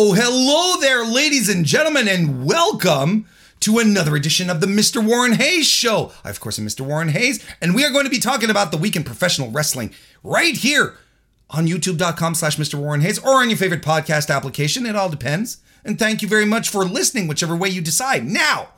Hello, hello there, ladies and gentlemen, and welcome to another edition of the Mr. Warren Hayes Show. I, of course, am Mr. Warren Hayes, and we are going to be talking about the week in professional wrestling right here on youtube.com slash Mr. Warren Hayes or on your favorite podcast application. It all depends. And thank you very much for listening, whichever way you decide. Now,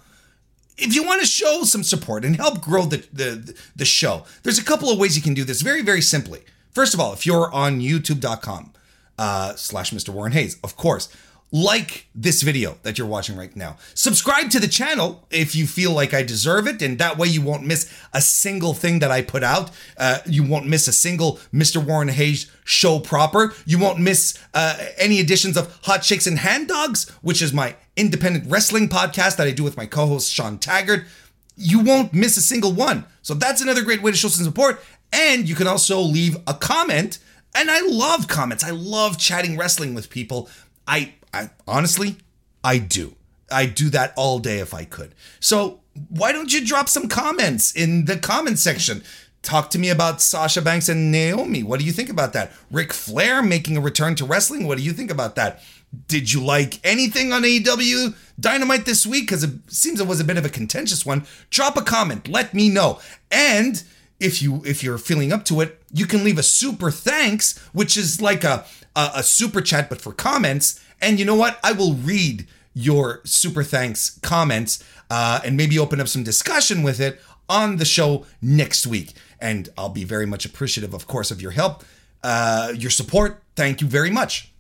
if you want to show some support and help grow the, the, the show, there's a couple of ways you can do this very, very simply. First of all, if you're on youtube.com uh, slash Mr. Warren Hayes, of course, like this video that you're watching right now. Subscribe to the channel if you feel like I deserve it, and that way you won't miss a single thing that I put out. Uh, you won't miss a single Mr. Warren Hayes show proper. You won't miss uh, any editions of Hot Shakes and Hand Dogs, which is my independent wrestling podcast that I do with my co host Sean Taggart. You won't miss a single one. So that's another great way to show some support. And you can also leave a comment. And I love comments. I love chatting wrestling with people. I I honestly, I do. I do that all day if I could. So why don't you drop some comments in the comment section? Talk to me about Sasha Banks and Naomi. What do you think about that? Ric Flair making a return to wrestling. What do you think about that? Did you like anything on AEW Dynamite this week? Because it seems it was a bit of a contentious one. Drop a comment. Let me know. And if you if you're feeling up to it, you can leave a super thanks, which is like a a, a super chat but for comments and you know what? I will read your super thanks comments uh, and maybe open up some discussion with it on the show next week. And I'll be very much appreciative, of course, of your help, uh, your support. Thank you very much.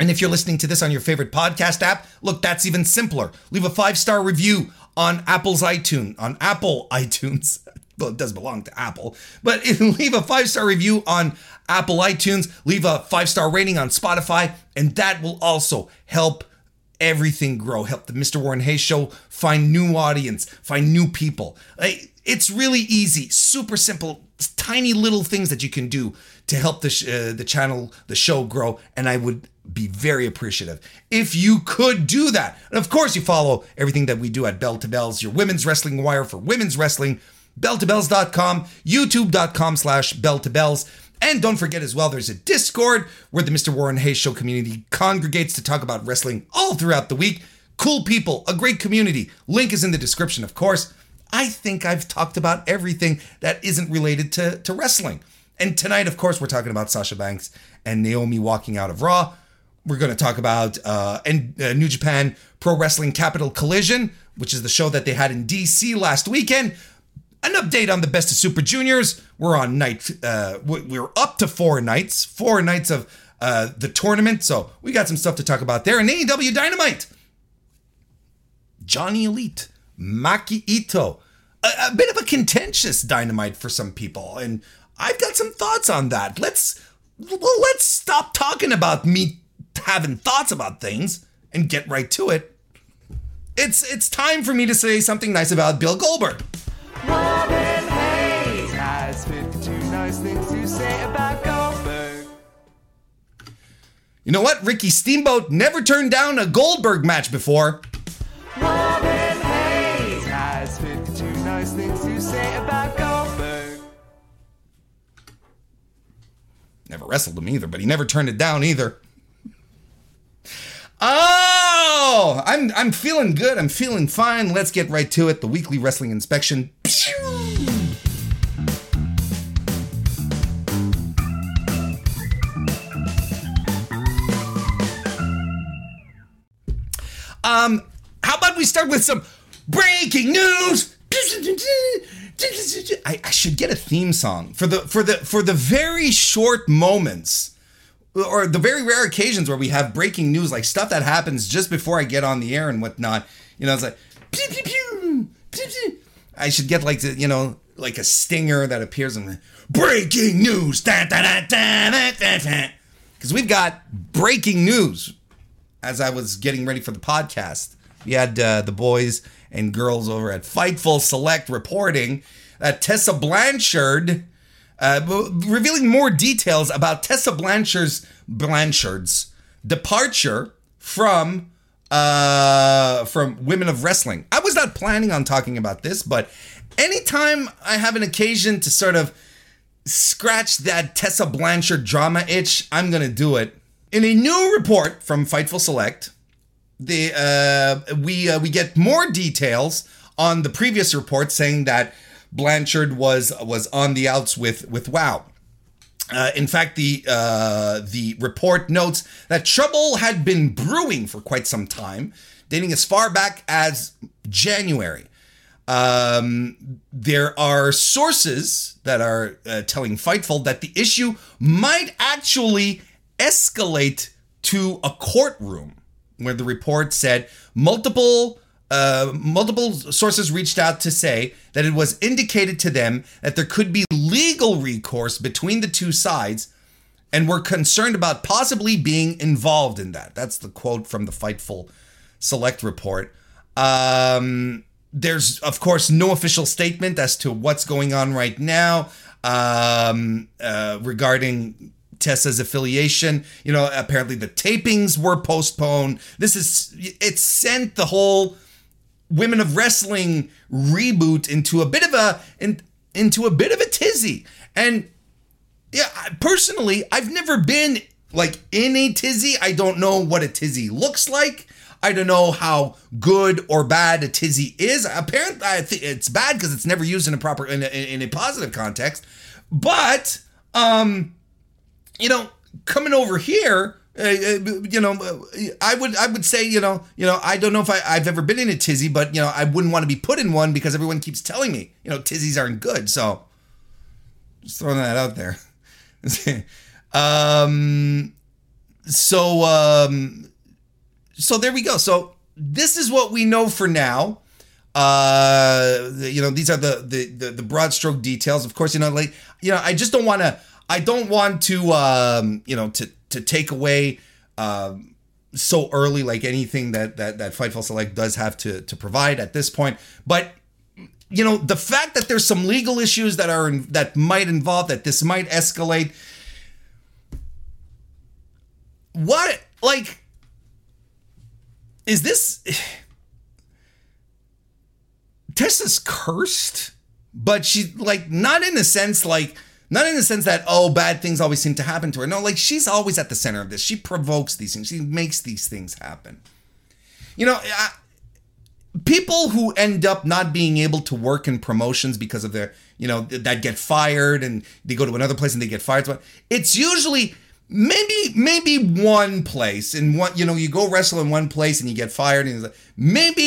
And if you're listening to this on your favorite podcast app, look, that's even simpler. Leave a five star review on Apple's iTunes, on Apple iTunes. Does belong to Apple, but leave a five star review on Apple iTunes, leave a five star rating on Spotify, and that will also help everything grow, help the Mr. Warren Hayes show find new audience, find new people. It's really easy, super simple, tiny little things that you can do to help the sh- uh, the channel, the show grow, and I would be very appreciative if you could do that. And of course, you follow everything that we do at Bell to Bells, your women's wrestling wire for women's wrestling, belltobells.com, youtube.com slash bell to bells. And don't forget as well, there's a Discord where the Mr. Warren Hayes Show community congregates to talk about wrestling all throughout the week. Cool people, a great community. Link is in the description, of course. I think I've talked about everything that isn't related to, to wrestling. And tonight, of course, we're talking about Sasha Banks and Naomi walking out of Raw. We're going to talk about uh, and, uh, New Japan Pro Wrestling Capital Collision, which is the show that they had in DC last weekend an update on the best of Super Juniors. We're on night, uh, we're up to four nights, four nights of uh, the tournament. So we got some stuff to talk about there. And AEW Dynamite, Johnny Elite, Maki Itoh, a, a bit of a contentious Dynamite for some people, and I've got some thoughts on that. Let's well, let's stop talking about me having thoughts about things and get right to it. It's it's time for me to say something nice about Bill Goldberg. Warren Hayes has 52 nice things to say about Goldberg. You know what? Ricky Steamboat never turned down a Goldberg match before. Warren Hayes has 52 nice things to say about Goldberg. Never wrestled him either, but he never turned it down either. Oh, I'm I'm feeling good. I'm feeling fine. Let's get right to it. The weekly wrestling inspection. Um, how about we start with some breaking news? I, I should get a theme song for the for the for the very short moments or the very rare occasions where we have breaking news, like stuff that happens just before I get on the air and whatnot. You know, it's like pew, pew, pew, pew, pew. I should get like the, you know like a stinger that appears in the breaking news. Because we've got breaking news. As I was getting ready for the podcast, we had uh, the boys and girls over at Fightful Select reporting that Tessa Blanchard uh, revealing more details about Tessa Blanchard's Blanchard's departure from uh, from Women of Wrestling. I was not planning on talking about this, but anytime I have an occasion to sort of scratch that Tessa Blanchard drama itch, I'm gonna do it. in a new report from Fightful Select, the uh, we uh, we get more details on the previous report saying that Blanchard was was on the outs with with Wow. Uh, in fact, the uh, the report notes that trouble had been brewing for quite some time, dating as far back as January. Um, there are sources that are uh, telling Fightful that the issue might actually escalate to a courtroom, where the report said multiple uh, multiple sources reached out to say that it was indicated to them that there could be legal recourse between the two sides and were concerned about possibly being involved in that. That's the quote from the Fightful Select report. Um, there's, of course, no official statement as to what's going on right now um, uh, regarding Tessa's affiliation. You know, apparently the tapings were postponed. This is, it sent the whole women of wrestling reboot into a bit of a in, into a bit of a tizzy. And yeah, personally, I've never been like in a tizzy. I don't know what a tizzy looks like. I don't know how good or bad a tizzy is. Apparently, I it's bad because it's never used in a proper in a, in a positive context. But um, you know, coming over here, uh, uh, you know, I would I would say you know you know I don't know if I, I've ever been in a tizzy, but you know I wouldn't want to be put in one because everyone keeps telling me you know tizzies aren't good. So just throwing that out there. um, so um, so there we go. So this is what we know for now. Uh, you know these are the the the, the broad stroke details. Of course, you know like you know I just don't want to I don't want to um you know to to take away um, so early, like anything that that that Fightful Select does have to to provide at this point. But you know, the fact that there's some legal issues that are that might involve that this might escalate. What like is this? Tessa's cursed, but she like not in the sense like not in the sense that, oh, bad things always seem to happen to her. No, like she's always at the center of this. She provokes these things, she makes these things happen. You know, I, people who end up not being able to work in promotions because of their, you know, that get fired and they go to another place and they get fired. It's usually maybe maybe one place and one you know you go wrestle in one place and you get fired and maybe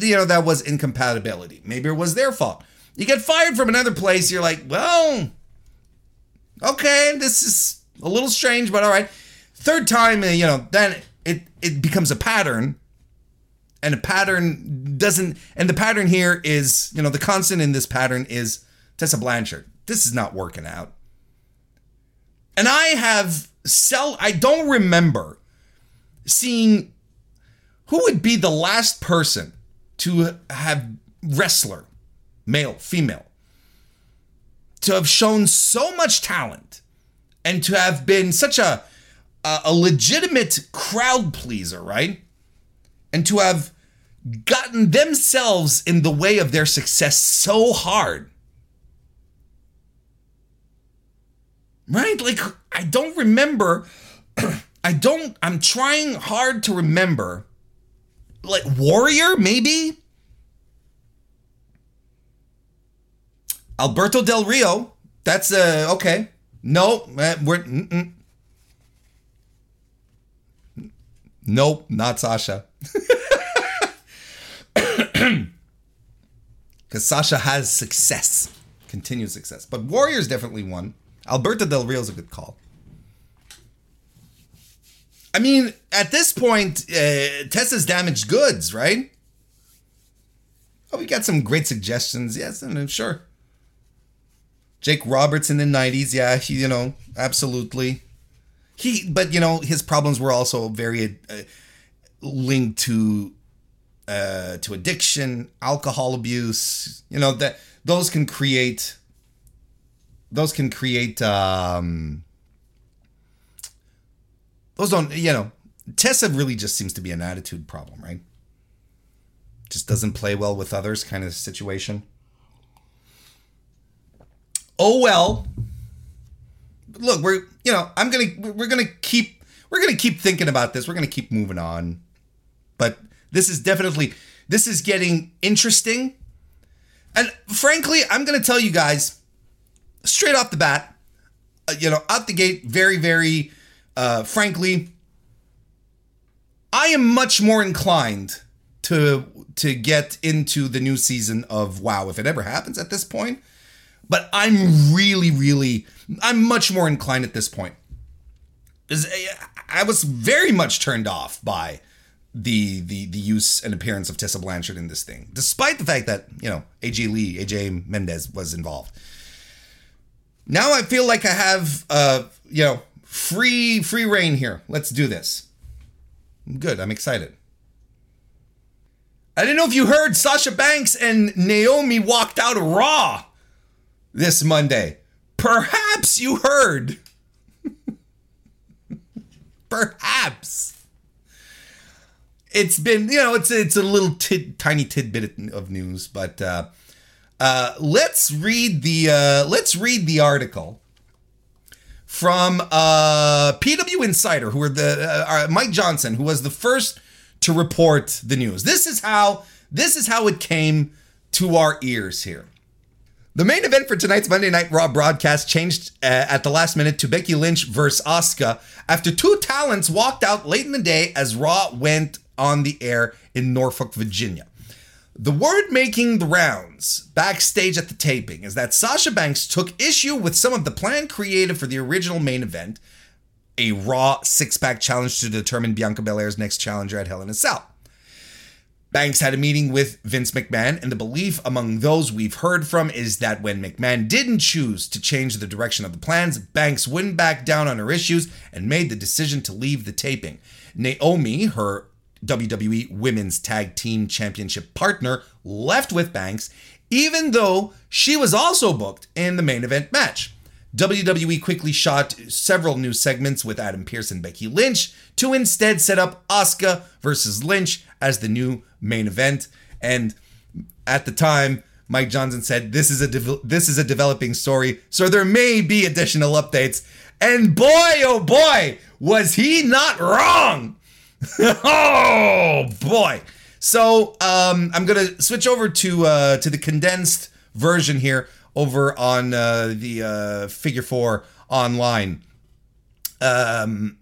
you know that was incompatibility maybe it was their fault you get fired from another place you're like well okay, this is a little strange, but all right. Third time, uh, you know, then it it becomes a pattern, and a pattern doesn't. And the pattern here is, you know, the constant in this pattern is Tessa Blanchard. This is not working out. And I have sell. I don't remember seeing who would be the last person to have wrestler, male, female, to have shown so much talent and to have been such a a, a legitimate crowd pleaser, right? And to have gotten themselves in the way of their success so hard. Right? Like I don't remember I don't I'm trying hard to remember like Warrior maybe? Alberto Del Rio. That's uh okay. No, uh, we're mm-mm. nope, not Sasha. Because Sasha has success, continued success. But Warrior's definitely one. Alberto Del Rio's a good call. I mean, at this point, uh, Tessa's damaged goods, right? Oh, we got some great suggestions. Yes, and sure. Jake Roberts in the 90s, yeah, he, you know, absolutely. He, but, you know, his problems were also very uh, linked to uh, to addiction, alcohol abuse. You know that those can create those can create um, those don't you know Tessa really just seems to be an attitude problem, right? Just doesn't play well with others kind of situation oh well. Look, we're you know I'm gonna we're gonna keep we're gonna keep thinking about this. We're gonna keep moving on. But this is definitely this is getting interesting. And frankly, I'm gonna tell you guys straight off the bat, uh, you know, out the gate, very, very uh, frankly, I am much more inclined to to get into the new season of WoW if it ever happens at this point. But I'm really, really, I'm much more inclined at this point. I was very much turned off by the the the use and appearance of Tessa Blanchard in this thing, despite the fact that you know AJ Lee, AJ Mendez was involved. Now I feel like I have uh you know free free reign here. Let's do this. Good, I'm excited. I didn't know if you heard Sasha Banks and Naomi walked out Raw this Monday. Perhaps you heard. Perhaps. It's been, you know, it's it's a little tid, tiny tidbit of news, but uh, uh, let's read the uh, let's read the article from uh, PW Insider, who are the uh, Mike Johnson, who was the first to report the news. This is how this is how it came to our ears here. The main event for tonight's Monday Night Raw broadcast changed uh, at the last minute to Becky Lynch versus Asuka after two talents walked out late in the day as Raw went on the air in Norfolk, Virginia. The word making the rounds backstage at the taping is that Sasha Banks took issue with some of the plan created for the original main event, a Raw six pack challenge to determine Bianca Belair's next challenger at Hell in a Cell. Banks had a meeting with Vince McMahon, and the belief among those we've heard from is that when McMahon didn't choose to change the direction of the plans, Banks wouldn't back down on her issues and made the decision to leave the taping. Naomi, her WWE Women's Tag Team Championship partner, left with Banks, even though she was also booked in the main event match. WWE quickly shot several new segments with Adam Pearce and Becky Lynch to instead set up Asuka versus Lynch as the new main event. And at the time, Mike Johnson said this is a de- this is a developing story, so there may be additional updates. And boy, oh boy, was he not wrong! oh boy. So um, I'm gonna switch over to uh, to the condensed version here over on uh, the uh, Figure Four online. Um,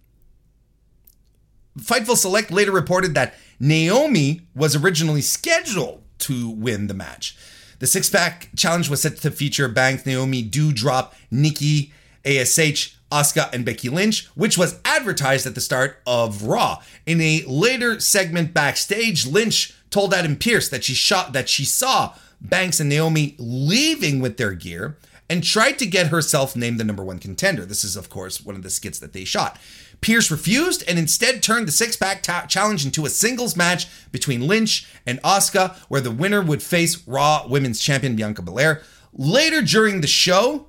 Fightful Select later reported that Naomi was originally scheduled to win the match. The six pack challenge was set to feature Banks, Naomi, Doudrop, Nikki, ASH, Asuka and Becky Lynch, which was advertised at the start of Raw. In a later segment backstage, Lynch told Adam Pearce that she shot that she saw Banks and Naomi leaving with their gear and tried to get herself named the number one contender. This is, of course, one of the skits that they shot. Pearce refused and instead turned the six pack ta- challenge into a singles match between Lynch and Asuka, where the winner would face Raw Women's Champion Bianca Belair. Later during the show,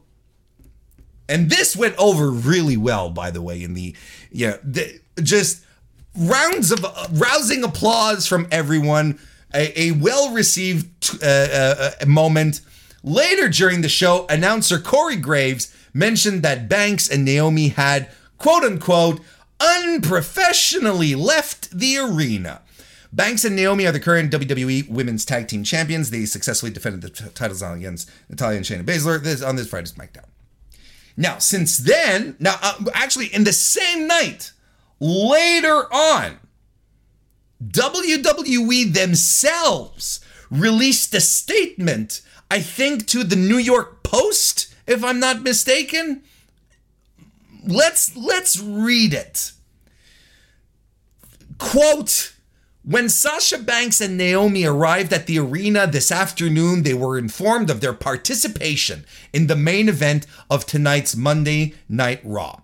and this went over really well, by the way, in the, yeah, the, just rounds of uh, rousing applause from everyone, a, a well received uh, uh, moment. Later during the show, announcer Corey Graves mentioned that Banks and Naomi had, quote unquote, unprofessionally left the arena. Banks and Naomi are the current WWE Women's Tag Team Champions. They successfully defended the t- titles against Natalya and Shayna Baszler this, on this Friday's SmackDown. Now, since then, now uh, actually in the same night, later on, WWE themselves released a statement, I think to the New York Post, if I'm not mistaken. Let's let's read it. Quote when Sasha Banks and Naomi arrived at the arena this afternoon, they were informed of their participation in the main event of tonight's Monday Night Raw.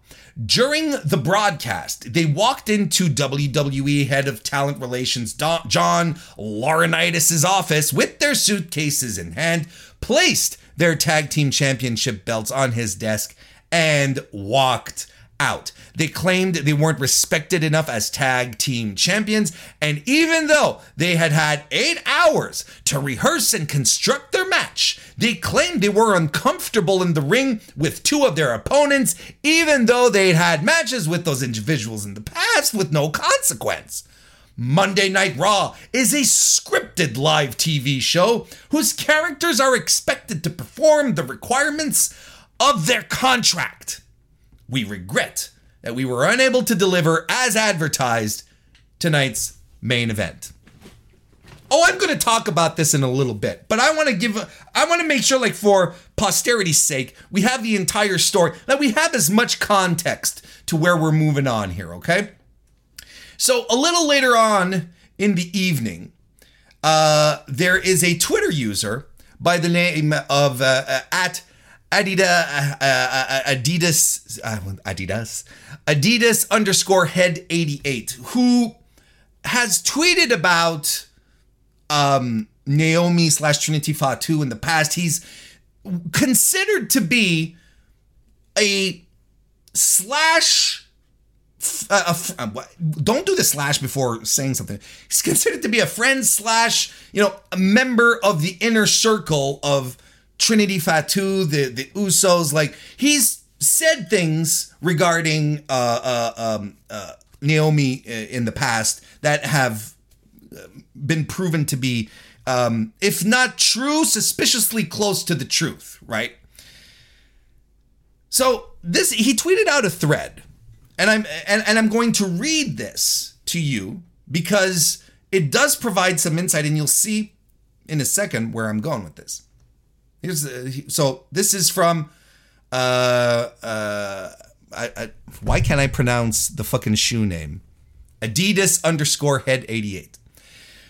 During the broadcast, they walked into WWE head of talent relations John Laurinaitis' office with their suitcases in hand, placed their tag team championship belts on his desk, and walked out. They claimed they weren't respected enough as tag team champions. And even though they had had eight hours to rehearse and construct their match, they claimed they were uncomfortable in the ring with two of their opponents, even though they'd had matches with those individuals in the past with no consequence. Monday Night Raw is a scripted live TV show whose characters are expected to perform the requirements of their contract. We regret that we were unable to deliver as advertised tonight's main event. Oh, I'm going to talk about this in a little bit, but I want to give, I want to make sure, like, for posterity's sake, we have the entire story, that we have as much context to where we're moving on here, okay? So, a little later on in the evening, uh, there is a Twitter user by the name of uh, uh, at Adidas, uh, uh, Adidas, uh, Adidas, Adidas underscore head 88, who has tweeted about um, Naomi slash Trinity Fatu in the past. He's considered to be a slash. Uh, don't do the slash before saying something. He's considered to be a friend slash, you know, a member of the inner circle of Trinity Fatu, the the Usos. Like he's said things regarding uh, uh, um, uh, Naomi uh, in the past that have uh, been proven to be, um, if not true, suspiciously close to the truth. Right. So this he tweeted out a thread, and I'm and, and I'm going to read this to you because it does provide some insight, and you'll see in a second where I'm going with this. Here's the, so this is from uh uh I, I, why can't I pronounce the fucking shoe name? Adidas underscore head 88.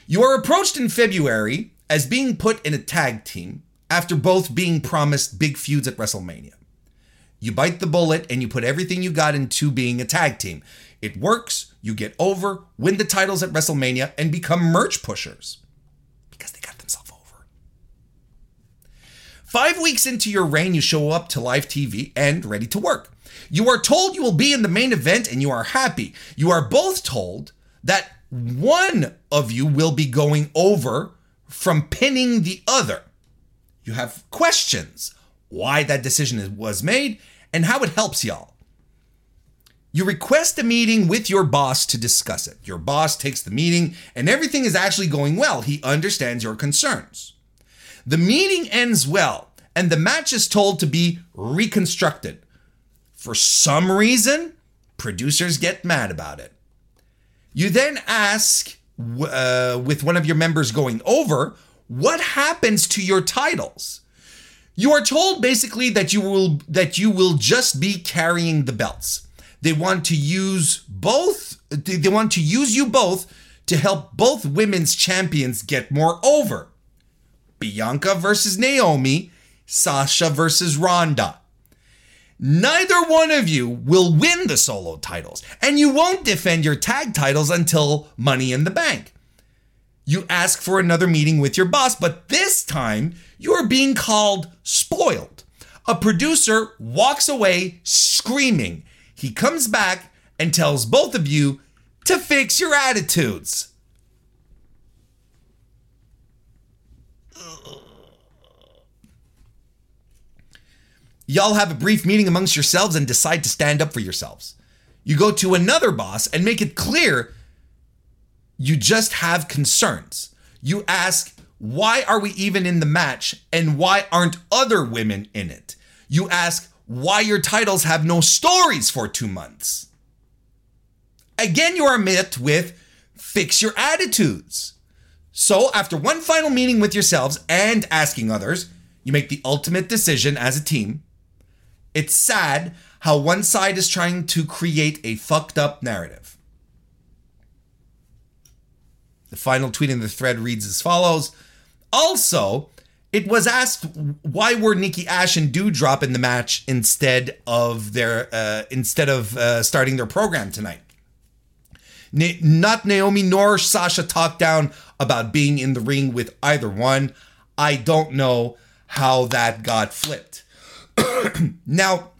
You are approached in February as being put in a tag team after both being promised big feuds at WrestleMania. You bite the bullet and you put everything you got into being a tag team. It works, you get over, win the titles at WrestleMania, and become merch pushers. Because they got themselves over. Five weeks into your reign, you show up to live TV and ready to work. You are told you will be in the main event and you are happy. You are both told that one of you will be going over from pinning the other. You have questions why that decision was made and how it helps y'all. You request a meeting with your boss to discuss it. Your boss takes the meeting and everything is actually going well. He understands your concerns. The meeting ends well and the match is told to be reconstructed. For some reason, producers get mad about it. You then ask, uh, with one of your members going over, what happens to your titles? You are told basically that you will that you will just be carrying the belts. They want to use both they want to use you both to help both women's champions get more over. Bianca versus Naomi, Sasha versus Ronda. Neither one of you will win the solo titles, and you won't defend your tag titles until Money in the Bank. You ask for another meeting with your boss, but this time you are being called spoiled. A producer walks away screaming. He comes back and tells both of you to fix your attitudes. Y'all have a brief meeting amongst yourselves and decide to stand up for yourselves. You go to another boss and make it clear you just have concerns. You ask, why are we even in the match and why aren't other women in it? You ask why your titles have no stories for two months. Again, you are met with fix your attitudes. So, after one final meeting with yourselves and asking others, you make the ultimate decision as a team it's sad how one side is trying to create a fucked up narrative. The final tweet in the thread reads as follows Also, it was asked why were Nikki Ash and Doudrop in the match instead of their uh, instead of uh, starting their program tonight. Na- not Naomi nor Sasha talked down about being in the ring with either one. I don't know how that got flipped. now,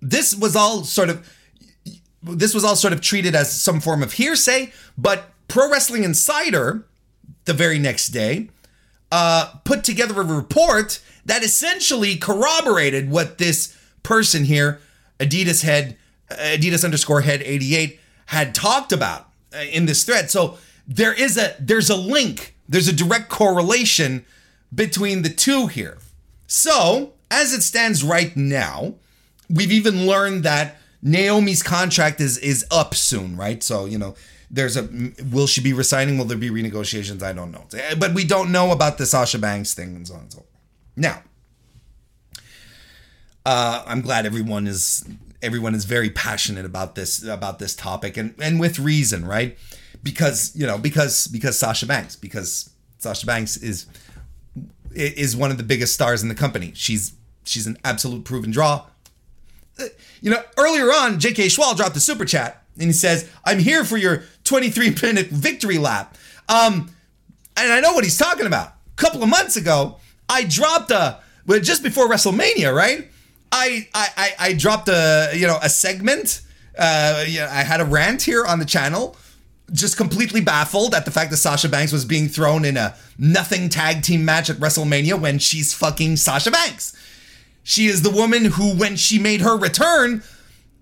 this was all sort of this was all sort of treated as some form of hearsay, but Pro Wrestling Insider, the very next day, uh, put together a report that essentially corroborated what this person here, Adidas head, Adidas underscore head 88, had talked about uh, in this thread. So there is a there's a link, there's a direct correlation between the two here. So as it stands right now, we've even learned that Naomi's contract is is up soon, right? So you know, there's a will she be resigning? Will there be renegotiations? I don't know, but we don't know about the Sasha Banks thing and so on and so. On. Now, uh, I'm glad everyone is everyone is very passionate about this about this topic and and with reason, right? Because you know because because Sasha Banks because Sasha Banks is is one of the biggest stars in the company. She's she's an absolute proven draw. Uh, you know, earlier on, J.K. Schwal dropped a super chat and he says, "I'm here for your 23 minute victory lap." Um, and I know what he's talking about. A couple of months ago, I dropped a well, just before WrestleMania, right? I I I, dropped a you know a segment. Uh, yeah, I had a rant here on the channel, just completely baffled at the fact that Sasha Banks was being thrown in a nothing tag team match at WrestleMania when she's fucking Sasha Banks. She is the woman who, when she made her return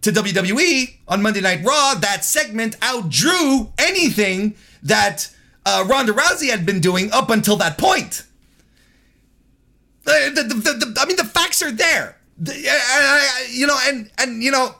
to WWE on Monday Night Raw, that segment outdrew anything that uh, Ronda Rousey had been doing up until that point. The, the, the, I mean, the facts are there you know, and and you know,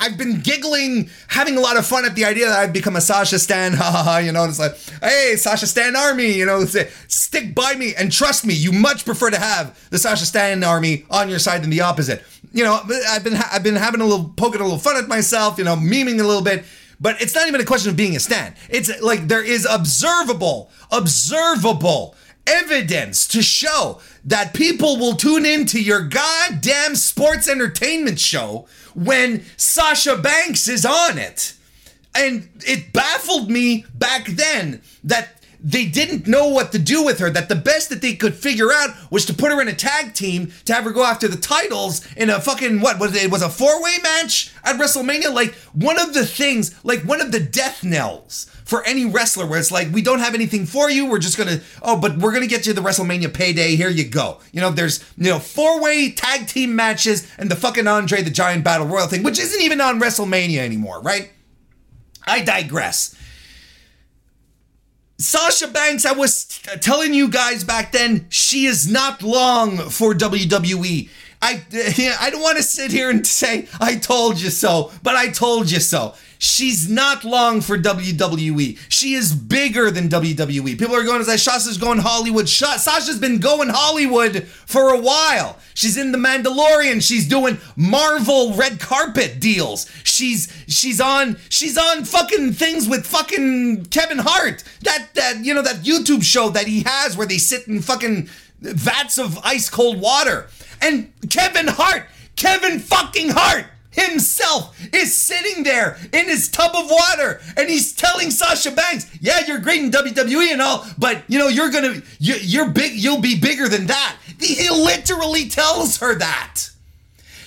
I've been giggling, having a lot of fun at the idea that I've become a Sasha Stan. You know, it's like, hey, Sasha Stan Army. You know, say, stick by me and trust me. You much prefer to have the Sasha Stan Army on your side than the opposite. You know, I've been I've been having a little poking a little fun at myself. You know, memeing a little bit. But it's not even a question of being a stan. It's like there is observable, observable evidence to show that people will tune into your goddamn sports entertainment show when Sasha Banks is on it. And it baffled me back then that they didn't know what to do with her. That the best that they could figure out was to put her in a tag team to have her go after the titles in a fucking what was it? was a four way match at WrestleMania. Like one of the things, like one of the death knells for any wrestler where it's like we don't have anything for you. We're just gonna oh, but we're gonna get you the WrestleMania payday. Here you go. You know, there's you know four way tag team matches and the fucking Andre the Giant Battle Royal thing, which isn't even on WrestleMania anymore, right? I digress. Sasha Banks, I was telling you guys back then, she is not long for WWE. I, I don't want to sit here and say, I told you so, but I told you so. She's not long for WWE. She is bigger than WWE. People are going to say Sasha's going Hollywood. Sasha's been going Hollywood for a while. She's in The Mandalorian. She's doing Marvel red carpet deals. She's she's on she's on fucking things with fucking Kevin Hart. That that you know that YouTube show that he has where they sit in fucking vats of ice cold water. And Kevin Hart, Kevin fucking Hart himself is sitting there in his tub of water and he's telling Sasha Banks, "Yeah, you're great in WWE and all, but you know you're gonna you, you're big. You'll be bigger than that." He literally tells her that.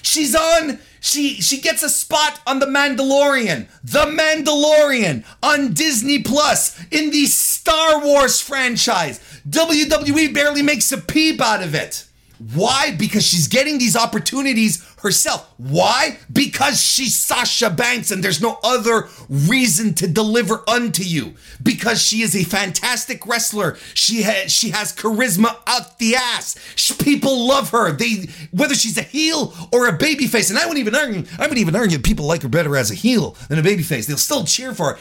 She's on. She she gets a spot on The Mandalorian. The Mandalorian on Disney Plus in the Star Wars franchise. WWE barely makes a peep out of it. Why? Because she's getting these opportunities herself. Why? Because she's Sasha Banks and there's no other reason to deliver unto you. Because she is a fantastic wrestler. She has she has charisma out the ass. She, people love her. They whether she's a heel or a babyface. And I wouldn't even argue. I wouldn't even argue people like her better as a heel than a babyface. They'll still cheer for her.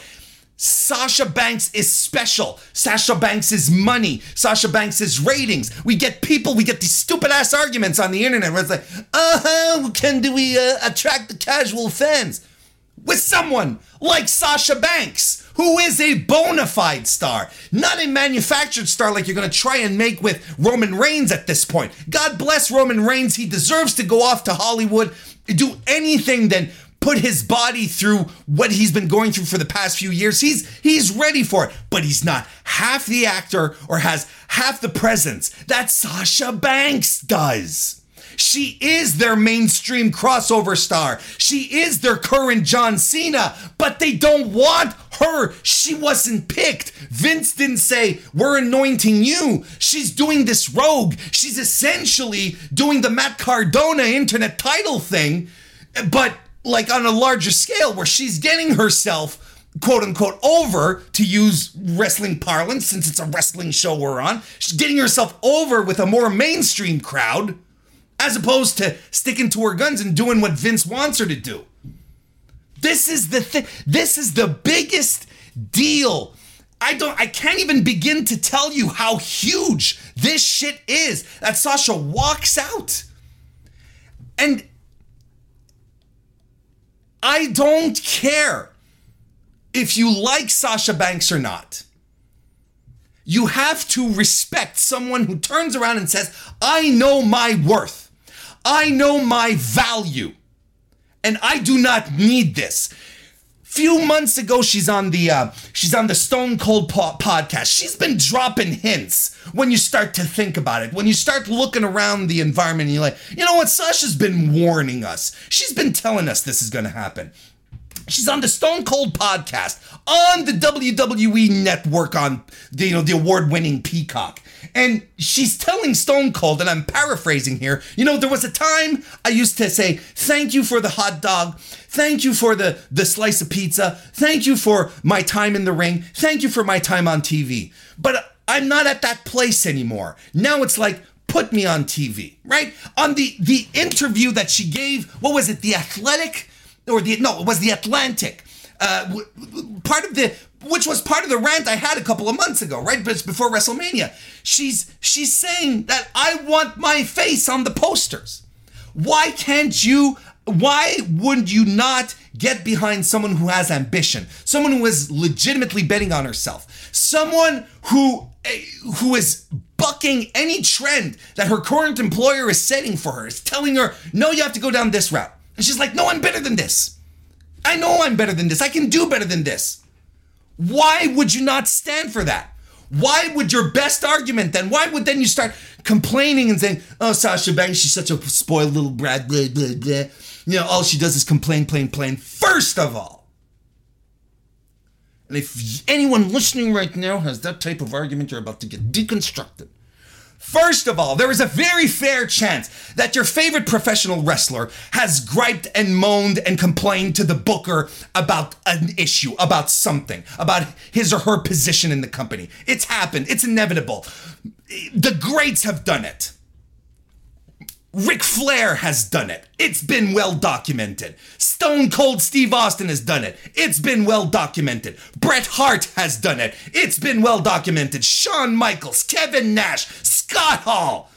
Sasha Banks is special. Sasha Banks is money. Sasha Banks is ratings. We get people, we get these stupid ass arguments on the internet where it's like, uh huh, can do we uh, attract the casual fans? With someone like Sasha Banks, who is a bona fide star, not a manufactured star like you're gonna try and make with Roman Reigns at this point. God bless Roman Reigns. He deserves to go off to Hollywood, do anything than put his body through what he's been going through for the past few years. He's he's ready for it, but he's not half the actor or has half the presence that Sasha Banks does. She is their mainstream crossover star. She is their current John Cena, but they don't want her. She wasn't picked. Vince didn't say, We're anointing you. She's doing this rogue. She's essentially doing the Matt Cardona internet title thing, but like on a larger scale where she's getting herself quote unquote over to use wrestling parlance since it's a wrestling show we're on she's getting herself over with a more mainstream crowd as opposed to sticking to her guns and doing what Vince wants her to do. This is the thing this is the biggest deal. I don't I can't even begin to tell you how huge this shit is that Sasha walks out. And I don't care if you like Sasha Banks or not. You have to respect someone who turns around and says, I know my worth. I know my value. And I do not need this. Few months ago, she's on the uh, she's on the Stone Cold po- podcast. She's been dropping hints when you start to think about it. When you start looking around the environment, you're like, you know what? Sasha's been warning us. She's been telling us this is going to happen. She's on the Stone Cold podcast on the WWE network on the, you know the award-winning Peacock. And she's telling Stone Cold, and I'm paraphrasing here, you know, there was a time I used to say, thank you for the hot dog, thank you for the, the slice of pizza, thank you for my time in the ring, thank you for my time on TV. But I'm not at that place anymore. Now it's like, put me on TV, right? On the the interview that she gave, what was it, The Athletic? or the no, it was the Atlantic. Uh, part of the which was part of the rant I had a couple of months ago, right? But it's before WrestleMania. She's she's saying that I want my face on the posters. Why can't you? Why wouldn't you not get behind someone who has ambition, someone who is legitimately betting on herself, someone who eh, who is bucking any trend that her current employer is setting for her, is telling her, no, you have to go down this route. And she's like, no, I'm better than this. I know I'm better than this. I can do better than this. Why would you not stand for that? Why would your best argument then? Why would then you start complaining and saying, "Oh, Sasha Banks, she's such a spoiled little brat." Blah blah blah. You know, all she does is complain, complain, complain. First of all, and if anyone listening right now has that type of argument, you're about to get deconstructed. First of all, there is a very fair chance that your favorite professional wrestler has griped and moaned and complained to the booker about an issue, about something, about his or her position in the company. It's happened, it's inevitable. The greats have done it. Ric Flair has done it. It's been well documented. Stone Cold Steve Austin has done it. It's been well documented. Bret Hart has done it. It's been well documented. Shawn Michaels, Kevin Nash, Scott Hall.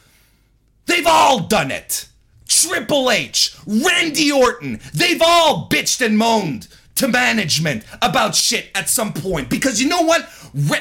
They've all done it. Triple H, Randy Orton, they've all bitched and moaned to management about shit at some point. Because you know what?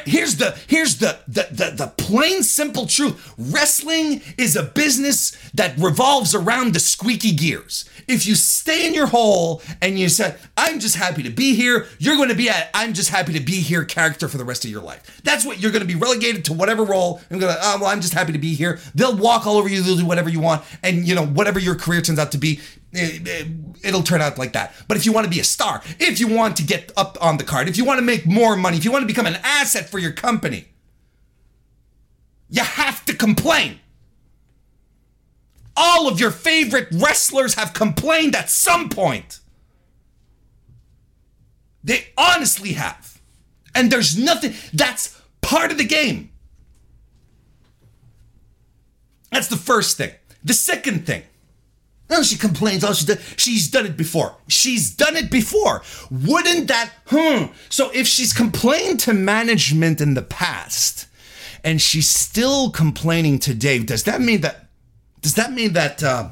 Here's the here's the, the the the plain simple truth. Wrestling is a business that revolves around the squeaky gears. If you stay in your hole and you say i'm just happy to be here you're going to be at i'm just happy to be here character for the rest of your life. That's what you're going to be relegated to whatever role. I'm going to oh well i'm just happy to be here. They'll walk all over you they'll do whatever you want and you know whatever your career turns out to be Eh, eh, it'll turn out like that. But if you want to be a star, if you want to get up on the card, if you want to make more money, if you want to become an asset for your company, you have to complain. All of your favorite wrestlers have complained at some point. They honestly have. And there's nothing, that's part of the game. That's the first thing. The second thing no, she complains. Oh, she did. She's done it before. She's done it before. Wouldn't that? Hmm. So if she's complained to management in the past, and she's still complaining to Dave, does that mean that? Does that mean that? Uh,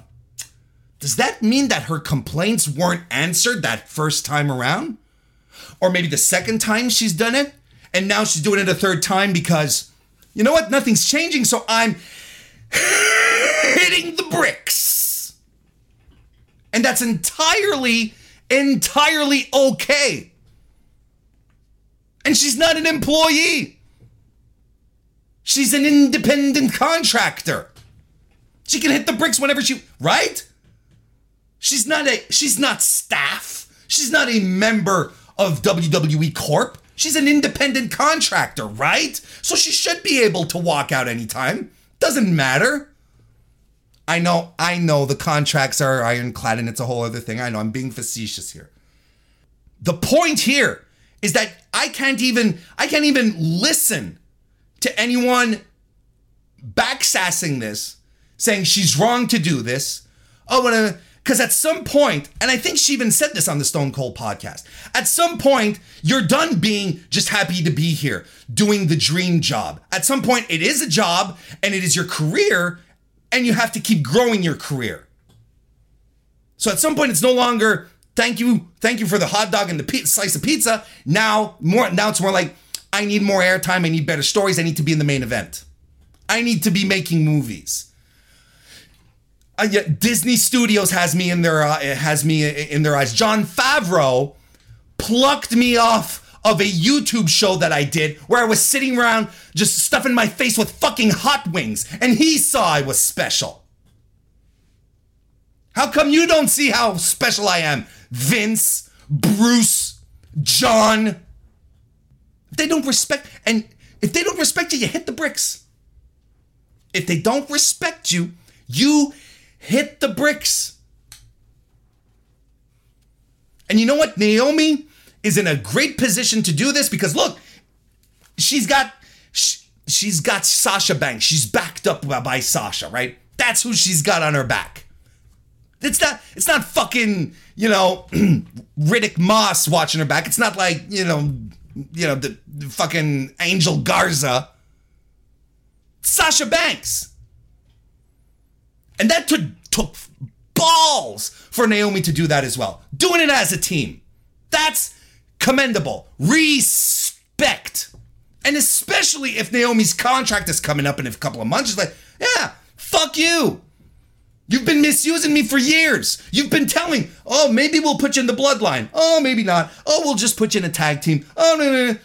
does that mean that her complaints weren't answered that first time around, or maybe the second time she's done it, and now she's doing it a third time because, you know what? Nothing's changing. So I'm hitting the bricks. And that's entirely, entirely okay. And she's not an employee. She's an independent contractor. She can hit the bricks whenever she right? She's not a she's not staff. She's not a member of WWE Corp. She's an independent contractor, right? So she should be able to walk out anytime. Doesn't matter. I know, I know the contracts are ironclad and it's a whole other thing. I know I'm being facetious here. The point here is that I can't even I can't even listen to anyone backsassing this, saying she's wrong to do this. Oh, whatever. because at some point, and I think she even said this on the Stone Cold podcast, at some point, you're done being just happy to be here, doing the dream job. At some point, it is a job and it is your career, and you have to keep growing your career. So at some point, it's no longer thank you, thank you for the hot dog and the slice of pizza. Now, more now it's more like I need more airtime. I need better stories. I need to be in the main event. I need to be making movies. Uh, yeah, Disney Studios has me in their uh, has me in their eyes. Jon Favreau plucked me off of a YouTube show that I did where I was sitting around just stuffing my face with fucking hot wings, and he saw I was special. How come you don't see how special I am, Vince, Bruce, John? If they don't respect, and if they don't respect you, you hit the bricks. If they don't respect you, you hit the bricks. And you know what? Naomi is in a great position to do this because look, she's got she's got Sasha Banks. She's backed up by Sasha, right? That's who she's got on her back. It's not it's not fucking, you know, Riddick Moss watching her back. It's not like, you know, you know, the, the fucking Angel Garza. Sasha Banks. And that took, took balls for Naomi to do that as well. Doing it as a team. That's commendable. Respect. And especially if Naomi's contract is coming up in a couple of months, she's like, yeah, fuck you. You've been misusing me for years. You've been telling, oh, maybe we'll put you in the bloodline. Oh, maybe not. Oh, we'll just put you in a tag team. Oh, no, no, no.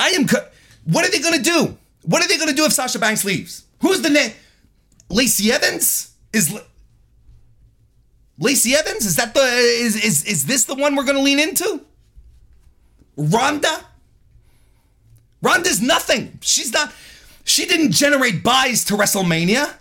I am. Co- what are they going to do? What are they going to do if Sasha Banks leaves? Who's the name? Lacey Evans is. Lacey Evans is that the is is is this the one we're going to lean into? Ronda. Ronda's nothing. She's not. She didn't generate buys to WrestleMania.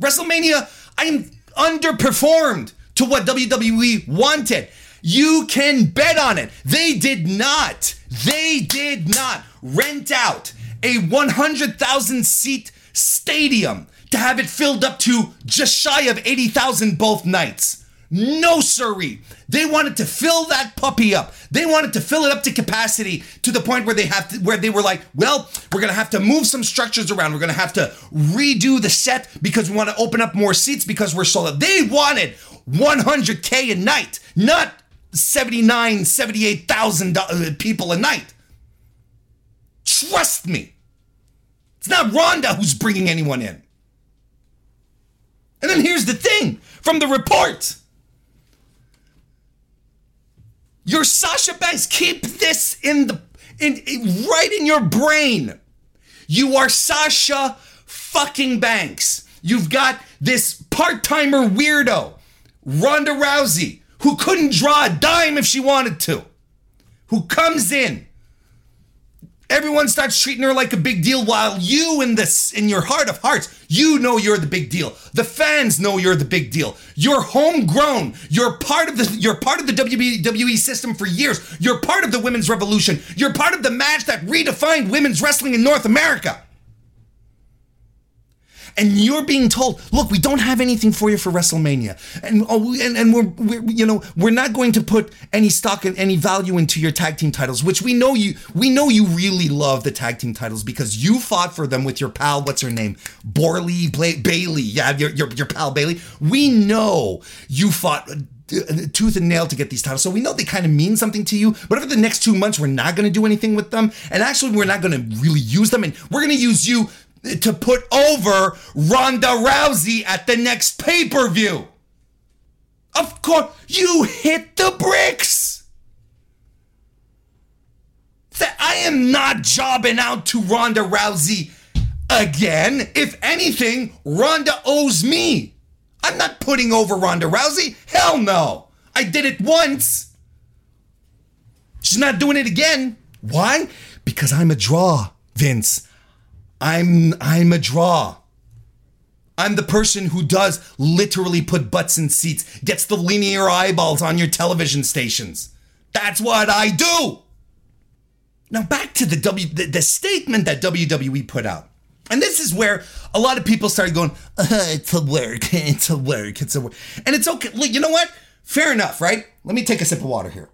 WrestleMania, I'm underperformed to what WWE wanted. You can bet on it. They did not. They did not rent out a 100,000 seat stadium to have it filled up to just shy of 80,000 both nights. No, siree. They wanted to fill that puppy up. They wanted to fill it up to capacity to the point where they have to, where they were like, well, we're gonna have to move some structures around. We're gonna have to redo the set because we want to open up more seats because we're sold out. They wanted 100k a night, not 79, 78,000 uh, people a night. Trust me. It's not Ronda who's bringing anyone in. And then here's the thing from the report. Your Sasha Banks, keep this in the in, in right in your brain. You are Sasha fucking Banks. You've got this part-timer weirdo, Ronda Rousey, who couldn't draw a dime if she wanted to, who comes in. Everyone starts treating her like a big deal while you in this in your heart of hearts, you know you're the big deal. The fans know you're the big deal. You're homegrown. You're part of the you're part of the WWE system for years. You're part of the women's revolution. You're part of the match that redefined women's wrestling in North America and you're being told, look, we don't have anything for you for WrestleMania, and oh, and, and we're, we're you know we're not going to put any stock and any value into your tag team titles, which we know you we know you really love the tag team titles because you fought for them with your pal, what's her name, Borley Bla- Bayley, yeah, your, your your pal Bayley. We know you fought uh, tooth and nail to get these titles. So we know they kind of mean something to you. But over the next two months, we're not going to do anything with them. And actually, we're not going to really use them. And we're going to use you to put over Ronda Rousey at the next pay per view. Of course, you hit the bricks. I am not jobbing out to Ronda Rousey again. If anything, Ronda owes me. I'm not putting over Ronda Rousey. Hell no. I did it once. She's not doing it again. Why? Because I'm a draw, Vince. I'm I'm a draw. I'm the person who does literally put butts in seats, gets the linear eyeballs on your television stations. That's what I do. Now back to the W the, the statement that WWE put out. And this is where a lot of people started going, uh, it's a work, it's a work, it's a work. And it's okay. You know what? Fair enough, right? Let me take a sip of water here.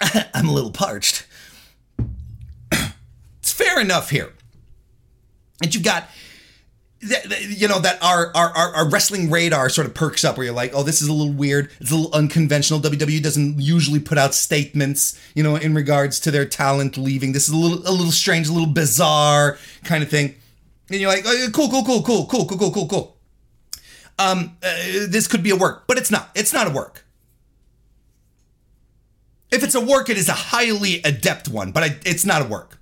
I'm a little parched. Fair enough here. And you've got you know that our, our our wrestling radar sort of perks up where you're like oh this is a little weird. It's a little unconventional. Wwe doesn't usually put out statements you know in regards to their talent leaving. This is a little a little strange a little bizarre kind of thing. And you're like oh, cool cool cool cool cool cool cool cool cool. Um uh, this could be a work but it's not. It's not a work. If it's a work it is a highly adept one but I, it's not a work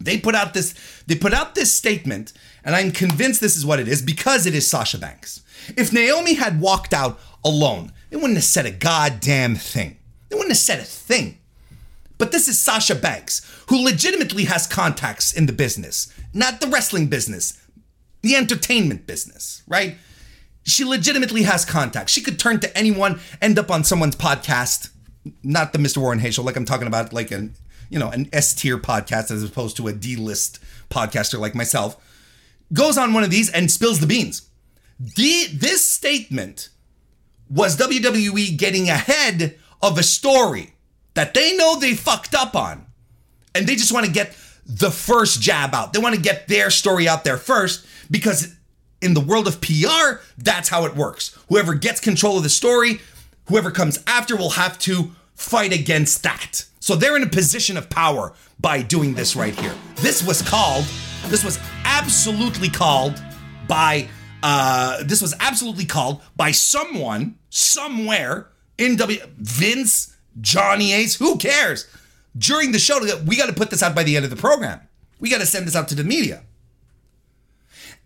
they put out this they put out this statement and I'm convinced this is what it is because it is Sasha Banks. If Naomi had walked out alone, they wouldn't have said a goddamn thing. They wouldn't have said a thing. But this is Sasha Banks, who legitimately has contacts in the business, not the wrestling business, the entertainment business, right? She legitimately has contacts. She could turn to anyone, end up on someone's podcast, not the Mr. Warren Hay like I'm talking about, like an you know an S tier podcast as opposed to a D list podcaster like myself goes on one of these and spills the beans. The, this statement was WWE getting ahead of a story that they know they fucked up on. And they just want to get the first jab out. They want to get their story out there first because in the world of PR, that's how it works. Whoever gets control of the story, whoever comes after will have to fight against that. So they're in a position of power by doing this right here. This was called this was absolutely called by uh, this was absolutely called by someone somewhere in W Vince, Johnny Ace, who cares? During the show, we got to put this out by the end of the program. We got to send this out to the media.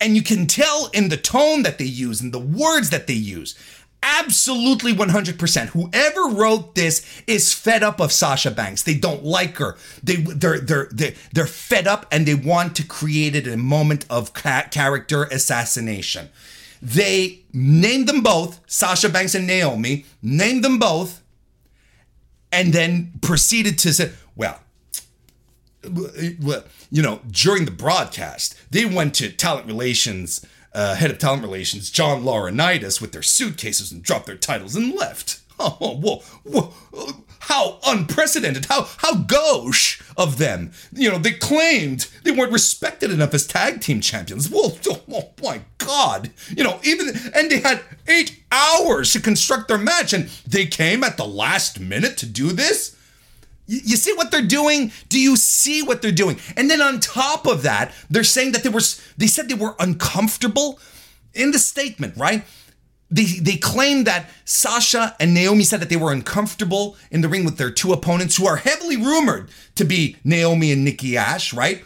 And you can tell in the tone that they use and the words that they use absolutely 100%. Whoever wrote this is fed up of Sasha Banks. They don't like her. They they're they're they're, they're fed up and they want to create it a moment of ca- character assassination. They named them both, Sasha Banks and Naomi, named them both and then proceeded to say, well, well, you know, during the broadcast, they went to talent relations uh, head of talent relations, John Laurinaitis, with their suitcases and dropped their titles and left. Oh, whoa, whoa, how unprecedented, how how gauche of them. You know, they claimed they weren't respected enough as tag team champions. Whoa, oh my God. You know, even, and they had eight hours to construct their match, and they came at the last minute to do this? You see what they're doing? Do you see what they're doing? And then on top of that, they're saying that they were they said they were uncomfortable in the statement, right? They they claim that Sasha and Naomi said that they were uncomfortable in the ring with their two opponents who are heavily rumored to be Naomi and Nikki Ash, right?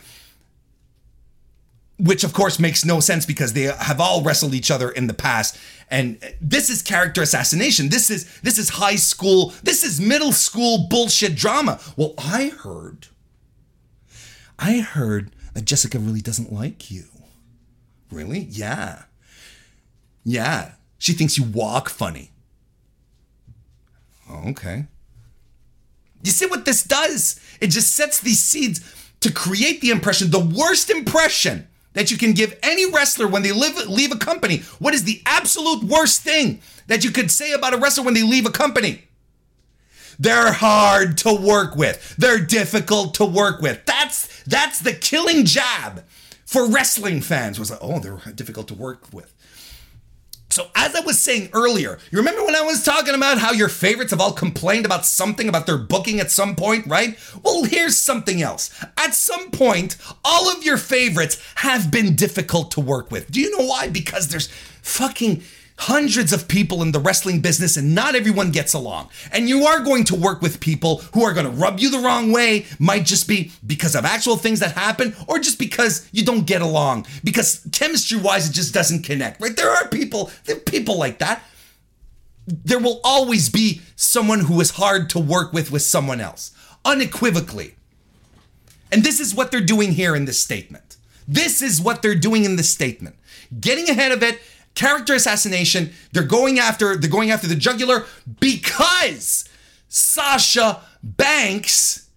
Which of course makes no sense because they have all wrestled each other in the past. And this is character assassination. This is this is high school this is middle school bullshit drama. Well i heard i heard that jessica really doesn't like you. Really? Yeah. Yeah. She thinks you walk funny. Okay. You see what this does? It just sets these seeds to create the impression the worst impression that you can give any wrestler when they live, leave a company. What is the absolute worst thing that you could say about a wrestler when they leave a company? They're hard to work with. They're difficult to work with. That's that's the killing jab for wrestling fans. Was like, oh, they're difficult to work with. So, as I was saying earlier, you remember when I was talking about how your favorites have all complained about something about their booking at some point, right? Well, here's something else. At some point, all of your favorites have been difficult to work with. Do you know why? Because there's fucking hundreds of people in the wrestling business and not everyone gets along. And you are going to work with people who are going to rub you the wrong way, might just be because of actual things that happen or just because you don't get along. Because chemistry wise, it just doesn't connect, right? There are people, there are people like that. There will always be someone who is hard to work with with someone else, unequivocally. And this is what they're doing here in this statement. This is what they're doing in this statement. Getting ahead of it character assassination. They're going after they're going after the jugular because Sasha Banks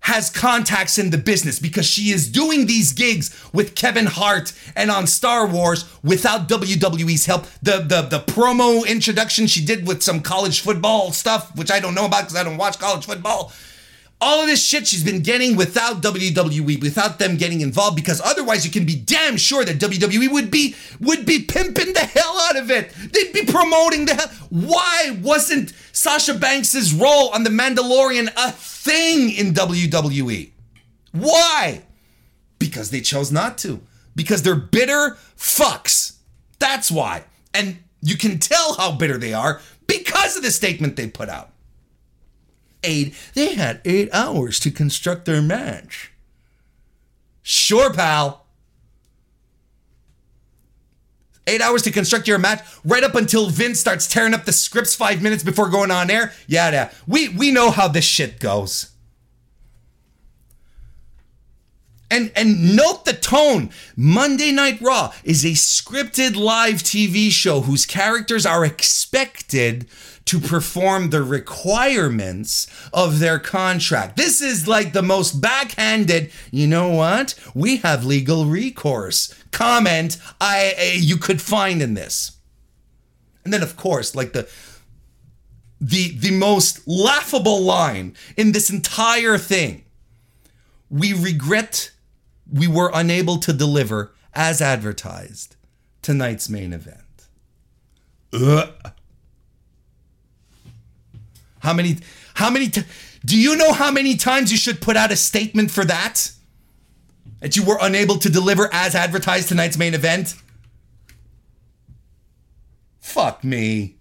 has contacts in the business because she is doing these gigs with Kevin Hart and on Star Wars without WWE's help. The the the promo introduction she did with some college football stuff, which I don't know about because I don't watch college football all of this shit she's been getting without WWE, without them getting involved, because otherwise you can be damn sure that WWE would be would be pimping the hell out of it. They'd be promoting the hell. Why wasn't Sasha Banks's role on The Mandalorian a thing in WWE? Why? Because they chose not to. Because they're bitter fucks. That's why. And you can tell how bitter they are because of the statement they put out eight. They had eight hours to construct their match. Sure, pal. Eight hours to construct your match, right up until Vince starts tearing up the scripts five minutes before going on air. Yeah, yeah. We we know how this shit goes. And and note the tone. Monday Night Raw is a scripted live TV show whose characters are expected to perform the requirements of their contract. This is like the most backhanded, you know what? We have legal recourse comment I, I you could find in this. And then of course, like the the the most laughable line in this entire thing. We regret we were unable to deliver as advertised tonight's main event. Ugh. How many how many t- do you know how many times you should put out a statement for that? That you were unable to deliver as advertised tonight's main event? Fuck me.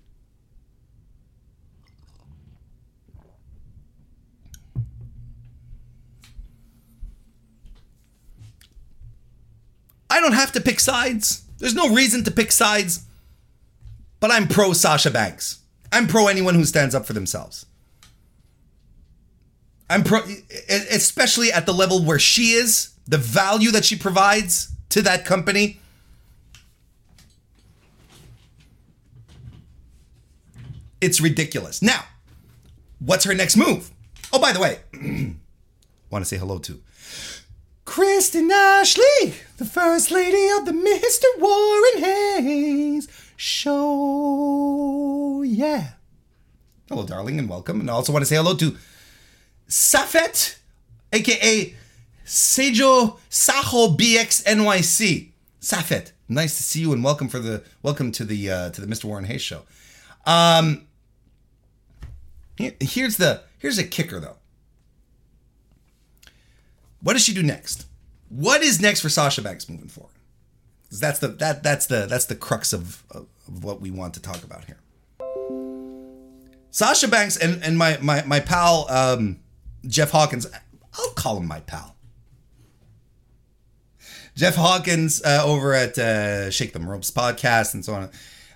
I don't have to pick sides. There's no reason to pick sides. But I'm pro Sasha Banks. I'm pro anyone who stands up for themselves. I'm pro, especially at the level where she is, the value that she provides to that company. It's ridiculous. Now, what's her next move? Oh, by the way, want to say hello to Kristen Ashley, the first lady of the Mr. Warren Hayes show. Yeah. Hello, darling, and welcome. And I also want to say hello to Safet, aka Sejo Saho BX NYC. Safet, nice to see you and welcome for the welcome to the uh, to the Mr. Warren Hayes show. Um, here's the here's a kicker though. What does she do next? What is next for Sasha Banks moving forward? That's the that that's the that's the crux of, of, of what we want to talk about here. Sasha Banks and and my my my pal um, Jeff Hawkins. I'll call him my pal. Jeff Hawkins uh, over at uh, Shake Them Ropes podcast and so on,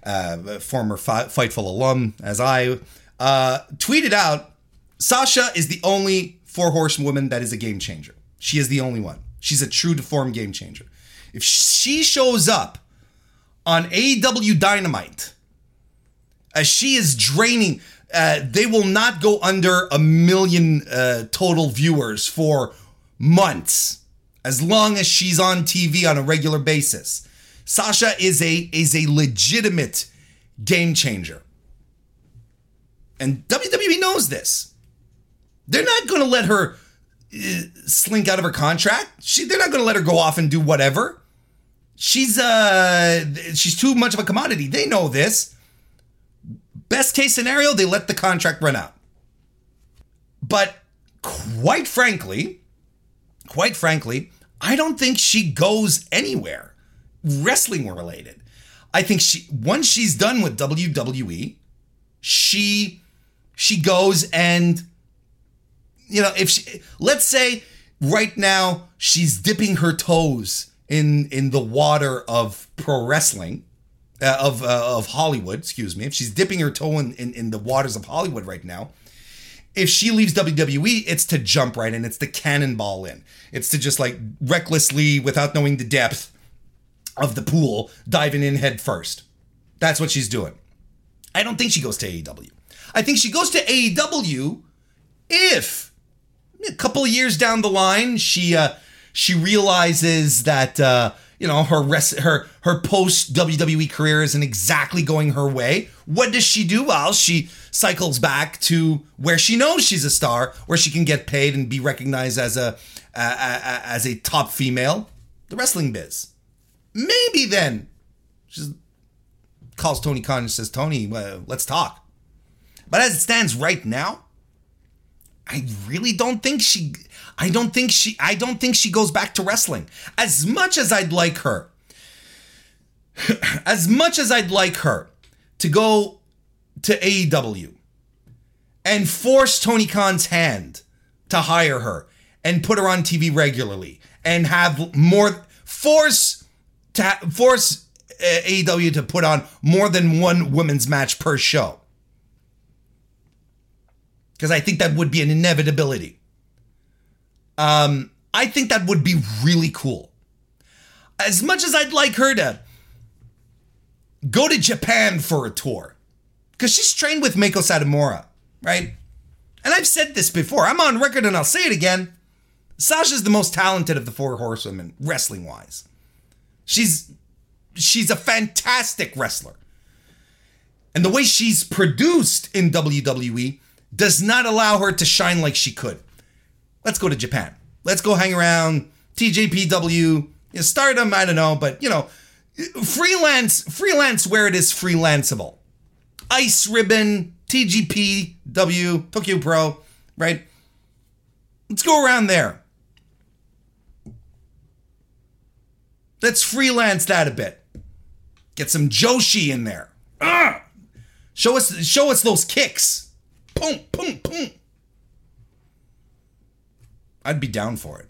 uh, former fi- Fightful alum as I, uh, tweeted out Sasha is the only four horsewoman that is a game changer. She is the only one. She's a true to form game changer. If she shows up on AEW Dynamite as she is draining, uh, they will not go under a million uh, total viewers for months as long as she's on TV on a regular basis. Sasha is a is a legitimate game changer. And WWE knows this. They're not going to let her slink out of her contract. She, they're not going to let her go off and do whatever. She's uh she's too much of a commodity. They know this. Best case scenario, they let the contract run out. But quite frankly, quite frankly, I don't think she goes anywhere wrestling related. I think she once she's done with WWE, she she goes and you know if she let's say right now she's dipping her toes in in the water of pro wrestling uh, of uh, of Hollywood excuse me. If she's dipping her toe in, in in the waters of Hollywood right now if she leaves WWE it's to jump right in. It's to cannonball in. It's to just like recklessly without knowing the depth of the pool diving in head first. That's what she's doing. I don't think she goes to AEW I think she goes to AEW if a couple years down the line, she uh, she realizes that uh, you know her rest, her her post WWE career isn't exactly going her way. What does she do? Well, she cycles back to where she knows she's a star, where she can get paid and be recognized as a uh, as a top female, the wrestling biz. Maybe then she calls Tony Khan and says, "Tony, let's talk." But as it stands right now, I really don't think she I don't think she I don't think she goes back to wrestling. As much as I'd like her as much as I'd like her to go to AEW and force Tony Khan's hand to hire her and put her on TV regularly and have more force to ha- force AEW to put on more than one women's match per show because I think that would be an inevitability. Um, I think that would be really cool. As much as I'd like her to go to Japan for a tour, because she's trained with Meiko Satomura, right? And I've said this before, I'm on record and I'll say it again. Sasha's the most talented of the four horsewomen, wrestling wise. She's she's a fantastic wrestler. And the way she's produced in WWE does not allow her to shine like she could. Let's go to Japan. Let's go hang around TJPW, you know, stardom, I don't know, but you know, freelance, freelance where it is freelanceable. Ice Ribbon, TGPW, Tokyo Pro, right? Let's go around there. Let's freelance that a bit. Get some Joshi in there. Ugh! Show us show us those kicks. Boom, boom, boom. I'd be down for it.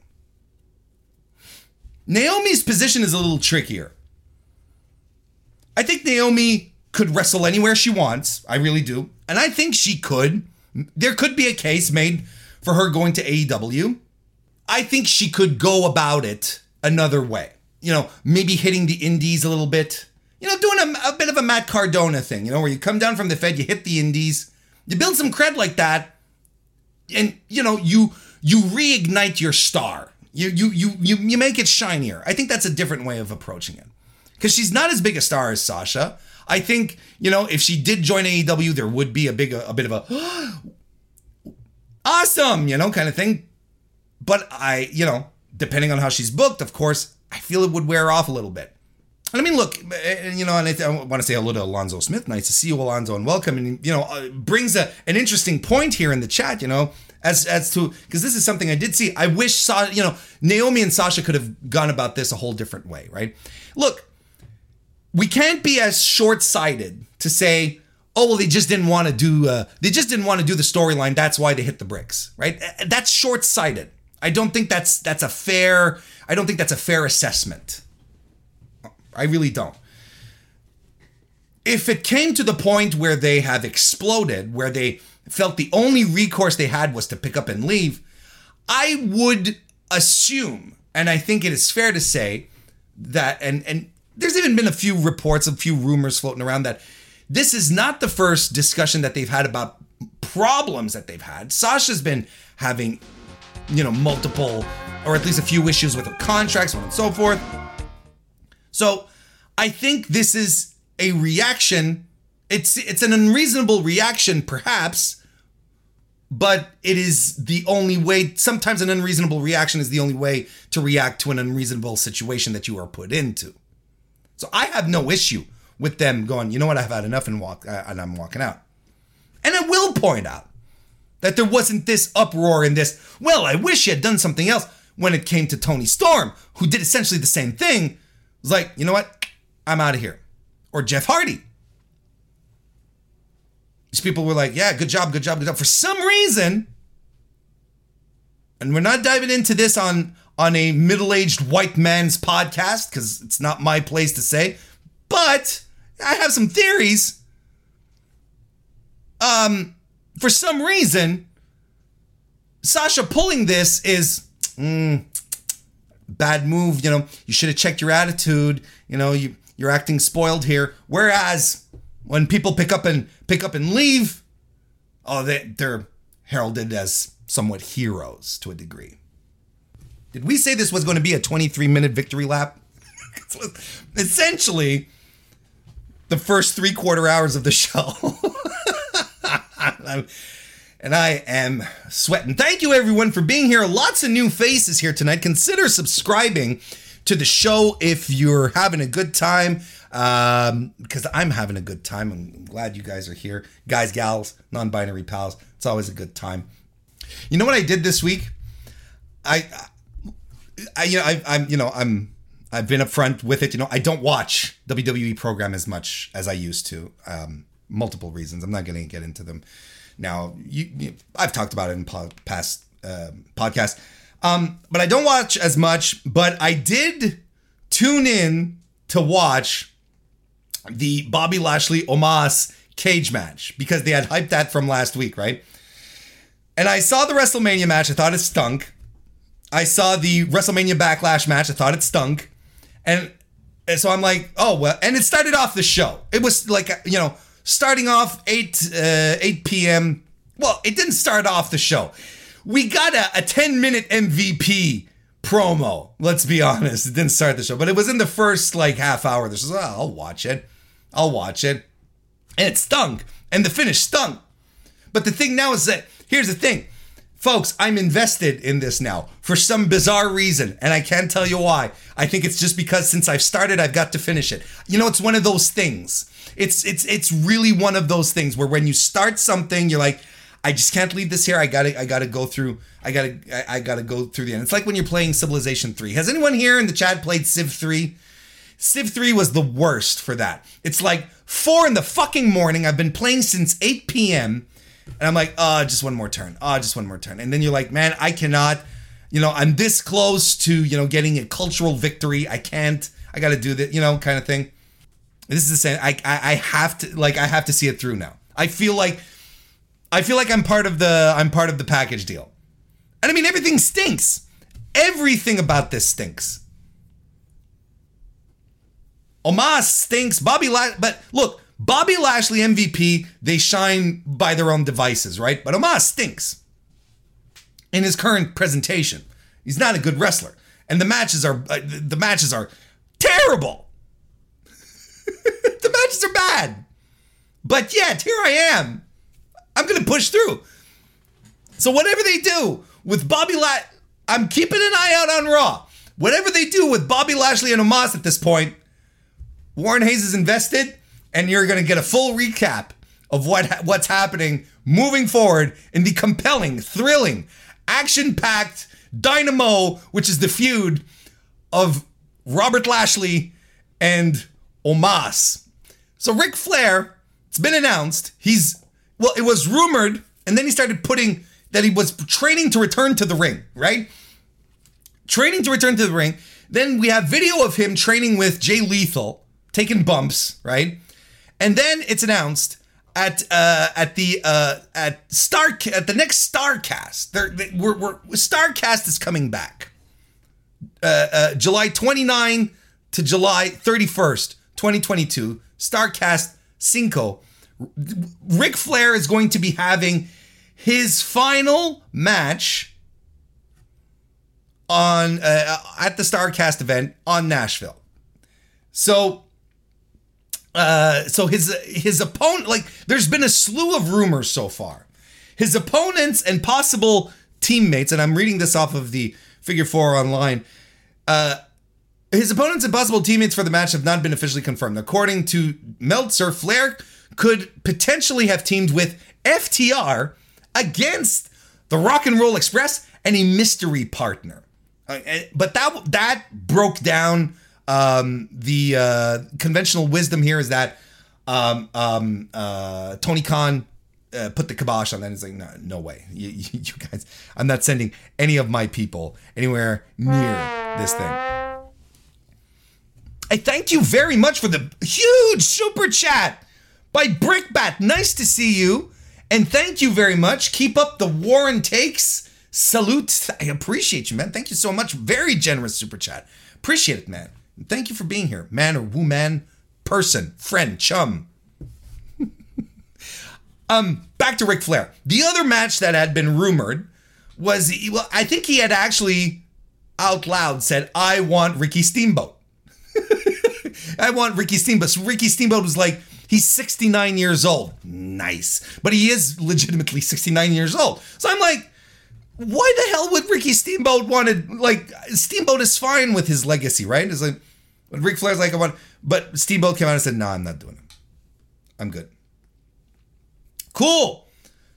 Naomi's position is a little trickier. I think Naomi could wrestle anywhere she wants. I really do. And I think she could. There could be a case made for her going to AEW. I think she could go about it another way. You know, maybe hitting the indies a little bit. You know, doing a, a bit of a Matt Cardona thing, you know, where you come down from the Fed, you hit the indies, you build some cred like that, and you know you you reignite your star. You you you you you make it shinier. I think that's a different way of approaching it. Because she's not as big a star as Sasha. I think you know if she did join AEW, there would be a big a, a bit of a awesome you know kind of thing. But I you know depending on how she's booked, of course, I feel it would wear off a little bit. I mean, look, eh, you know, and I, want to say hello to Alonzo Smith. Nice to see you, Alonzo, and welcome. And you know, uh, brings a an interesting point here in the chat. You know, as as to because this is something I did see. I wish Sa, you know, Naomi and Sasha could have gone about this a whole different way, right? Look, we can't be as short sighted to say, oh well, they just didn't want to do, uh, they just didn't want to do the storyline. That's why they hit the bricks, right? Eh, that's short sighted. I don't think that's that's a fair. I don't think that's a fair assessment. I really don't. If it came to the point where they have exploded, where they felt the only recourse they had was to pick up and leave, I would assume, and I think it is fair to say that, and and there's even been a few reports, a few rumors floating around that this is not the first discussion that they've had about problems that they've had. Sasha's been having, you know, multiple or at least a few issues with her contracts, so on and so forth. So I think this is a reaction. It's it's an unreasonable reaction, perhaps, but it is the only way. Sometimes an unreasonable reaction is the only way to react to an unreasonable situation that you are put into. So I have no issue with them going. You know what? I've had enough and walk, uh, and I'm walking out. And I will point out that there wasn't this uproar in this. Well, I wish you had done something else when it came to Toni Storm, who did essentially the same thing was like, you know what? I'm out of here. or Jeff Hardy. These people were like, yeah, good job, good job, good job. For some reason, and we're not diving into this on on a middle-aged white man's podcast because it's not my place to say, but I have some theories. Um, for some reason, Sasha pulling this is mm, bad move. You know, you should have checked your attitude. You know, you you're acting spoiled here. Whereas when people pick up and pick up and leave, oh, they they're heralded as somewhat heroes to a degree. Did we say this was going to be a 23 minute victory lap? Essentially, the first three quarter hours of the show. and I am sweating. Thank you, everyone, for being here. Lots of new faces here tonight. Consider subscribing to the show if you're having a good time. Um, because I'm having a good time. I'm glad you guys are here, guys, gals, non-binary pals. It's always a good time. You know what I did this week? I, I, you know, I, I'm, you know, I'm, I've been upfront with it. You know, I don't watch WWE program as much as I used to. Um, multiple reasons. I'm not going to get into them now. You, you, I've talked about it in po- past uh, podcasts, um, but I don't watch as much. But I did tune in to watch the Bobby Lashley Omos cage match because they had hyped that from last week, right? And I saw the WrestleMania match. I thought it stunk. I saw the WrestleMania Backlash match. I thought it stunk. And so I'm like, oh, well. And it started off the show. It was like, you know, starting off 8, uh, 8 p.m. Well, it didn't start off the show. We got a, a 10 minute MVP promo. Let's be honest. It didn't start the show, but it was in the first like half hour. This was, oh, I'll watch it. I'll watch it. And it stunk. And the finish stunk. But the thing now is that here's the thing. Folks, I'm invested in this now for some bizarre reason, and I can't tell you why. I think it's just because since I've started, I've got to finish it. You know, it's one of those things. It's it's it's really one of those things where when you start something, you're like, I just can't leave this here. I gotta I gotta go through. I gotta I, I gotta go through the end. It's like when you're playing Civilization Three. Has anyone here in the chat played Civ Three? Civ 3 was the worst for that. It's like four in the fucking morning. I've been playing since 8 p.m. And I'm like, oh, just one more turn. Oh, just one more turn. And then you're like, man, I cannot, you know, I'm this close to, you know, getting a cultural victory. I can't, I got to do that, you know, kind of thing. This is the same. I, I, I have to, like, I have to see it through now. I feel like, I feel like I'm part of the, I'm part of the package deal. And I mean, everything stinks. Everything about this stinks. Omos stinks. Bobby, La- but look, Bobby Lashley MVP, they shine by their own devices, right? But Omos stinks in his current presentation. He's not a good wrestler, and the matches are uh, the matches are terrible. the matches are bad, but yet here I am. I'm gonna push through. So whatever they do with Bobby La, I'm keeping an eye out on Raw. Whatever they do with Bobby Lashley and Omos at this point, Warren Hayes is invested and you're going to get a full recap of what what's happening moving forward in the compelling, thrilling, action-packed dynamo, which is the feud of Robert Lashley and Omos. So Ric Flair, it's been announced, he's well, it was rumored, and then he started putting that he was training to return to the ring, right? Training to return to the ring. Then we have video of him training with Jay Lethal, taking bumps, right? And then it's announced at uh, at the uh, at Star at the next Starrcast. They're, they, we're, we're Starrcast is coming back. Uh, uh, July 29 to July 31st, 2022. Starrcast Cinco. Ric Flair is going to be having his final match on uh, at the Starrcast event on Nashville. So uh, so his his opponent, like, there's been a slew of rumors so far. His opponents and possible teammates, and I'm reading this off of the Figure Four online. Uh, his opponents and possible teammates for the match have not been officially confirmed. According to Meltzer, Flair could potentially have teamed with FTR against the Rock and Roll Express and a mystery partner. Uh, but that that broke down um, the uh, conventional wisdom here is that um, um, uh, Tony Khan uh, put the kibosh on that. He's like, no, no way, you, you, guys. I'm not sending any of my people anywhere near this thing. I thank you very much for the huge super chat by Brickbat. Nice to see you. And thank you very much. Keep up the Warren takes. Salute. I appreciate you, man. Thank you so much. Very generous super chat. Appreciate it, man. Thank you for being here, man or woman, person, friend, chum. um, back to Ric Flair. The other match that had been rumored was, well, I think he had actually out loud said, I want Ricky Steamboat. I want Ricky Steamboat. So Ricky Steamboat was like, he's 69 years old. Nice. But he is legitimately 69 years old. So I'm like, why the hell would Ricky Steamboat wanted like Steamboat is fine with his legacy, right? It's like when Ric Flair's like I want but Steamboat came out and said, no, nah, I'm not doing it. I'm good. Cool.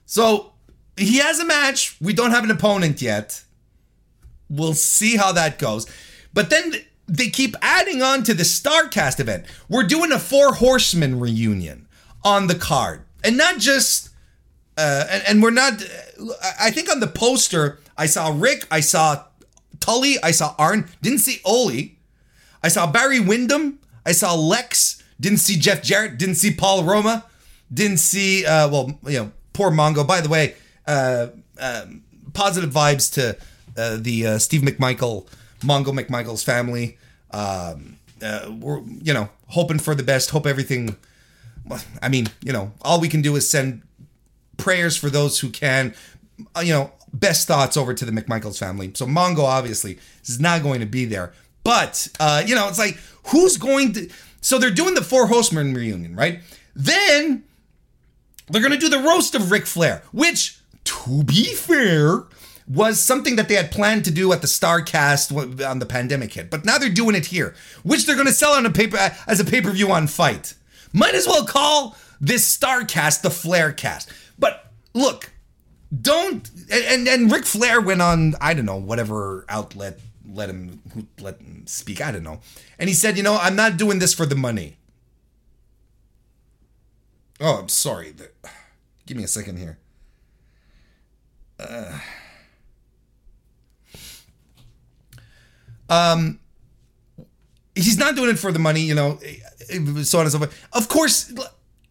So he has a match. We don't have an opponent yet. We'll see how that goes. But then they keep adding on to the Starrcast event. We're doing a Four Horsemen reunion on the card, and not just. Uh, and, and we're not. I think on the poster I saw Ric, I saw Tully, I saw Arn, didn't see Ole, I saw Barry Windham, I saw Lex, didn't see Jeff Jarrett, didn't see Paul Roma, didn't see. Uh, well, you know, poor Mongo. By the way, uh, uh, positive vibes to uh, the uh, Steve McMichael, Mongo McMichael's family. Um, uh, we're you know hoping for the best. Hope everything. I mean, you know, all we can do is send prayers for those who can. Uh, you know, best thoughts over to the McMichaels family. So Mongo obviously is not going to be there, but uh, you know, it's like who's going to. So they're doing the Four Horsemen reunion, right? Then they're to do the roast of Ric Flair, which, to be fair, was something that they had planned to do at the Starrcast on the pandemic hit, but now they're doing it here, which they're to sell on a paper as a pay per view on FITE. Might as well call this Starrcast the Flair Cast. But look, don't and and Ric Flair went on I don't know whatever outlet let him let him speak I don't know, and he said you know I'm not doing this for the money. Oh, I'm sorry. Give me a second here. Uh, um, he's not doing it for the money, you know, so on and so forth. Of course,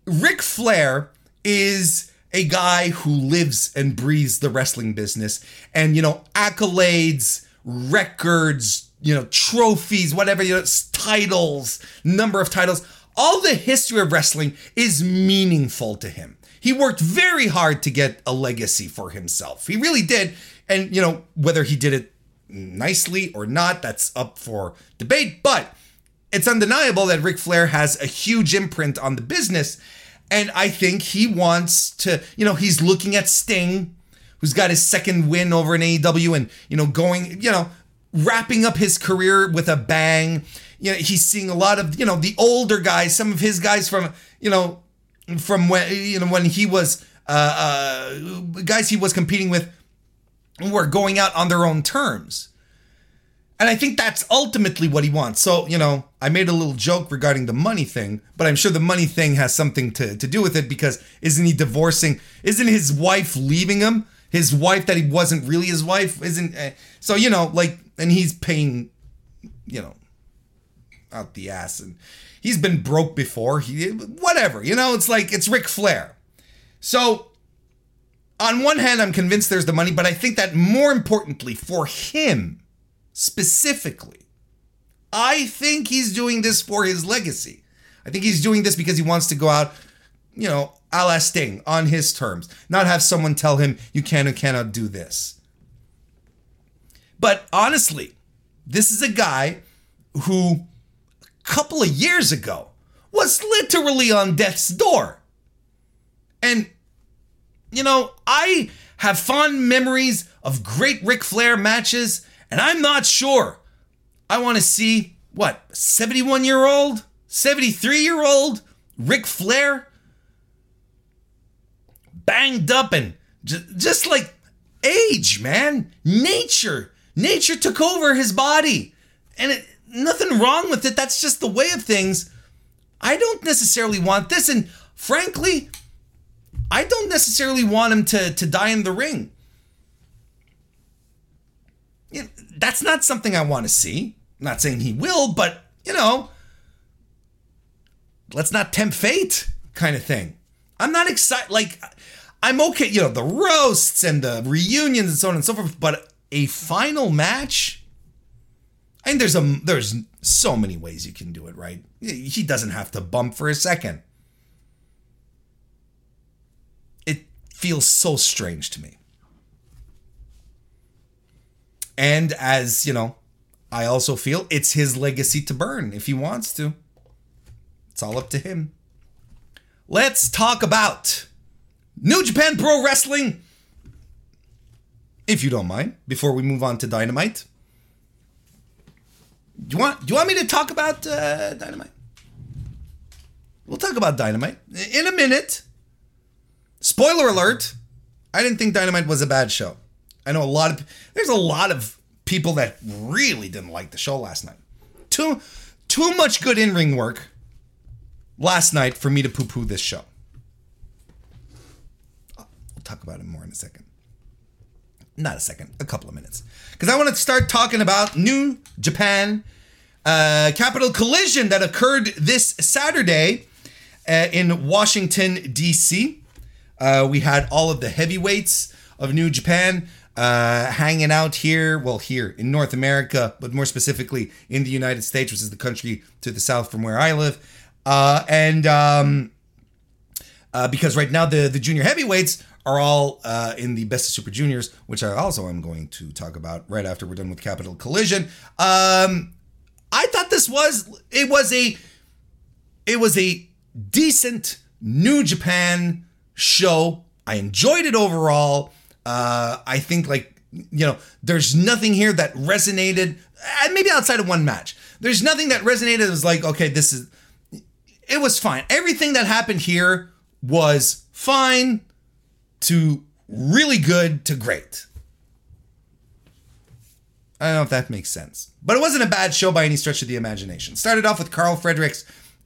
Ric Flair is a guy who lives and breathes the wrestling business and, you know, accolades, records, you know, trophies, whatever, you know, titles, number of titles. All the history of wrestling is meaningful to him. He worked very hard to get a legacy for himself. He really did. And, you know, whether he did it nicely or not, that's up for debate. But it's undeniable that Ric Flair has a huge imprint on the business. And I think he wants to, you know, he's looking at Sting, who's got his second win over an AEW and, you know, going, you know, wrapping up his career with a bang. You know, he's seeing a lot of, you know, the older guys, some of his guys from, you know, from when, you know, when he was, uh, uh guys he was competing with were going out on their own terms. And I think that's ultimately what he wants. So, you know, I made a little joke regarding the money thing, but I'm sure the money thing has something to, to do with it because isn't he divorcing? Isn't his wife leaving him? His wife that he wasn't really his wife? Isn't. Uh, so, you know, like, and he's paying, you know, out the ass. And he's been broke before. He, whatever, you know, it's like, it's Ric Flair. So, on one hand, I'm convinced there's the money, but I think that more importantly for him, specifically. I think he's doing this for his legacy. I think he's doing this because he wants to go out, you know, a la Sting on his terms, not have someone tell him you can or cannot do this. But honestly, this is a guy who a couple of years ago was literally on death's door. And, you know, I have fond memories of great Ric Flair matches and I'm not sure. I want to see what 71 year old, 73 year old Ric Flair banged up and just, just like age, man. Nature. Nature took over his body. And it, nothing wrong with it. That's just the way of things. I don't necessarily want this. And frankly, I don't necessarily want him to, to die in the ring. You know, that's not something I want to see. I'm not saying he will, but, you know, let's not tempt fate kind of thing. I'm not excited. Like, I'm okay, you know, the roasts and the reunions and so on and so forth, but a final match? I think there's a there's so many ways you can do it, right? He doesn't have to bump for a second. It feels so strange to me. And as, you know, I also feel it's his legacy to burn if he wants to. It's all up to him. Let's talk about New Japan Pro Wrestling. If you don't mind, before we move on to Dynamite. Do you want do you want me to talk about uh, Dynamite? We'll talk about Dynamite in a minute. Spoiler alert, I didn't think Dynamite was a bad show. I know a lot of there's a lot of people that really didn't like the show last night. Too too much good in-ring work last night for me to poo-poo this show. Talk about it more in a second. Not a second, a couple of minutes. Because I want to start talking about New Japan uh, Capital Collision that occurred this Saturday uh, in Washington, D.C. Uh, we had all of the heavyweights of New Japan uh, hanging out here, well, here in North America, but more specifically in the United States, which is the country to the south from where I live. Uh, and um, uh, because right now the, the junior heavyweights are all uh, in the Best of Super Juniors, which I also am going to talk about right after we're done with Capital Collision. Um, I thought this was it was a it was a decent New Japan show. I enjoyed it overall. Uh, I think like you know, there's nothing here that resonated. Uh, maybe outside of one match, there's nothing that resonated. It was like, okay, this is. It was fine. Everything that happened here was fine to really good to great. I don't know if that makes sense. But it wasn't a bad show by any stretch of the imagination. Started off with Karl Fredericks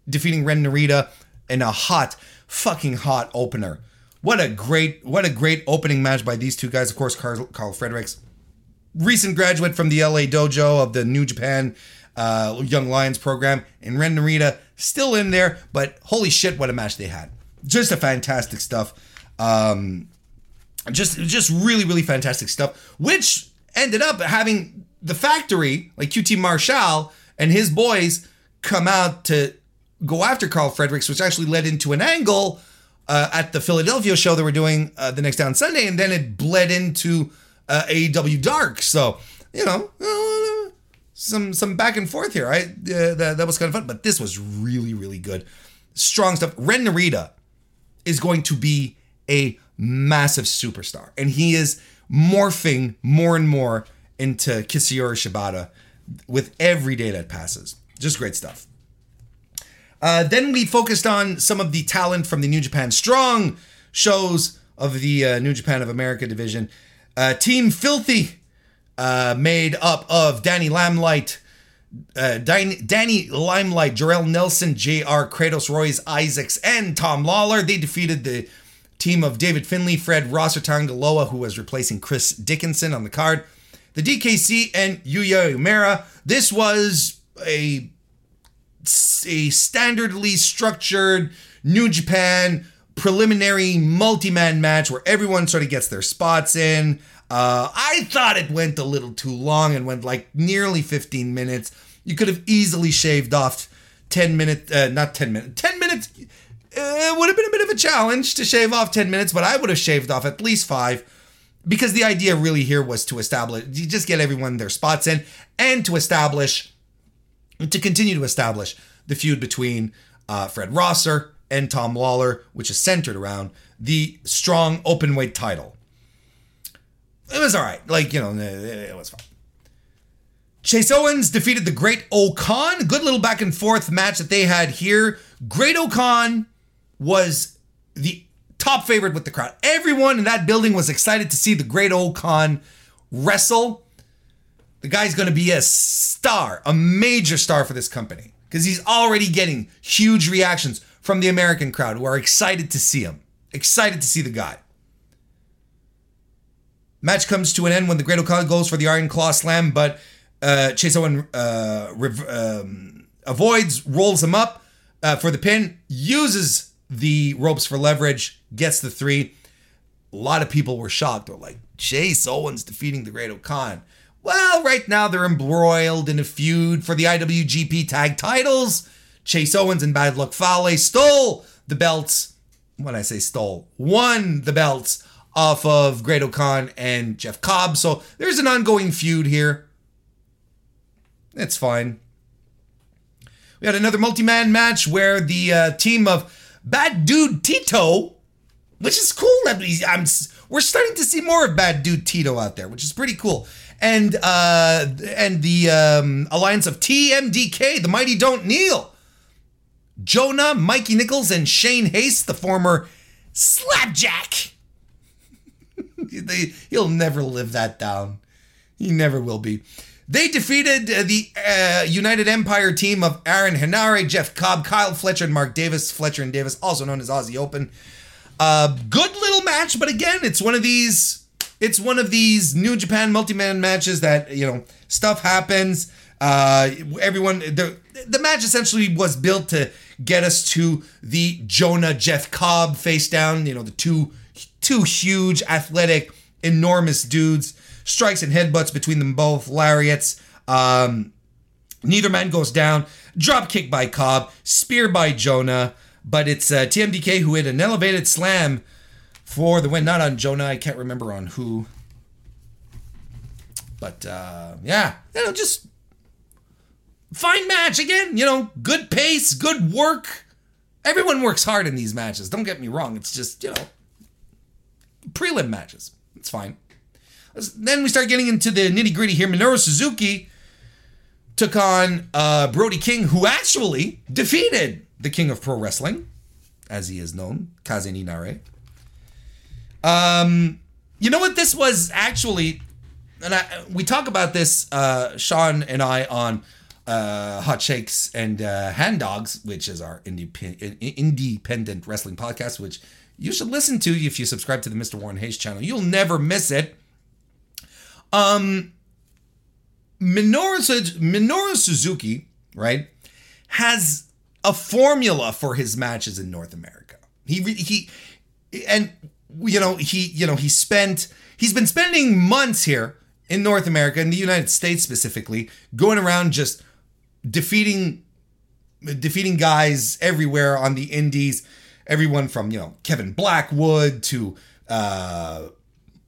defeating Ren Narita in a hot, fucking hot opener. What a great, what a great opening match by these two guys. Of course, Karl, Karl Fredericks, recent graduate from the LA Dojo of the New Japan uh, Young Lions program, and Ren Narita still in there. But holy shit, what a match they had! Just a fantastic stuff. Um, just, just really, really fantastic stuff. Which ended up having the factory, like QT Marshall and his boys, come out to go after Karl Fredericks, which actually led into an angle uh, at the Philadelphia show that we're doing uh, the next day on Sunday, and then it bled into uh, AEW Dark. So you know, uh, some some back and forth here. I uh, that, that was kind of fun, but this was really really good, strong stuff. Ren Narita is going to be a massive superstar, and he is morphing more and more into Katsuyori Shibata with every day that passes. Just great stuff. Uh, then we focused on some of the talent from the New Japan Strong shows of the uh, New Japan of America division. Uh, Team Filthy, uh, made up of Danny Limelight, uh, Danny, Danny Limelight, Jorel Nelson, J.R. Kratos, Royce Isaacs, and Tom Lawler. They defeated the team of David Finlay, Fred Rosser, Tanga Loa, who was replacing Chris Dickinson on the card the DKC and Yuya Uemura. This was a a standardly structured New Japan preliminary multi-man match where everyone sort of gets their spots in. Uh, I thought it went a little too long and went like nearly 15 minutes. You could have easily shaved off 10 minutes, uh, not 10 minutes, 10 minutes. It would have been a bit of a challenge to shave off 10 minutes, but I would have shaved off at least five because the idea really here was to establish, you just get everyone their spots in and to establish, to continue to establish the feud between uh, Fred Rosser and Tom Lawler, which is centered around the strong open weight title. It was all right. Like, you know, it was fine. Chase Owens defeated the Great-O-Khan. Good little back and forth match that they had here. Great-O-Khan was the top favorite with the crowd. Everyone in that building was excited to see the Great-O-Khan wrestle. The guy's going to be a star, a major star for this company because he's already getting huge reactions from the American crowd who are excited to see him, excited to see the guy. Match comes to an end when the Great-O-Khan goes for the Iron Claw slam, but uh, Chase Owen uh, rev- um, avoids, rolls him up uh, for the pin, uses the ropes for leverage, gets the three. A lot of people were shocked. They're like, Chase Owens defeating the Great-O-Khan. Well, right now they're embroiled in a feud for the IWGP tag titles. Chase Owens and Bad Luck Fale stole the belts. When I say stole, won the belts off of Great-O-Khan and Jeff Cobb. So there's an ongoing feud here. It's fine. We had another multi-man match where the uh, team of Bad Dude Tito, which is cool that I'm, we're starting to see more of Bad Dude Tito out there, which is pretty cool. And uh, and the um, alliance of TMDK, the Mighty Don't Kneel, Jonah, Mikey Nichols, and Shane Haste, the former Slapjack. he'll never live that down. He never will be. They defeated uh, the uh, United Empire team of Aaron Henare, Jeff Cobb, Kyle Fletcher, and Mark Davis. Fletcher and Davis, also known as Aussie Open. Uh, good little match, but again, it's one of these. It's one of these New Japan multi-man matches that you know stuff happens. Uh, everyone, the the match essentially was built to get us to the Jonah Jeff Cobb face down. You know, the two two huge, athletic, enormous dudes. Strikes and headbutts between them both, lariats. Um, neither man goes down. Drop kick by Cobb, spear by Jonah, but it's uh, TMDK who hit an elevated slam for the win. Not on Jonah, I can't remember on who. But uh, yeah, you know, just fine match again. You know, good pace, good work. Everyone works hard in these matches. Don't get me wrong. It's just you know prelim matches. It's fine. Then we start getting into the nitty gritty here. Minoru Suzuki took on uh, Brody King, who actually defeated the King of Pro Wrestling, as he is known, Kaze Ninare. Um, you know what this was actually, and I, we talk about this, uh, Sean and I on uh, Hot Shakes and uh, Hand Dogs, which is our indie, independent wrestling podcast, which you should listen to if you subscribe to the Mr. Warren Hayes channel. You'll never miss it. Um, Minoru, Minoru Suzuki, right, has a formula for his matches in North America. He he and you know he you know he spent he's been spending months here in North America in the United States specifically going around just defeating defeating guys everywhere on the indies everyone from you know Kevin Blackwood to uh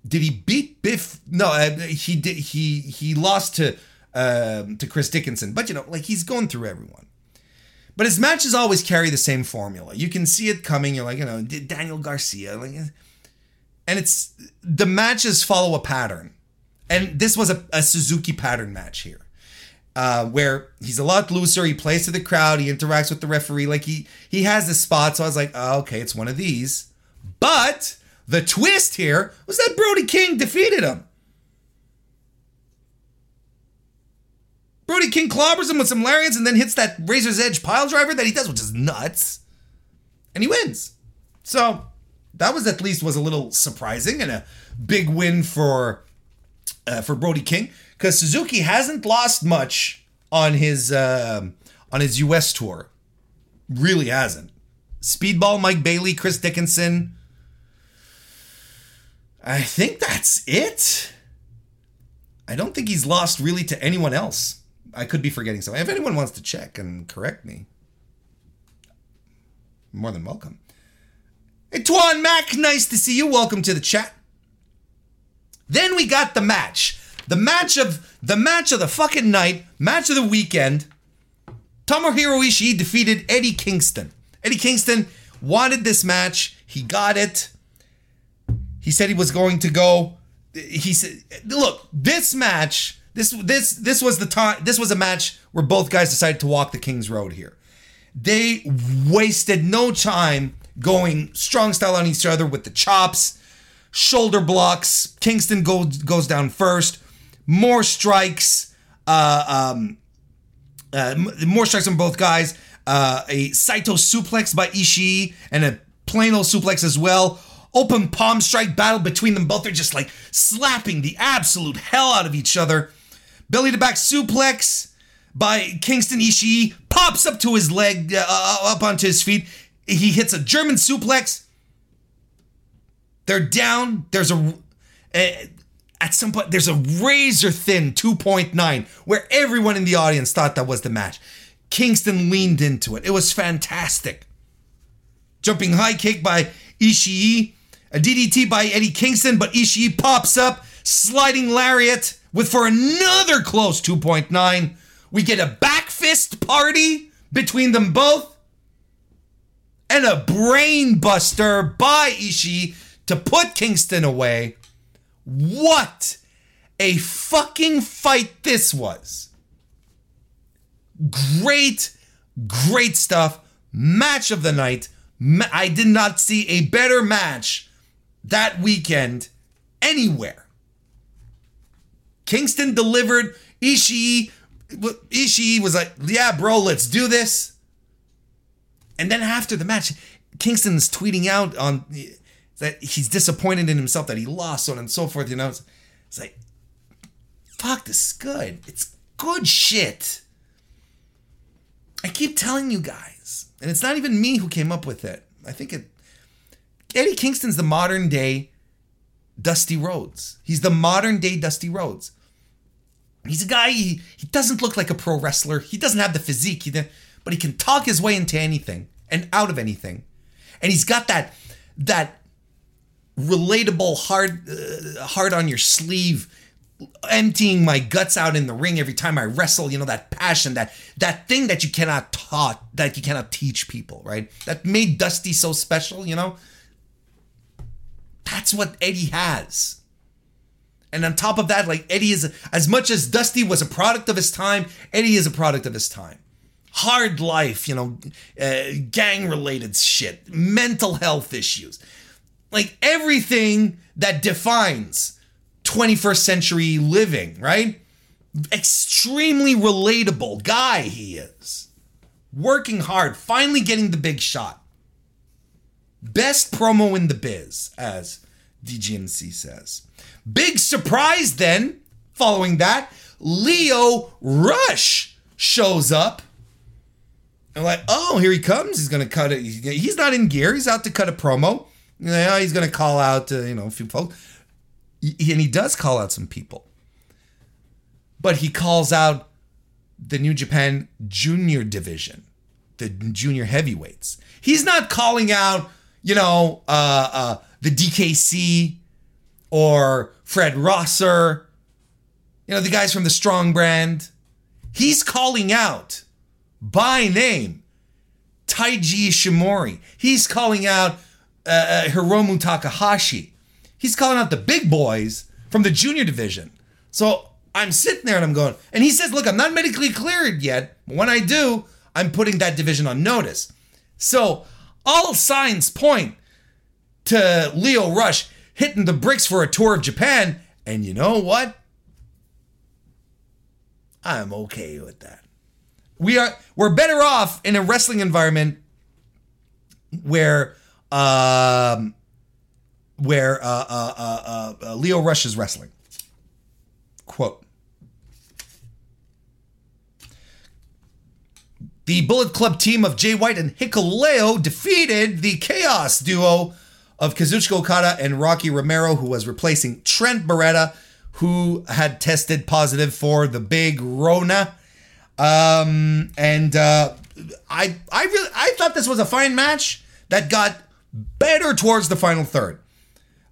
did he beat Biff? No, uh, he did. He he lost to um, to Chris Dickinson, but you know, like he's going through everyone. But his matches always carry the same formula. You can see it coming. You're like, you know, Daniel Garcia, like, and it's the matches follow a pattern, and this was a, a Suzuki pattern match here. Uh, where he's a lot looser. He plays to the crowd. He interacts with the referee. Like he he has this spot. So I was like, oh, okay, it's one of these. But the twist here was that Brody King defeated him. Brody King clobbers him with some lariats and then hits that razor's edge pile driver that he does, which is nuts. And he wins. So that was at least was a little surprising and a big win for uh, for Brody King because Suzuki hasn't lost much on his uh, on his U.S. tour. Really hasn't. Speedball, Mike Bailey, Chris Dickinson, I think that's it. I don't think he's lost really to anyone else. I could be forgetting something. If anyone wants to check and correct me, more than welcome. Hey, Mac, nice to see you. Welcome to the chat. Then we got the match. The match of the match of the fucking night, match of the weekend. Tomohiro Ishii defeated Eddie Kingston. Eddie Kingston wanted this match. He got it. He said he was going to go. He said, "Look, this match, this this this was the time. This was a match where both guys decided to walk the King's Road here. They wasted no time going strong style on each other with the chops, shoulder blocks. Kingston goes goes down first. More strikes. Uh, um, uh, more strikes from both guys. Uh, a Saito suplex by Ishii and a plain old suplex as well. Open palm strike battle between them both. They're just like slapping the absolute hell out of each other. Belly to back suplex by Kingston Ishii pops up to his leg, uh, uh, up onto his feet. He hits a German suplex. They're down. There's a, a at some point there's a razor thin 2.9 where everyone in the audience thought that was the match. Kingston leaned into it. It was fantastic. Jumping high kick by Ishii, a DDT by Eddie Kingston, but Ishii pops up, sliding lariat with for another close 2.9. We get a back fist party between them both and a brain buster by Ishii to put Kingston away. What a fucking fight this was. Great, great stuff. Match of the night. I did not see a better match that weekend anywhere. Kingston delivered. Ishii, Ishii was like, "Yeah, bro, let's do this." And then after the match, Kingston's tweeting out on that he's disappointed in himself that he lost, so on and so forth. You know, it's, it's like, fuck, this is good. It's good shit. I keep telling you guys, and it's not even me who came up with it. I think it. Eddie Kingston's the modern day Dusty Rhodes. He's the modern day Dusty Rhodes. He's a guy, he, he doesn't look like a pro wrestler. He doesn't have the physique, he, but he can talk his way into anything and out of anything. And he's got that that relatable hard uh, hard on your sleeve emptying my guts out in the ring every time I wrestle, you know, that passion, that that thing that you cannot taught, that you cannot teach people, right? That made Dusty so special, you know? That's what Eddie has. And on top of that, like Eddie is as much as Dusty was a product of his time, Eddie is a product of his time. Hard life, you know, uh, gang related shit, mental health issues. Like everything that defines 21st century living, right? Extremely relatable guy he is. Working hard, finally getting the big shot. Best promo in the biz, as DGNC says. Big surprise then, following that, Lio Rush shows up. And like, oh, here he comes. He's gonna cut it. He's not in gear. He's out to cut a promo. Yeah, he's gonna call out, uh, you know, a few folks and he does call out some people. But he calls out the New Japan Junior Division, the junior heavyweights. He's not calling out, you know, uh, uh, the DKC or Fred Rosser, you know, the guys from the Strong brand. He's calling out by name Taiji Ishimori. He's calling out uh, uh Hiromu Takahashi. He's calling out the big boys from the junior division. So I'm sitting there and I'm going, and he says, Look, I'm not medically cleared yet. When I do, I'm putting that division on notice. So all signs point to Lio Rush hitting the bricks for a tour of Japan. And you know what? I'm okay with that. We are we're better off in a wrestling environment where um where uh, uh, uh, uh, Lio Rush is wrestling. Quote The Bullet Club team of Jay White and Hikuleo defeated the Chaos duo of Kazuchika Okada and Rocky Romero, who was replacing Trent Beretta, who had tested positive for the big Rona. Um, and uh, I, I really, I thought this was a fine match that got better towards the final third.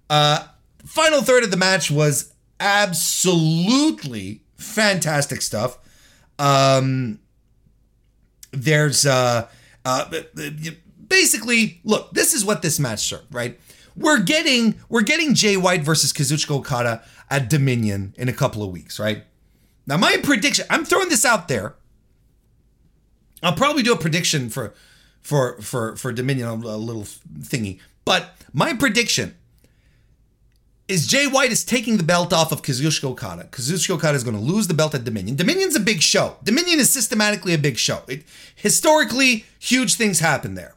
Uh, final third of the match was absolutely fantastic stuff. Um, there's uh, uh, basically look. This is what this match served, right? We're getting we're getting Jay White versus Kazuchika Okada at Dominion in a couple of weeks, right? Now my prediction. I'm throwing this out there. I'll probably do a prediction for for for for Dominion a little thingy, but my prediction is Jay White is taking the belt off of Kazuchika Okada. Kazuchika Okada is going to lose the belt at Dominion. Dominion's a big show. Dominion is systematically a big show. It, historically, huge things happen there.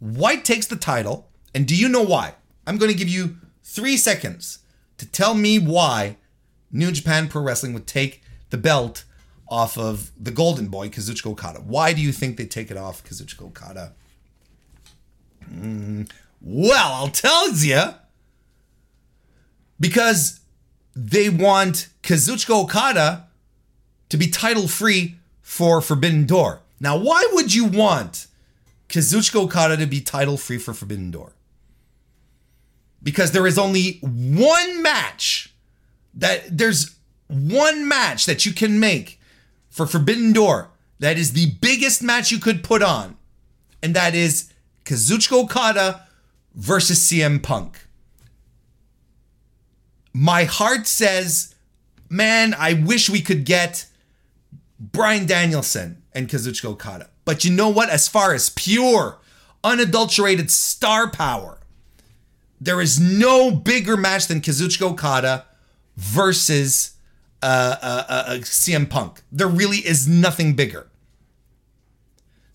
White takes the title, and do you know why? I'm going to give you three seconds to tell me why New Japan Pro Wrestling would take the belt off of the Golden Boy, Kazuchika Okada. Why do you think they take it off Kazuchika Okada? Mm, well, I'll tell you because they want Kazuchika Okada to be title free for Forbidden Door. Now, why would you want Kazuchika Okada to be title free for Forbidden Door? Because there is only one match that there's one match that you can make for Forbidden Door that is the biggest match you could put on, and that is Kazuchika Okada versus CM Punk my heart says, man, I wish we could get Brian Danielson and Kazuchika Okada. But you know what? As far as pure, unadulterated star power, there is no bigger match than Kazuchika Okada versus uh, uh, uh, uh CM Punk. There really is nothing bigger.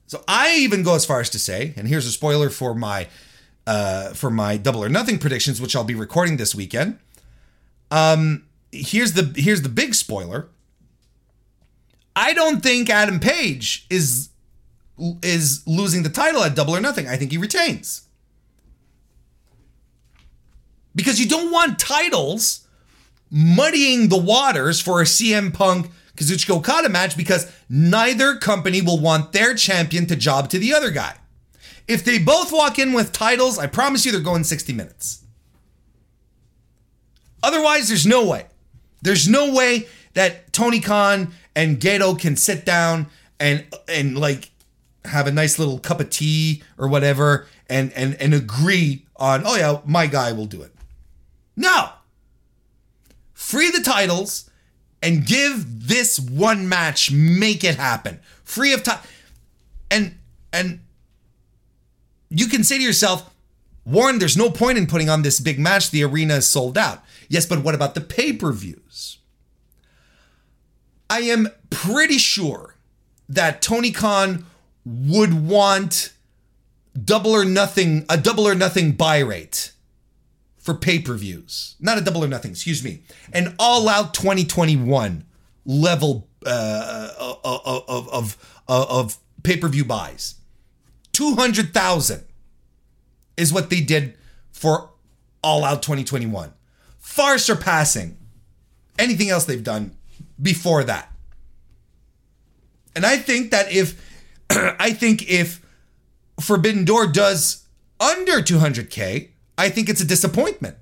So I even go as far as to say, and here's a spoiler for my uh, for my double or nothing predictions, which I'll be recording this weekend. Um, here's the here's the big spoiler. I don't think Adam Page is is losing the title at Double or Nothing. I think he retains. Because you don't want titles muddying the waters for a CM Punk Kazuchika Okada match because neither company will want their champion to job to the other guy. If they both walk in with titles, I promise you they're going 60 minutes. Otherwise, there's no way. There's no way that Tony Khan and Gedo can sit down and and like have a nice little cup of tea or whatever and and and agree on oh yeah my guy will do it. No. Free the titles and give this one match make it happen. Free of time. And and you can say to yourself, Warren, there's no point in putting on this big match. The arena is sold out. Yes, but what about the pay per views? I am pretty sure that Tony Khan would want double or nothing, a double or nothing buy rate for pay per views. Not a double or nothing, excuse me. An all out 2021 level uh, uh, uh, uh, of, of, of, of pay per view buys. 200,000 is what they did for All Out 2021 far surpassing anything else they've done before that. And I think that if I think if Forbidden Door does under 200k, I think it's a disappointment.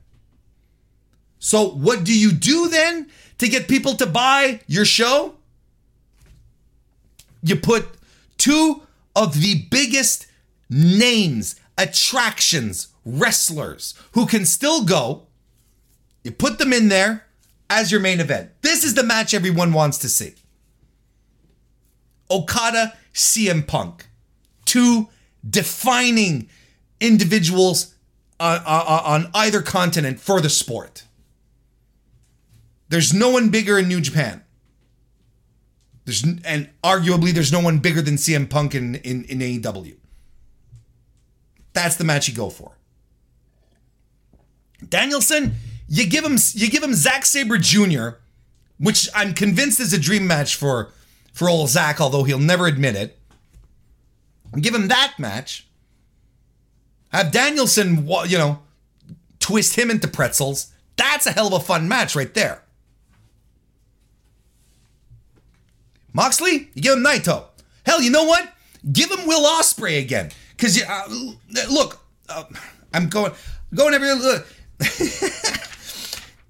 So what do you do then to get people to buy your show? You put two of the biggest names, attractions, wrestlers who can still go you put them in there as your main event. This is the match everyone wants to see. Okada, CM Punk. Two defining individuals on, on, on either continent for the sport. There's no one bigger in New Japan. There's and arguably there's no one bigger than CM Punk in, in, in AEW. That's the match you go for. Danielson, you give him you give him Zack Sabre Jr., which I'm convinced is a dream match for for old Zack, although he'll never admit it. Give him that match. Have Danielson, you know, twist him into pretzels. That's a hell of a fun match right there. Moxley, you give him Naito. Hell, you know what? Give him Will Ospreay again. Because uh, look, uh, I'm going going every. Look.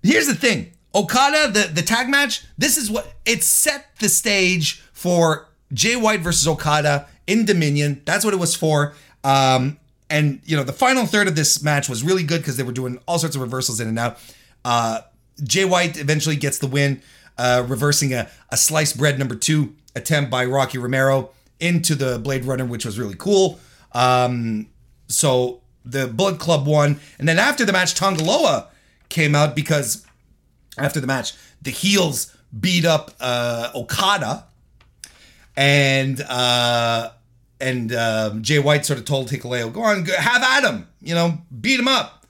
Here's the thing. Okada, the, the tag match, this is what it set the stage for Jay White versus Okada in Dominion. That's what it was for. Um, and you know, the final third of this match was really good because they were doing all sorts of reversals in and out. Uh, Jay White eventually gets the win, uh, reversing a, a sliced bread number two attempt by Rocky Romero into the Blade Runner, which was really cool. Um, so the Bullet Club won, and then after the match, Tanga Loa came out because after the match, the heels beat up uh, Okada, and uh, and um, Jay White sort of told Hikuleo, "Go on, have at him. You know, beat him up,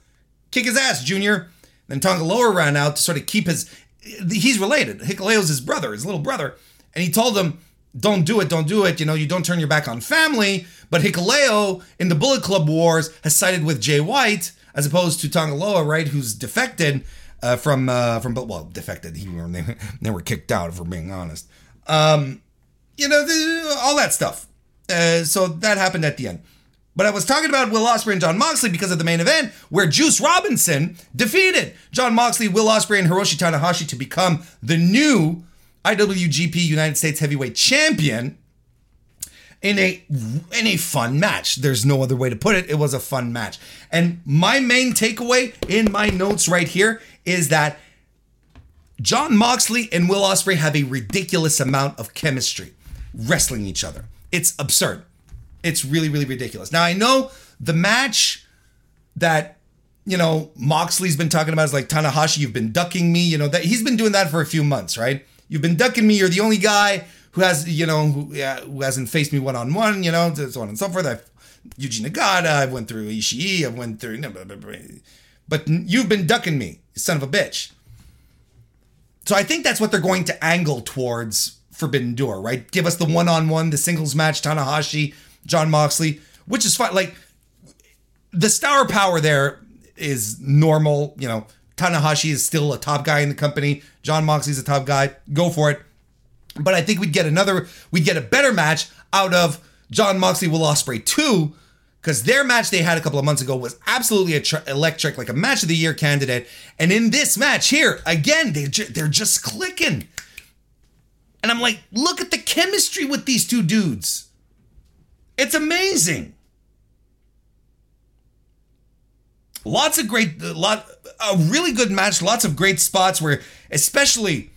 kick his ass, Junior." Then Tanga Loa ran out to sort of keep his. He's related. Hikuleo's his brother, his little brother, and he told him, "Don't do it, don't do it. You know, you don't turn your back on family." But Hikuleo in the Bullet Club Wars has sided with Jay White as opposed to Tanga Loa, right, who's defected uh, from uh, from well defected. He they, they were kicked out, if we're being honest. Um, you know, all that stuff. Uh, so that happened at the end. But I was talking about Will Ospreay and Jon Moxley because of the main event, where Juice Robinson defeated Jon Moxley, Will Ospreay, and Hiroshi Tanahashi to become the new IWGP United States Heavyweight Champion in a in a fun match. There's no other way to put it. It was a fun match. And my main takeaway in my notes right here is that Jon Moxley and Will Ospreay have a ridiculous amount of chemistry wrestling each other. It's absurd. It's really really ridiculous. Now I know the match that you know Moxley's been talking about is like Tanahashi, you've been ducking me. You know that he's been doing that for a few months, right? You've been ducking me. You're the only guy who has you know who, yeah, who hasn't faced me one on one, you know, so on and so forth. I've Yuji Nagata, I've went through Ishii, I've went through, but you've been ducking me, you son of a bitch. So I think that's what they're going to angle towards Forbidden Door, right? Give us the one on one, the singles match, Tanahashi, Jon Moxley, which is fine. Like the star power there is normal, you know. Tanahashi is still a top guy in the company. Jon Moxley's a top guy. Go for it. But I think we'd get another, we'd get a better match out of Jon Moxley Will Ospreay 2 because their match they had a couple of months ago was absolutely electric, like a match of the year candidate. And in this match here, again, they they're just clicking. And I'm like, look at the chemistry with these two dudes. It's amazing. Lots of great, lot, a really good match. Lots of great spots where, especially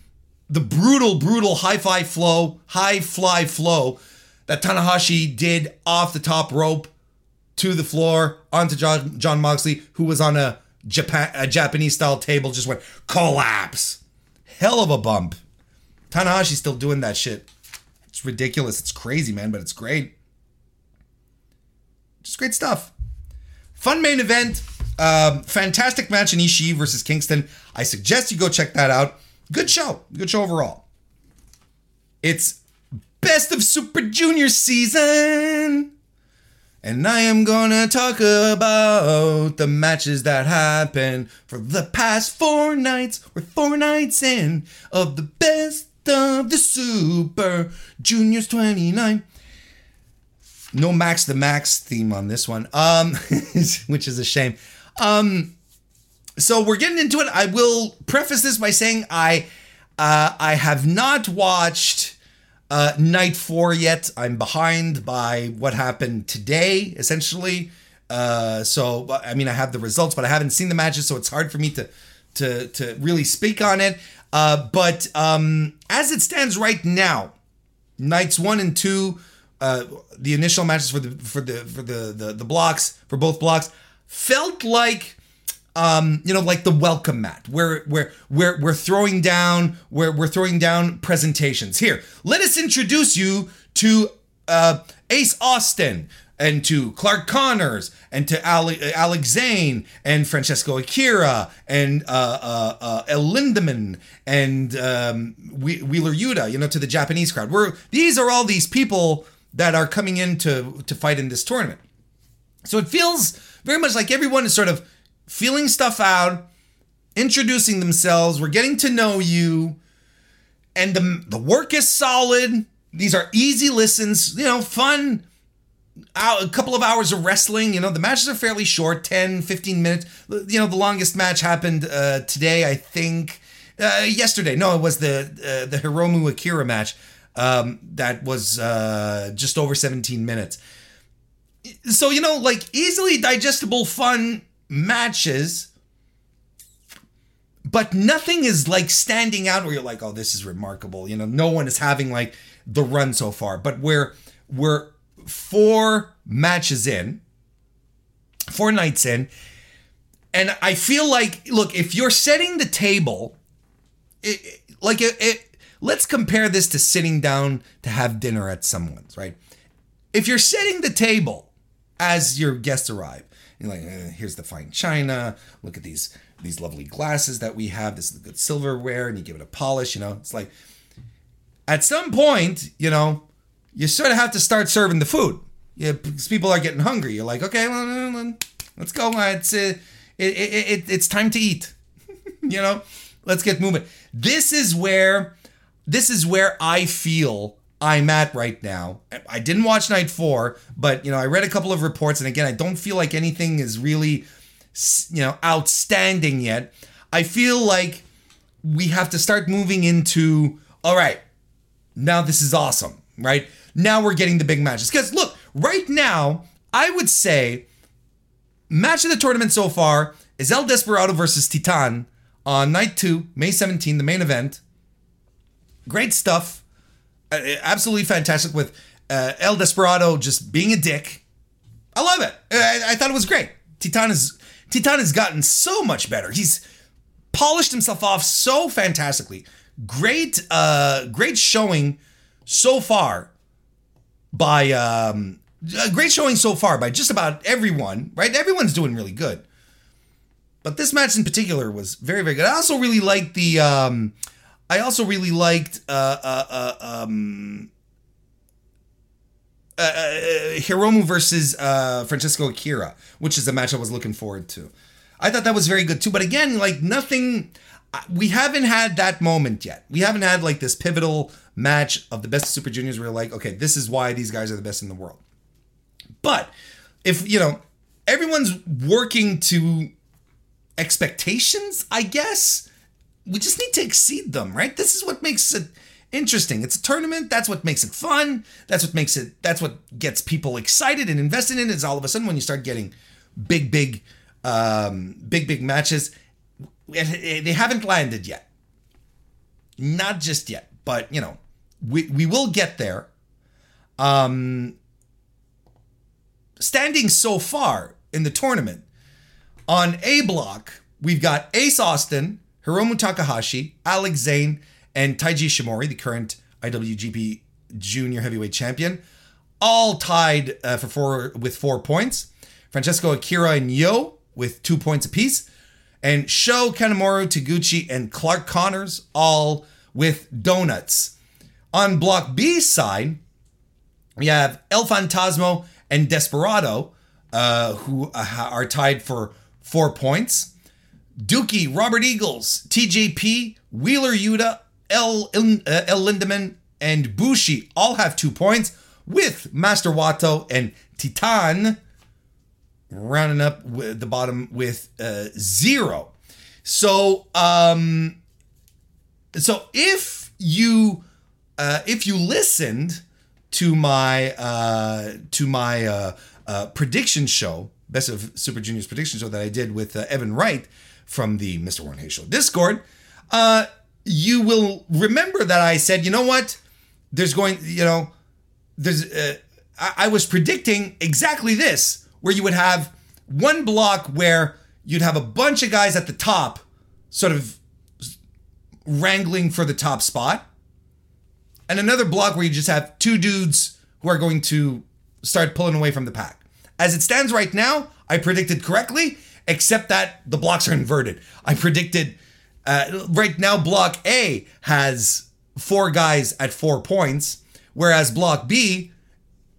the brutal, brutal high fly flow, high fly flow that Tanahashi did off the top rope to the floor onto John, Jon Moxley, who was on a Japan a Japanese style table, just went collapse. Hell of a bump. Tanahashi's still doing that shit. It's ridiculous. It's crazy, man, but it's great. Just great stuff. Fun main event. Um, fantastic match in Ishii versus Kingston. I suggest you go check that out. Good show. Good show overall. It's best of Super Junior season. And I am gonna talk about the matches that happened for the past four nights. We're four nights in of the best of the Super Juniors 29. No Max the Max theme on this one, um, which is a shame. Um, so we're getting into it. I will preface this by saying I uh, I have not watched uh, night four yet. I'm behind by what happened today, essentially. Uh, so I mean, I have the results, but I haven't seen the matches, so it's hard for me to to to really speak on it. Uh, but um, as it stands right now, nights one and two, uh, the initial matches for the for the for the the, the blocks for both blocks felt like um, you know, like the welcome mat, where where where we're throwing down, where we're throwing down presentations. Here, let us introduce you to uh, Ace Austin and to Clark Connors and to Ale- Alex Zayne and Francesco Akira and uh, uh, uh, El Lindaman and um, Wheeler Yuta, you know, to the Japanese crowd. We're, these are all these people that are coming in to, to fight in this tournament. So it feels very much like everyone is sort of feeling stuff out, introducing themselves. We're getting to know you. And the, the work is solid. These are easy listens, you know, fun. A couple of hours of wrestling. You know, the matches are fairly short 10, 15 minutes. You know, the longest match happened uh, today, I think. Uh, yesterday. No, it was the uh, the Hiromu Akira match um, that was uh, just over 17 minutes. So, you know, like easily digestible, fun matches but nothing is like standing out where you're like oh this is remarkable you know no one is having like the run so far but we're we're four matches in four nights in And I feel like, look, if you're setting the table, it, it- like it, it, let's compare this to sitting down to have dinner at someone's, right? If you're setting the table as your guests arrive, like, eh, here's the fine china. Look at these these lovely glasses that we have. This is the good silverware, and you give it a polish. You know, it's like at some point, you know, you sort of have to start serving the food. Yeah, because people are getting hungry. You're like, okay, let's go. It's uh, it, it, it, it's time to eat. you know, let's get moving. This is where this is where I feel I'm at right now. I didn't watch night four, but you know, I read a couple of reports, and again, I don't feel like anything is really, you know, outstanding yet. I feel like we have to start moving into all right. Now this is awesome, right? Now we're getting the big matches. Because look, right now, I would say match of the tournament so far is El Desperado versus Titan on night two, May 17, the main event. Great stuff. Uh, absolutely fantastic with uh, El Desperado just being a dick. I love it. I, I thought it was great. Titan is Titan has gotten so much better. He's polished himself off so fantastically. Great, uh, great showing so far by um, great showing so far by just about everyone. Right, everyone's doing really good. But this match in particular was very, very good. I also really liked the. Um, I also really liked uh, uh, uh, um, uh, uh, Hiromu versus uh, Francesco Akira, which is a match I was looking forward to. I thought that was very good too. But again, like nothing, we haven't had that moment yet. We haven't had like this pivotal match of the best of Super Juniors where you're like, okay, this is why these guys are the best in the world. But if, you know, everyone's working to expectations, I guess, we just need to exceed them, right? This is what makes it interesting. It's a tournament. That's what makes it fun. That's what makes it. That's what gets people excited and invested in. it. Is all of a sudden when you start getting big, big, um, big, big matches, they haven't landed yet. Not just yet, but you know, we we will get there. Um, standing so far in the tournament on A block, we've got Ace Austin, Hiromu Takahashi, Alex Zayne, and Taiji Ishimori, the current IWGP Junior Heavyweight Champion, all tied uh, for four with four points. Francesco Akira and Yo with two points apiece, and Sho Kanemaru, Taguchi, and Clark Connors all with donuts. On Block B side, we have El Phantasmo and Desperado, uh, who uh, are tied for four points. Douki, Robert Eagles, TJP, Wheeler Yuta, El, uh, El Lindaman, and Bushi all have two points, with Master Wato and Titan rounding up the bottom with uh, zero. So, um, so if you uh, if you listened to my uh, to my uh, uh, prediction show, best of Super Juniors prediction show that I did with uh, Evan Wright from the Mr. Warren Hayes Show Discord, uh, you will remember that I said, you know what? There's going, you know, there's. Uh, I, I was predicting exactly this, where you would have one block where you'd have a bunch of guys at the top, sort of wrangling for the top spot, and another block where you just have two dudes who are going to start pulling away from the pack. As it stands right now, I predicted correctly, except that the blocks are inverted. I predicted uh, right now block A has four guys at four points, whereas block B,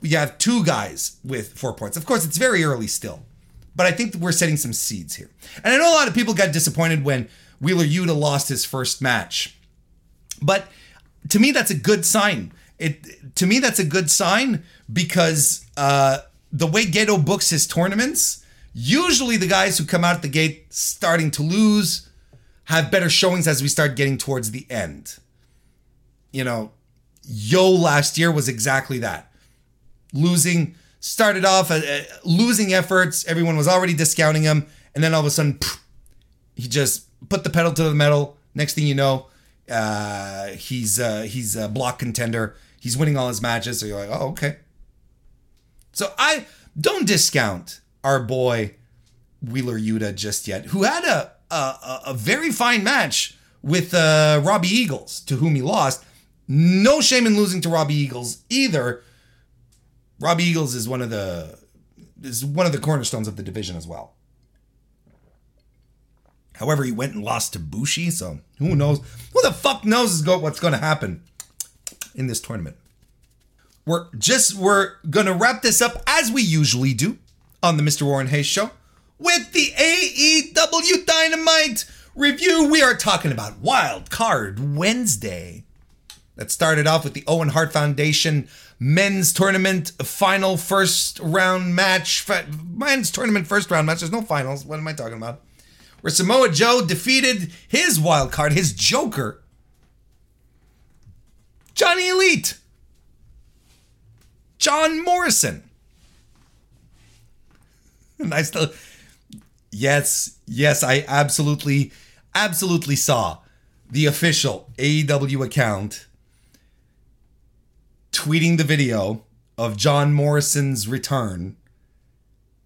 we have two guys with four points. Of course, it's very early still, but I think we're setting some seeds here. And I know a lot of people got disappointed when Wheeler Yuta lost his first match, but to me that's a good sign. It to me that's a good sign because uh, the way Gedo books his tournaments, usually the guys who come out the gate starting to lose have better showings as we start getting towards the end. You know, Yo last year was exactly that. Losing started off uh, uh, losing efforts, everyone was already discounting him, and then all of a sudden pff, he just put the pedal to the metal. Next thing you know, uh, he's uh, he's a block contender. He's winning all his matches. So you're like, oh, okay. So I don't discount our boy Wheeler Yuta just yet, who had a a, a very fine match with uh, Robbie Eagles, to whom he lost. No shame in losing to Robbie Eagles either. Robbie Eagles is one of the is one of the cornerstones of the division as well. However, he went and lost to Bushi, so who knows? Who the fuck knows what's going to happen in this tournament? We're just we're going to wrap this up as we usually do on the Mr. Warren Hayes show with the AEW Dynamite review. We are talking about Wild Card Wednesday. That started off with the Owen Hart Foundation men's tournament final first round match. Men's tournament first round match. There's no finals. What am I talking about? Where Samoa Joe defeated his wild card, his Joker, Johnny Elite, John Morrison. And I still, yes, yes, I absolutely, absolutely saw the official AEW account tweeting the video of John Morrison's return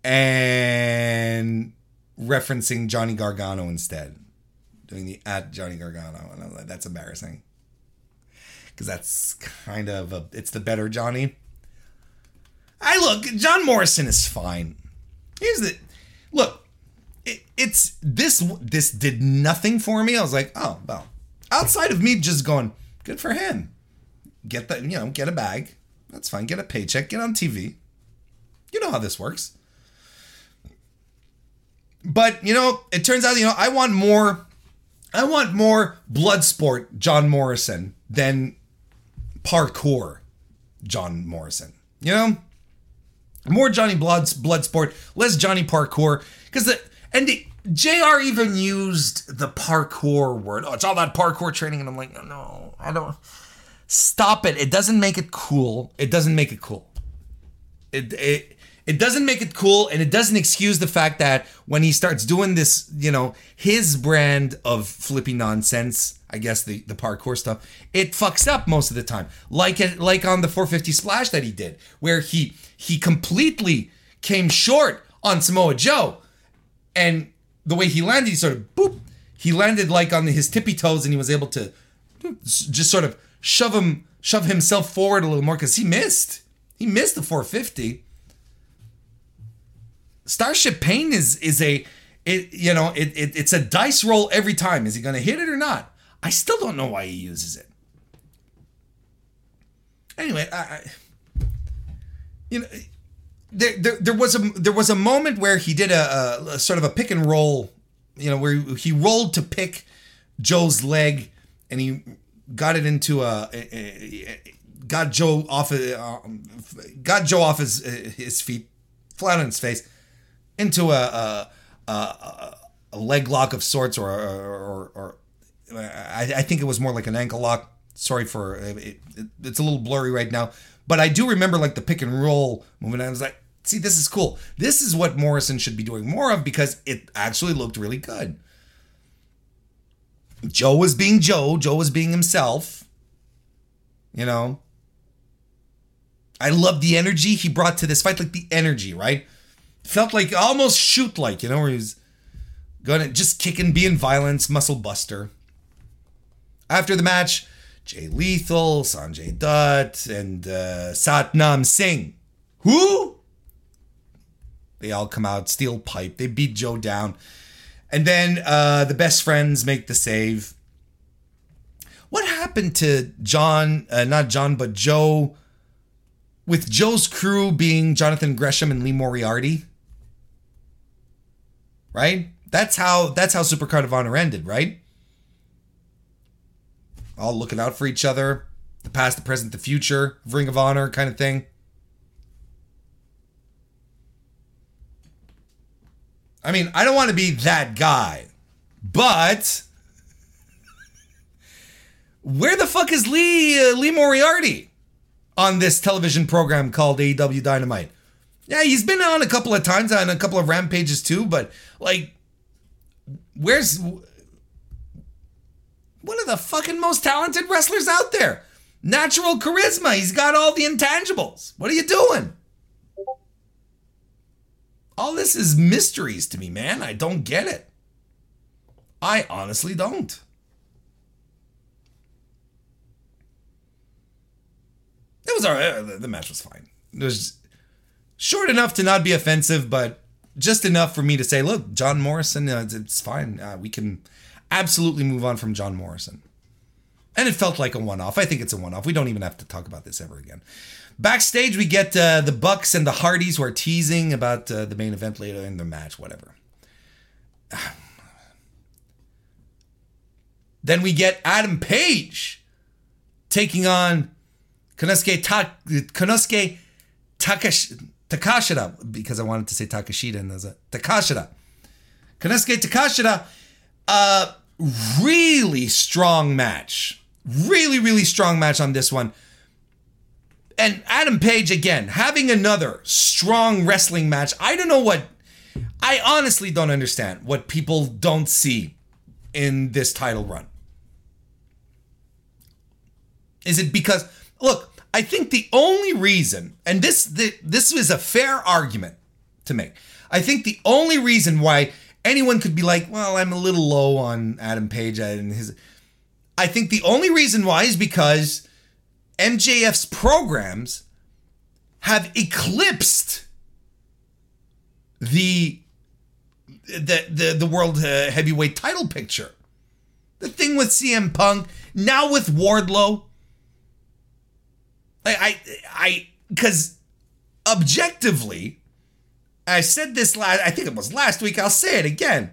and referencing Johnny Gargano instead. Doing the at Johnny Gargano. And I was like, that's embarrassing. Because that's kind of a, it's the better Johnny. I look, John Morrison is fine. Here's the look, it, it's this this did nothing for me. I was like, oh well. Outside of me just going, good for him get that, you know, get a bag. That's fine. Get a paycheck. Get on TV. You know how this works. But, you know, it turns out, you know, I want more I want more blood sport John Morrison than parkour John Morrison. You know? More Johnny Blood's blood sport, less Johnny parkour. Because the and the JR even used the parkour word. Oh, it's all that parkour training. And I'm like, no, I don't Stop it. It doesn't make it cool. It doesn't make it cool. It, it it doesn't make it cool and it doesn't excuse the fact that when he starts doing this, you know, his brand of flippy nonsense, I guess the the parkour stuff, it fucks up most of the time. Like it like on the 450 splash that he did where he he completely came short on Samoa Joe and the way he landed, he sort of boop, he landed like on his tippy toes and he was able to just sort of shove him shove himself forward a little more because he missed. He missed the 450. Starship Pain is is a it you know it, it it's a dice roll every time. Is he going to hit it or not? I still don't know why he uses it. Anyway, I, I you know there, there there was a there was a moment where he did a, a, a sort of a pick and roll, you know, where he rolled to pick Joe's leg and he got it into a, a, got Joe off of, uh, got Joe off his his feet, flat on his face, into a a, a, a leg lock of sorts, or or, or, or I, I, think it was more like an ankle lock. Sorry for it, it, it's a little blurry right now, but I do remember like the pick and roll movement. I was like, see, this is cool. This is what Morrison should be doing more of because it actually looked really good. Joe was being Joe, Joe was being himself. You know, I love the energy he brought to this fight, like the energy, right? Felt like almost shoot like, you know, where he's gonna just kicking, being violence, muscle buster. After the match, Jay Lethal, Sanjay Dutt, and uh, Satnam Singh. Who? They all come out, steel pipe. They beat Joe down. And then uh, the best friends make the save. What happened to John, uh, not John, but Joe, with Joe's crew being Jonathan Gresham and Lee Moriarty? Right? That's how that's how Supercard of Honor ended, right? All looking out for each other, the past, the present, the future, Ring of Honor kind of thing. I mean, I don't want to be that guy, but where the fuck is Lee uh, Lee Moriarty on this television program called AEW Dynamite? Yeah, he's been on a couple of times on a couple of rampages too, but like, where's one of the fucking most talented wrestlers out there? Natural charisma. He's got all the intangibles. What are you doing? All this is mysteries to me, man. I don't get it. I honestly don't. It was all right. The match was fine. It was short enough to not be offensive, but just enough for me to say, look, John Morrison, uh, it's fine. Uh, we can absolutely move on from John Morrison. And it felt like a one off. I think it's a one off. We don't even have to talk about this ever again. Backstage, we get uh, the Bucks and the Hardys who are teasing about uh, the main event later in the match, whatever. then we get Adam Page taking on Konosuke, Ta- Konosuke Takash- Takashita, because I wanted to say Takashita and there's a Takashita. Konosuke Takeshita, uh, really strong match. Really, really strong match on this one. And Adam Page, again, having another strong wrestling match. I don't know what, I honestly don't understand what people don't see in this title run. Is it because, look, I think the only reason, and this the, this was a fair argument to make. I think the only reason why anyone could be like, well, I'm a little low on Adam Page and his. I think the only reason why is because MJF's programs have eclipsed the the the, the world uh, heavyweight title picture. The thing with CM Punk, now with Wardlow, I, I, because objectively, I said this last, I think it was last week, I'll say it again.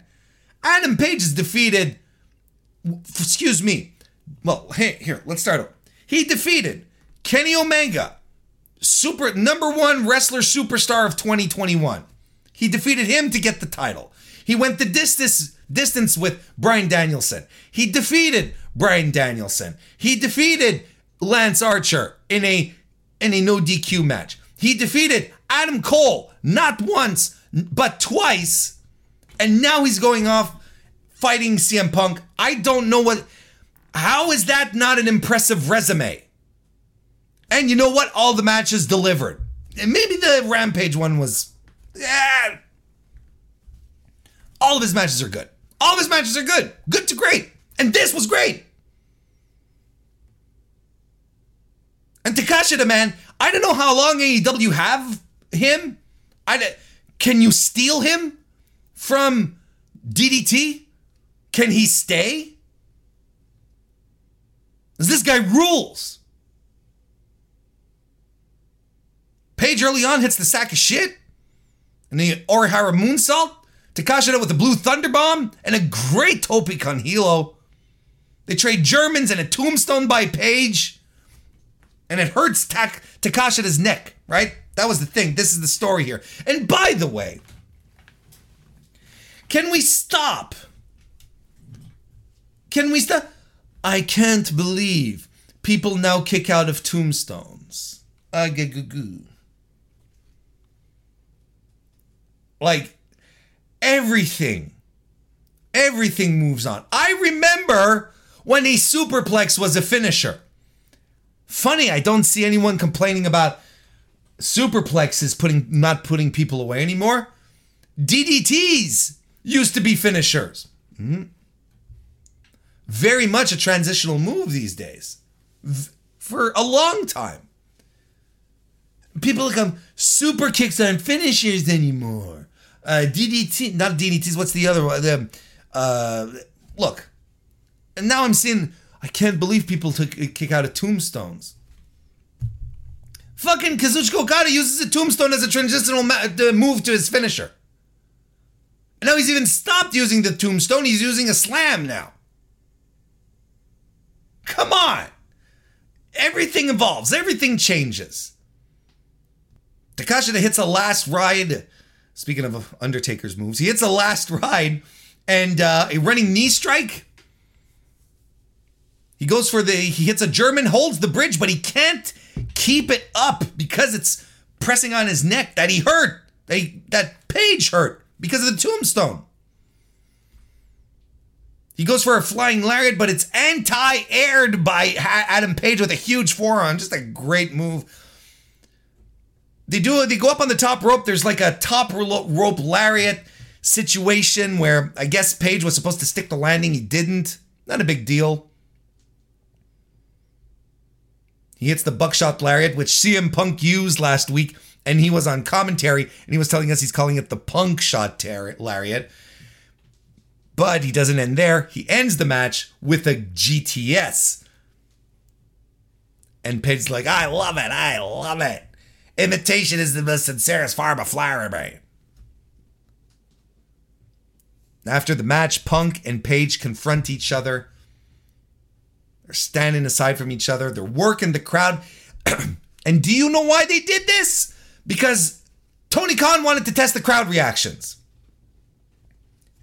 Adam Page is defeated, excuse me, well, hey, here, let's start over. He defeated Kenny Omega, super number one wrestler superstar of 2021. He defeated him to get the title. He went the distance distance with Bryan Danielson. He defeated Bryan Danielson. He defeated Lance Archer in a in a no DQ match. He defeated Adam Cole not once but twice, and now he's going off fighting CM Punk. I don't know what. How is that not an impressive resume? And you know what? All the matches delivered. And maybe the Rampage one was. Yeah. All of his matches are good. All of his matches are good. Good to great. And this was great. And Takeshita, man, I don't know how long AEW have him. I can you steal him from DDT? Can he stay? this guy rules. Page early on hits the sack of shit, and the Orihara moonsault. Takeshita with the blue thunder bomb and a great tope con hilo. They trade Germans and a tombstone by Page and it hurts Tak- Takeshita's neck, right? That was the thing. This is the story here. And by the way, can we stop? Can we stop? I can't believe people now kick out of tombstones. Agagoo. Like everything, everything moves on. I remember when a superplex was a finisher. Funny, I don't see anyone complaining about superplexes putting not putting people away anymore. DDTs used to be finishers. Mm-hmm. Very much a transitional move these days. V- for a long time. People come super kicks aren't finishers anymore. Uh, DDT, not DDTs. What's the other one? The, uh, look, and now I'm seeing I can't believe people took kick out of tombstones. Fucking Kazuchika Okada uses a tombstone as a transitional ma- uh, move to his finisher. And now he's even stopped using the tombstone. He's using a slam now. Come on. Everything evolves. Everything changes. Takeshita hits a last ride. Speaking of Undertaker's moves, he hits a last ride and uh, a running knee strike he goes for the, he hits a German, holds the bridge, but he can't keep it up because it's pressing on his neck that he hurt. They, that page hurt because of the tombstone. He goes for a flying lariat, but it's anti-aired by Adam Page with a huge forearm. Just a great move. they do they go up on the top rope. There's like a top rope lariat situation where I guess Page was supposed to stick the landing. He didn't. Not a big deal. He hits the buckshot lariat, which CM Punk used last week, and he was on commentary and he was telling us he's calling it the Punk shot tar- lariat. But he doesn't end there. He ends the match with a GTS. And Page's like, I love it. I love it. Imitation is the most sincerest form of flattery. After the match, Punk and Page confront each other. They're standing aside from each other. They're working the crowd. and do you know why they did this? Because Tony Khan wanted to test the crowd reactions.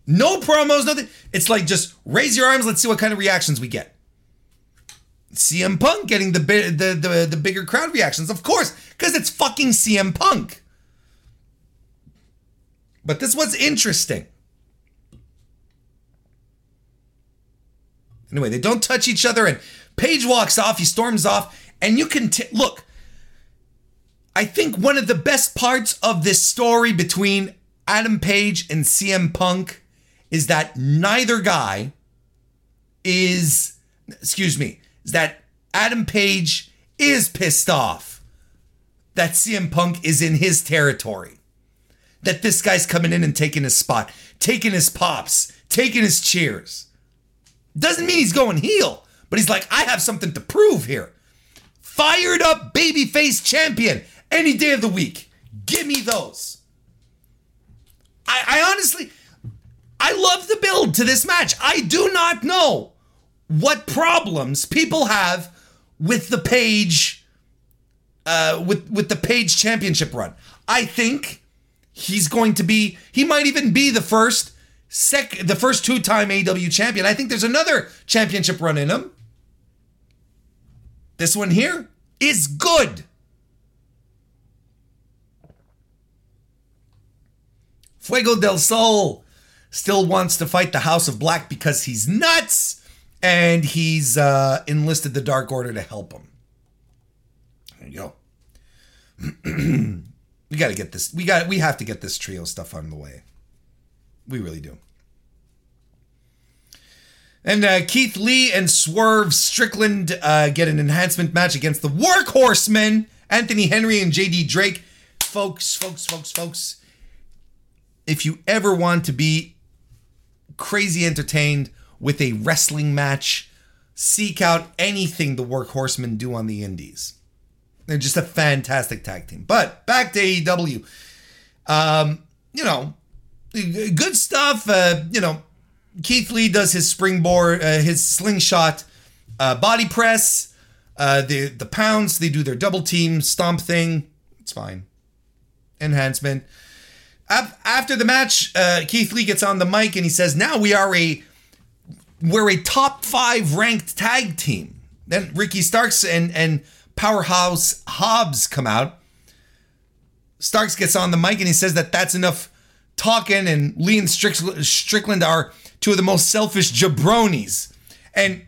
No promos, nothing. It's like just raise your arms. Let's see what kind of reactions we get. CM Punk getting the the the, the bigger crowd reactions, of course, because it's fucking CM Punk. But this was interesting. Anyway, they don't touch each other, and Page walks off. He storms off, and you can t- look. I think one of the best parts of this story between Adam Page and CM Punk is that neither guy is, excuse me, is that Adam Page is pissed off that CM Punk is in his territory. That this guy's coming in and taking his spot, taking his pops, taking his cheers. Doesn't mean he's going heel, but he's like, I have something to prove here. Fired up babyface champion any day of the week. Give me those. I, I honestly, I love the build to this match. I do not know what problems people have with the page, uh, with with the page championship run. I think he's going to be. He might even be the first sec the first two-time AEW champion. I think there's another championship run in him. This one here is good. Fuego del Sol still wants to fight the House of Black because he's nuts and he's uh, enlisted the Dark Order to help him. There you go. we got to get this. We got. We have to get this trio stuff on the way. We really do. And uh, Keith Lee and Swerve Strickland uh, get an enhancement match against the Workhorsemen, Anthony Henry and JD Drake. Folks, folks, folks, folks. If you ever want to be crazy entertained with a wrestling match, seek out anything the Workhorsemen do on the Indies. They're just a fantastic tag team. But back to AEW. Um, you know, good stuff. Uh, you know, Keith Lee does his springboard, uh, his slingshot uh, body press. Uh, the the pounds they do their double team stomp thing. It's fine. Enhancement. After the match, uh, Keith Lee gets on the mic and he says, "Now we are a we're a top five ranked tag team." Then Ricky Starks and and Powerhouse Hobbs come out. Starks gets on the mic and he says that that's enough talking, and Lee and Strickland are two of the most selfish jabronis. And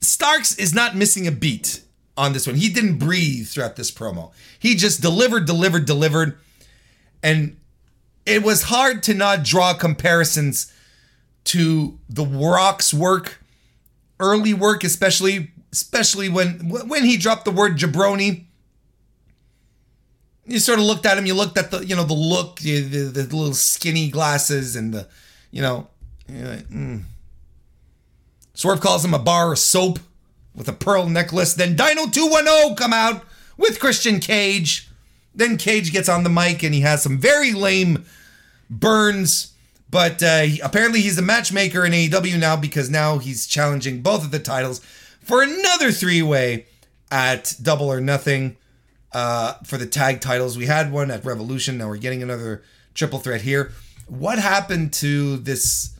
Starks is not missing a beat on this one. He didn't breathe throughout this promo. He just delivered, delivered, delivered. And it was hard to not draw comparisons to the Rock's work, early work, especially, especially when when he dropped the word jabroni. You sort of looked at him. You looked at the, you know, the look, the, the, the little skinny glasses, and the, you know, like, mm. Swerve calls him a bar of soap with a pearl necklace. Then Dino 210 come out with Christian Cage. Then Cage gets on the mic and he has some very lame burns. But uh, he, apparently he's a matchmaker in AEW now because now he's challenging both of the titles for another three-way at Double or Nothing uh, for the tag titles. We had one at Revolution. Now we're getting another triple threat here. What happened to this?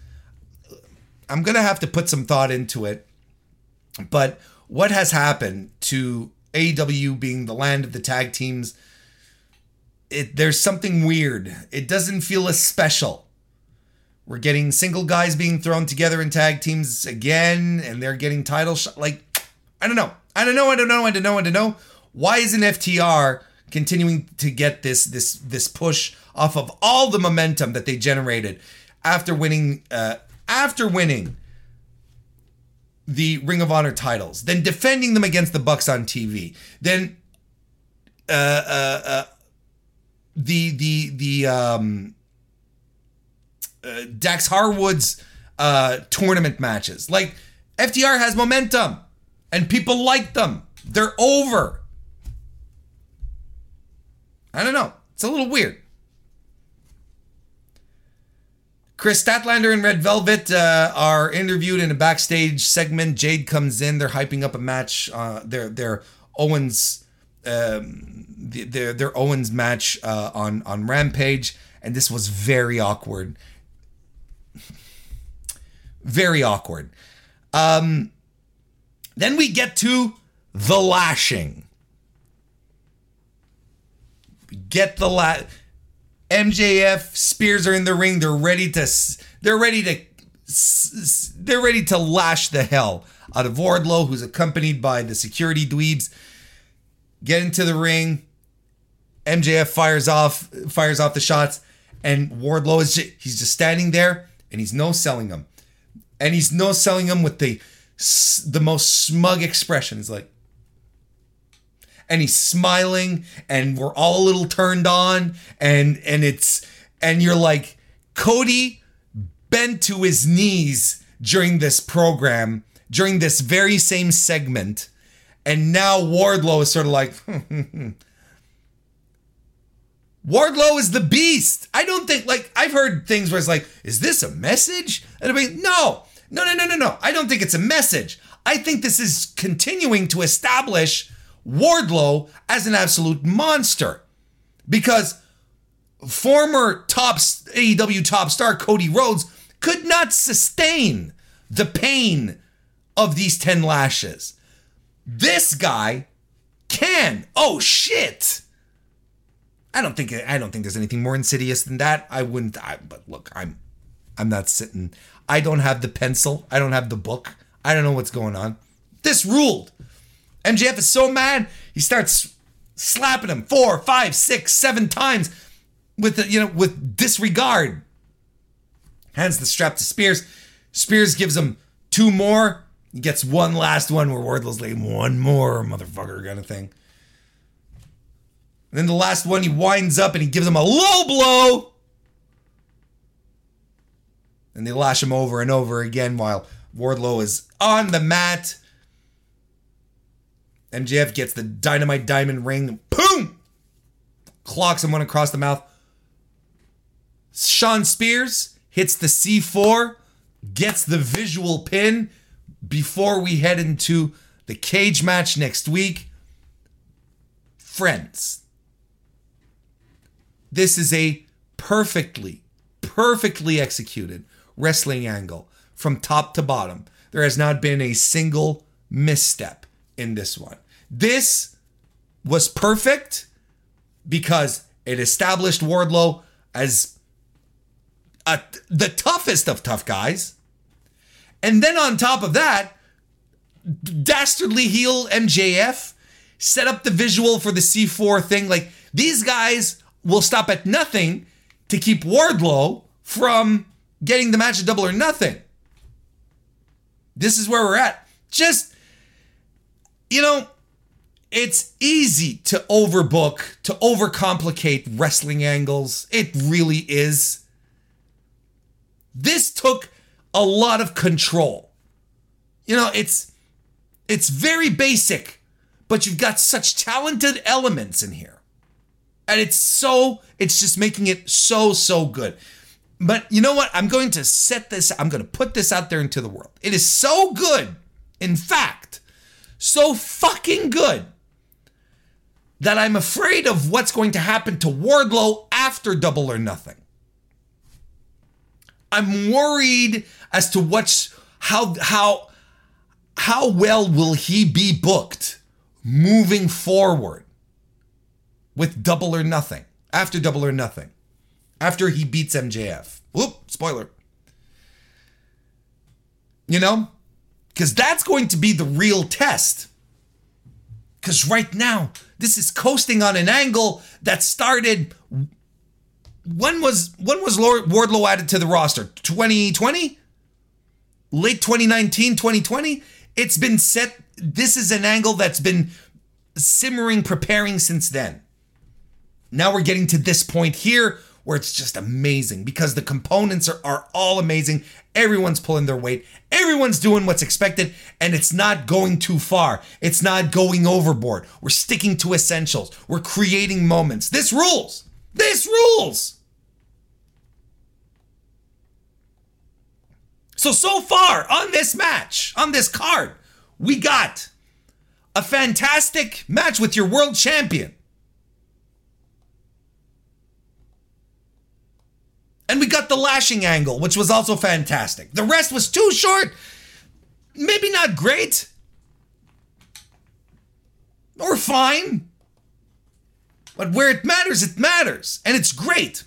I'm gonna have to put some thought into it. But what has happened to AEW being the land of the tag teams? It there's something weird. It doesn't feel as special. We're getting single guys being thrown together in tag teams again, and they're getting title shot. Like, I don't know. I don't know. I don't know. I don't know. I don't know. Why isn't FTR continuing to get this this this push off of all the momentum that they generated after winning uh, after winning the Ring of Honor titles, then defending them against the Bucks on TV, then uh, uh, uh, the the the um, uh, Dax Harwood's uh, tournament matches. Like FTR has momentum, and people like them. They're over. I don't know. It's a little weird. Kris Statlander and Red Velvet uh, are interviewed in a backstage segment. Jade comes in. They're hyping up a match. Uh, their their Owens um, their their Owens match uh, on on Rampage, and this was very awkward. very awkward. Um, then we get to the lashing. Get the la. MJF Spears are in the ring. They're ready to. They're ready to. They're ready to lash the hell out of Wardlow, who's accompanied by the security dweebs. Get into the ring. MJF fires off fires off the shots, and Wardlow is just, he's just standing there and he's no selling them, and he's no selling them with the the most smug expression. He's like, and he's smiling, and we're all a little turned on, and and it's and you're like, Cody bent to his knees during this program, during this very same segment, and now Wardlow is sort of like. Wardlow is the beast. I don't think like I've heard things where it's like, is this a message? And I mean, no, no, no, no, no, no. I don't think it's a message. I think this is continuing to establish Wardlow as an absolute monster. Because former top AEW top star Cody Rhodes could not sustain the pain of these 10 lashes. This guy can. Oh shit. I don't think I don't think there's anything more insidious than that. I wouldn't I, but look, I'm I'm not sitting I don't have the pencil. I don't have the book. I don't know what's going on. This ruled. MJF is so mad, he starts slapping him four, five, six, seven times with the, you know with disregard. Hands the strap to Spears. Spears gives him two more. He gets one last one where Wardlow's like one more motherfucker kind of thing. And then the last one, he winds up and he gives him a low blow. And they lash him over and over again while Wardlow is on the mat. MJF gets the dynamite diamond ring. Boom! Clocks him one across the mouth. Shawn Spears hits the C4, gets the visual pin before we head into the cage match next week. Friends, this is a perfectly, perfectly executed wrestling angle from top to bottom. There has not been a single misstep in this one. This was perfect because it established Wardlow as a, the toughest of tough guys. And then on top of that, dastardly heel MJF set up the visual for the C4 thing. Like these guys will stop at nothing to keep Wardlow from getting the match at double or nothing. This is where we're at. Just, you know, it's easy to overbook, to overcomplicate wrestling angles. It really is. This took a lot of control. You know, it's it's very basic, but you've got such talented elements in here. And it's so it's just making it so so good. But you know what? I'm going to set this, I'm going to put this out there into the world. It is so good, in fact, so fucking good, that I'm afraid of what's going to happen to Wardlow after Double or Nothing. I'm worried as to what's how how how well will he be booked moving forward with Double or Nothing after Double or Nothing after he beats MJF. Whoop, spoiler. You know? Because that's going to be the real test. Because right now, This is coasting on an angle that started. When was when was Lord Wardlow added to the roster? 2020? Late 2019, 2020? It's been set. This is an angle that's been simmering, preparing since then. Now we're getting to this point here where it's just amazing because the components are, are all amazing. Everyone's pulling their weight, everyone's doing what's expected, and it's not going too far. It's not going overboard. We're sticking to essentials, we're creating moments. This rules. This rules. So, so far on this match, on this card, we got a fantastic match with your world champion. And we got the lashing angle, which was also fantastic. The rest was too short. Maybe not great. Or fine. But where it matters, it matters. And it's great.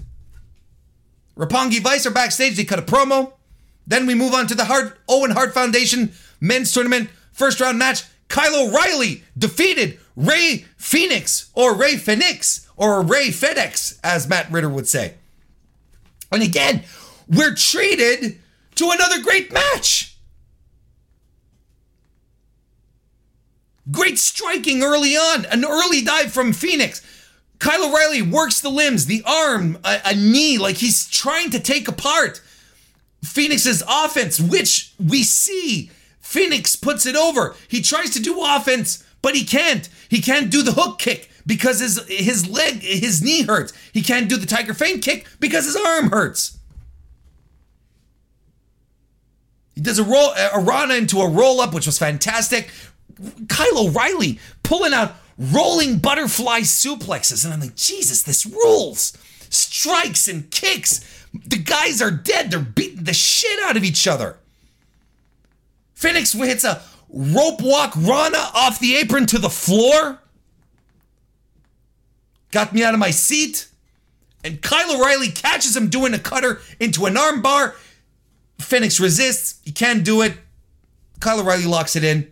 Roppongi Vice are backstage. They cut a promo. Then we move on to the Hart, Owen Hart Foundation men's tournament first round match. Kyle O'Reilly defeated Ray Phoenix or Ray Phoenix, or Ray FedEx, as Matt Ritter would say. And again, we're treated to another great match. Great striking early on, an early dive from Fenix. Kyle O'Reilly works the limbs, the arm, a, a knee, like he's trying to take apart Fenix's offense, which we see. Fenix puts it over. He tries to do offense, but he can't. He can't do the hook kick because his his leg, his knee hurts. He can't do the tiger feint kick because his arm hurts. He does a roll a Rana into a roll up, which was fantastic. Kyle O'Reilly pulling out rolling butterfly suplexes, and I'm like, Jesus, this rules. Strikes and kicks. The guys are dead. They're beating the shit out of each other. Fenix hits a rope walk Rana off the apron to the floor. Got me out of my seat. And Kyle O'Reilly catches him doing a cutter into an armbar. Fenix resists. He can't do it. Kyle O'Reilly locks it in.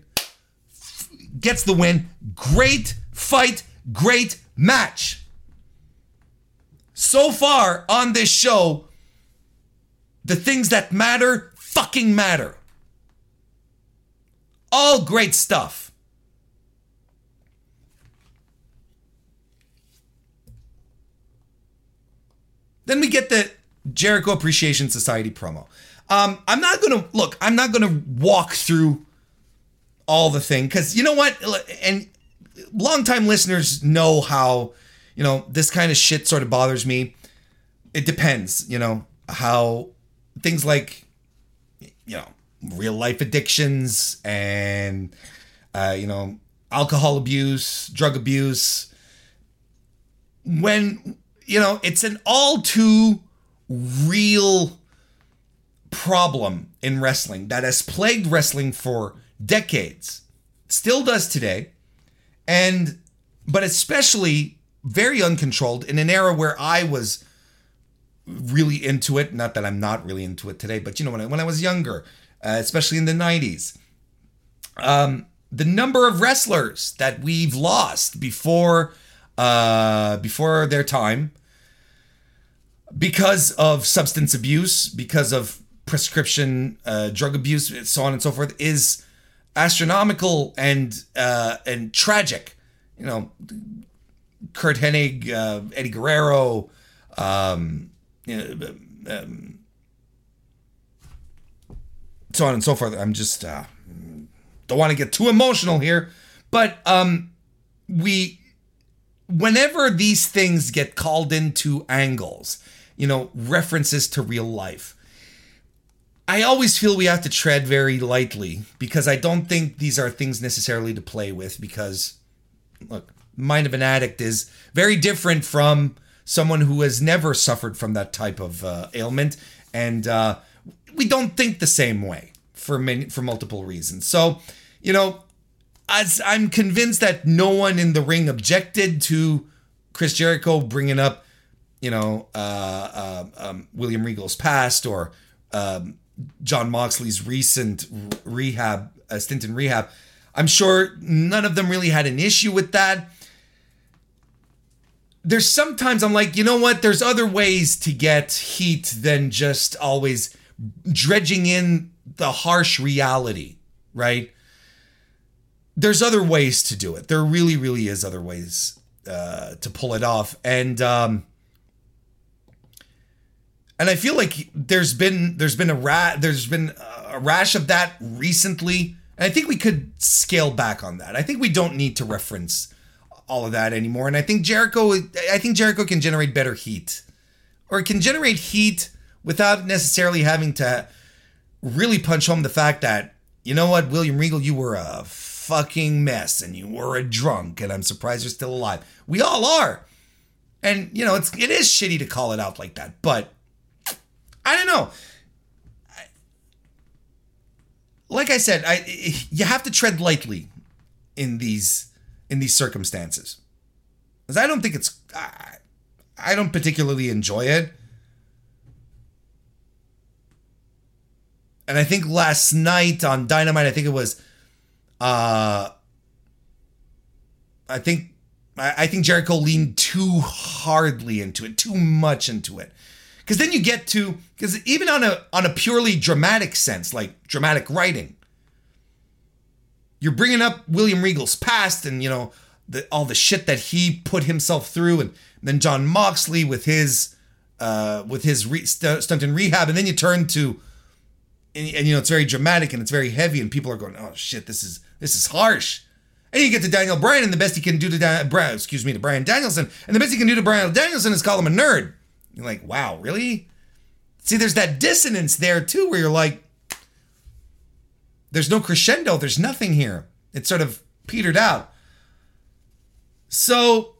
Gets the win. Great fight. Great match. So far on this show, the things that matter fucking matter. All great stuff. Then we get the Jericho Appreciation Society promo. Um, I'm not gonna look. I'm not gonna walk through all the thing because you know what, and longtime listeners know how you know this kind of shit sort of bothers me. It depends, you know, how things like you know real life addictions and uh, you know alcohol abuse, drug abuse. When you know it's an all too real problem in wrestling that has plagued wrestling for decades, still does today, and but especially very uncontrolled in an era where I was really into it. Not that I'm not really into it today, but you know when I when I was younger, uh, especially in the '90s, um, the number of wrestlers that we've lost before uh, before their time because of substance abuse, because of prescription uh, drug abuse, so on and so forth, is astronomical and uh, and tragic. You know, Curt Hennig, uh, Eddie Guerrero, um, um, so on and so forth. I'm just uh, don't want to get too emotional here, but um, we whenever these things get called into angles, you know, references to real life. I always feel we have to tread very lightly because I don't think these are things necessarily to play with because look, mind of an addict is very different from someone who has never suffered from that type of uh, ailment, and uh, we don't think the same way for many for multiple reasons. So, you know, as I'm convinced that no one in the ring objected to Chris Jericho bringing up, you know, uh, uh um, William Regal's past or um, Jon Moxley's recent rehab, uh, stint in rehab. I'm sure none of them really had an issue with that. there's sometimes I'm like, you know what? There's other ways to get heat than just always dredging in the harsh reality, right? There's other ways to do it. There really, really is other ways uh, to pull it off, and um, and I feel like there's been there's been a rat there's been a rash of that recently, and I think we could scale back on that. I think we don't need to reference all of that anymore, and I think Jericho I think Jericho can generate better heat, or can generate heat without necessarily having to really punch home the fact that you know what William Regal you were a fucking mess and you were a drunk and I'm surprised you're still alive. We all are. And you know, it's it is shitty to call it out like that, but I don't know. Like I said, I you have to tread lightly in these in these circumstances. Cuz I don't think it's I, I don't particularly enjoy it. And I think last night on Dynamite, I think it was uh I think I think Jericho leaned too hardly into it, too much into it because then you get to because even on a on a purely dramatic sense like dramatic writing you're bringing up william regal's past and you know the, all the shit that he put himself through and then Jon moxley with his uh with his re- st- stunt in rehab. And then you turn to and, and you know it's very dramatic and it's very heavy and people are going oh shit this is this is harsh. And you get to Daniel Bryan, and the best he can do to Dan- excuse me, to Bryan Danielson, and the best he can do to Bryan Danielson is call him a nerd. You're like, wow, really? See, there's that dissonance there too, where you're like, there's no crescendo, there's nothing here. It sort of petered out. So,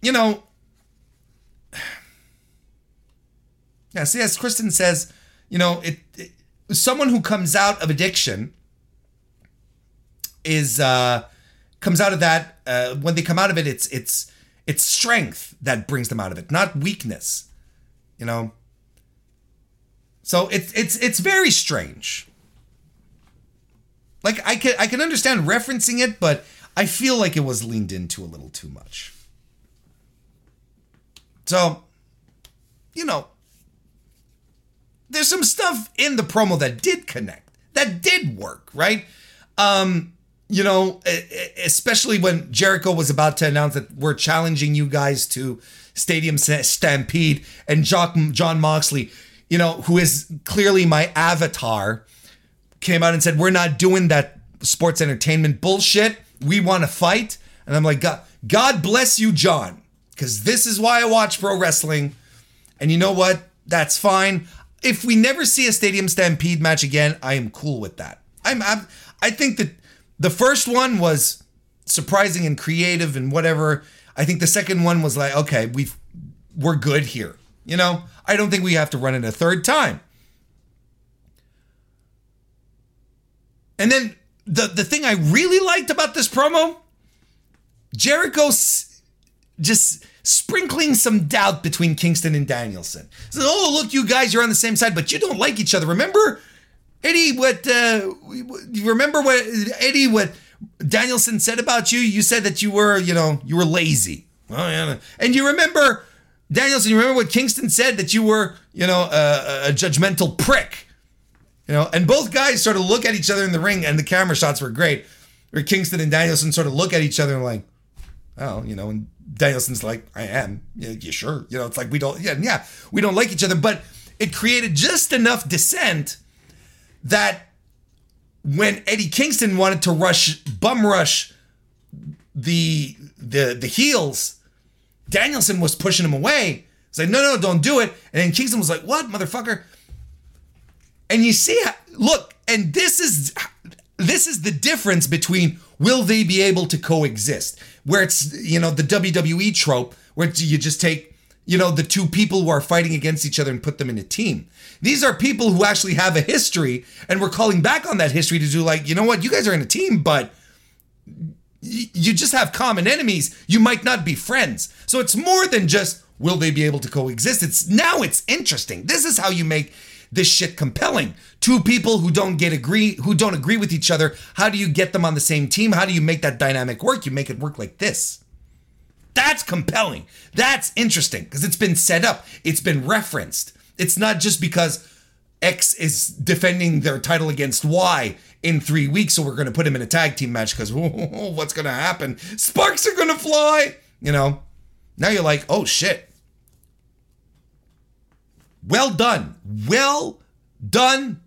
you know, yeah, see, as Kristen says, you know, it, it someone who comes out of addiction is uh comes out of that uh when they come out of it it's it's it's strength that brings them out of it, not weakness. You know? So it's it's it's very strange. Like I can I can understand referencing it, but I feel like it was leaned into a little too much. So, you know, there's some stuff in the promo that did connect, that did work, right? Um, you know, especially when Jericho was about to announce that we're challenging you guys to Stadium Stampede and Jon Moxley, you know, who is clearly my avatar, came out and said, We're not doing that sports entertainment bullshit. We want to fight. And I'm like, God, God bless you, John, because this is why I watch pro wrestling. And you know what? That's fine. If we never see a Stadium Stampede match again, I am cool with that. I'm, I'm I think that the first one was surprising and creative and whatever. I think the second one was like, okay, we've we're good here. You know, I don't think we have to run it a third time. And then the the thing I really liked about this promo, Jericho just sprinkling some doubt between Kingston and Danielson. So, oh look, you guys, you're on the same side, but you don't like each other. Remember Eddie, what uh, you remember what Eddie what Danielson said about you? You said that you were, you know, you were lazy. Oh yeah, and you remember Danielson. You remember what Kingston said that you were, you know, a, a judgmental prick. You know, and both guys sort of look at each other in the ring, and the camera shots were great. Where Kingston and Danielson sort of look at each other and like, oh, you know, and Danielson's like, I am. Yeah, yeah, sure. You know, it's like we don't, yeah, yeah, we don't like each other, but it created just enough dissent that when Eddie Kingston wanted to rush bum rush the the the heels, Danielson was pushing him away. He's like, no, no, don't do it. And then Kingston was like, what, motherfucker? And you see, look, and this is this is the difference between will they be able to coexist? Where it's you know the WWE trope where you just take you know the two people who are fighting against each other and put them in a team. These are people who actually have a history, and we're calling back on that history to do like, you know what, you guys are in a team, but you just have common enemies. You might not be friends. So it's more than just will they be able to coexist. It's now it's interesting. This is how you make this shit compelling. Two people who don't get agree who don't agree with each other. How do you get them on the same team? How do you make that dynamic work? You make it work like this. That's compelling. That's interesting because it's been set up, it's been referenced. It's not just because X is defending their title against Y in three weeks, so we're going to put him in a tag team match because what's going to happen? Sparks are going to fly. You know, now you're like, oh shit. Well done. Well done.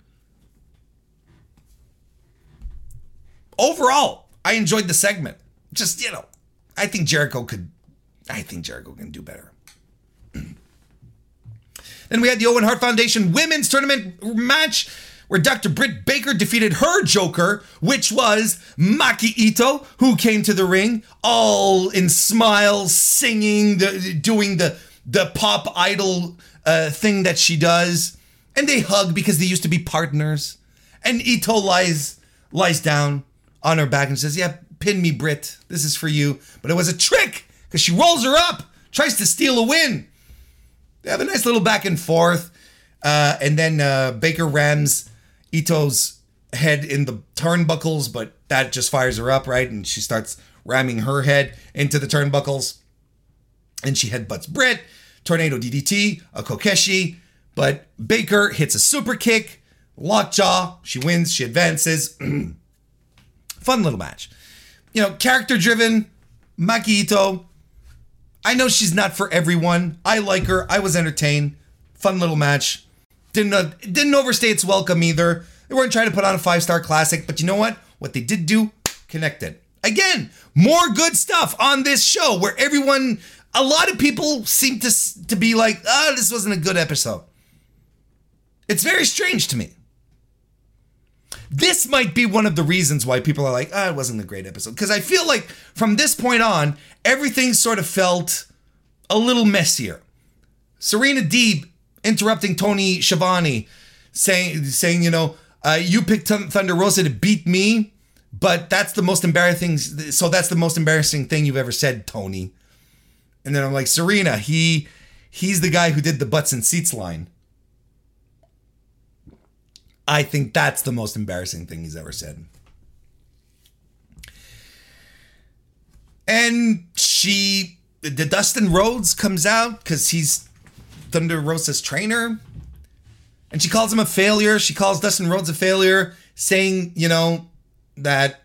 Overall, I enjoyed the segment. Just, you know, I think Jericho could, I think Jericho can do better. Then we had the Owen Hart Foundation Women's Tournament match where Dr. Britt Baker defeated her Joker, which was Maki Itoh, who came to the ring all in smiles, singing, the, doing the the pop idol uh, thing that she does, and they hug because they used to be partners. And Ito lies lies down on her back and says, "Yeah, pin me, Britt. This is for you." But it was a trick because she rolls her up, tries to steal a win. They have a nice little back and forth, uh, and then uh, Baker rams Itoh's head in the turnbuckles, but that just fires her up, right? And she starts ramming her head into the turnbuckles. And she headbutts Britt, tornado DDT, a Kokeshi, but Baker hits a super kick, lockjaw. She wins, she advances. Fun little match. You know, character driven, Maki Itoh. I know she's not for everyone. I like her. I was entertained. Fun little match. Didn't uh, didn't overstay its welcome either. They weren't trying to put on a five star classic, but you know what? What they did do connected. Again, more good stuff on this show where everyone, a lot of people seem to to be like, "Ah, oh, this wasn't a good episode." It's very strange to me. This might be one of the reasons why people are like, "Ah, oh, it wasn't a great episode," because I feel like from this point on, everything sort of felt a little messier. Serena Deeb interrupting Tony Schiavone, saying saying you know uh, you picked Thunder Rosa to beat me, but that's the most embarrassing. So that's the most embarrassing thing you've ever said, Tony. And then I'm like Serena, he he's the guy who did the butts and seats line. I think that's the most embarrassing thing he's ever said. And she, the Dustin Rhodes comes out because he's Thunder Rosa's trainer. And she calls him a failure. She calls Dustin Rhodes a failure, saying, you know, that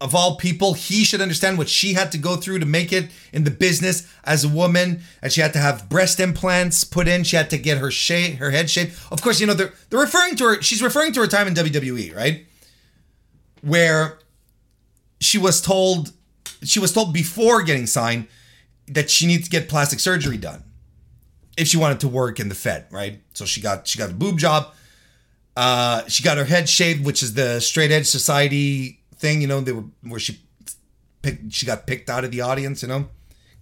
of all people, he should understand what she had to go through to make it in the business as a woman. And she had to have breast implants put in. She had to get her shape, her head shaped. Of course, you know, they're, they're referring to her, she's referring to her time in WWE, right? Where she was told, she was told before getting signed that she needs to get plastic surgery done if she wanted to work in the Fed, right? So she got she got a boob job. Uh, she got her head shaved, which is the straight edge society thing, you know, they were where she picked, she got picked out of the audience, you know.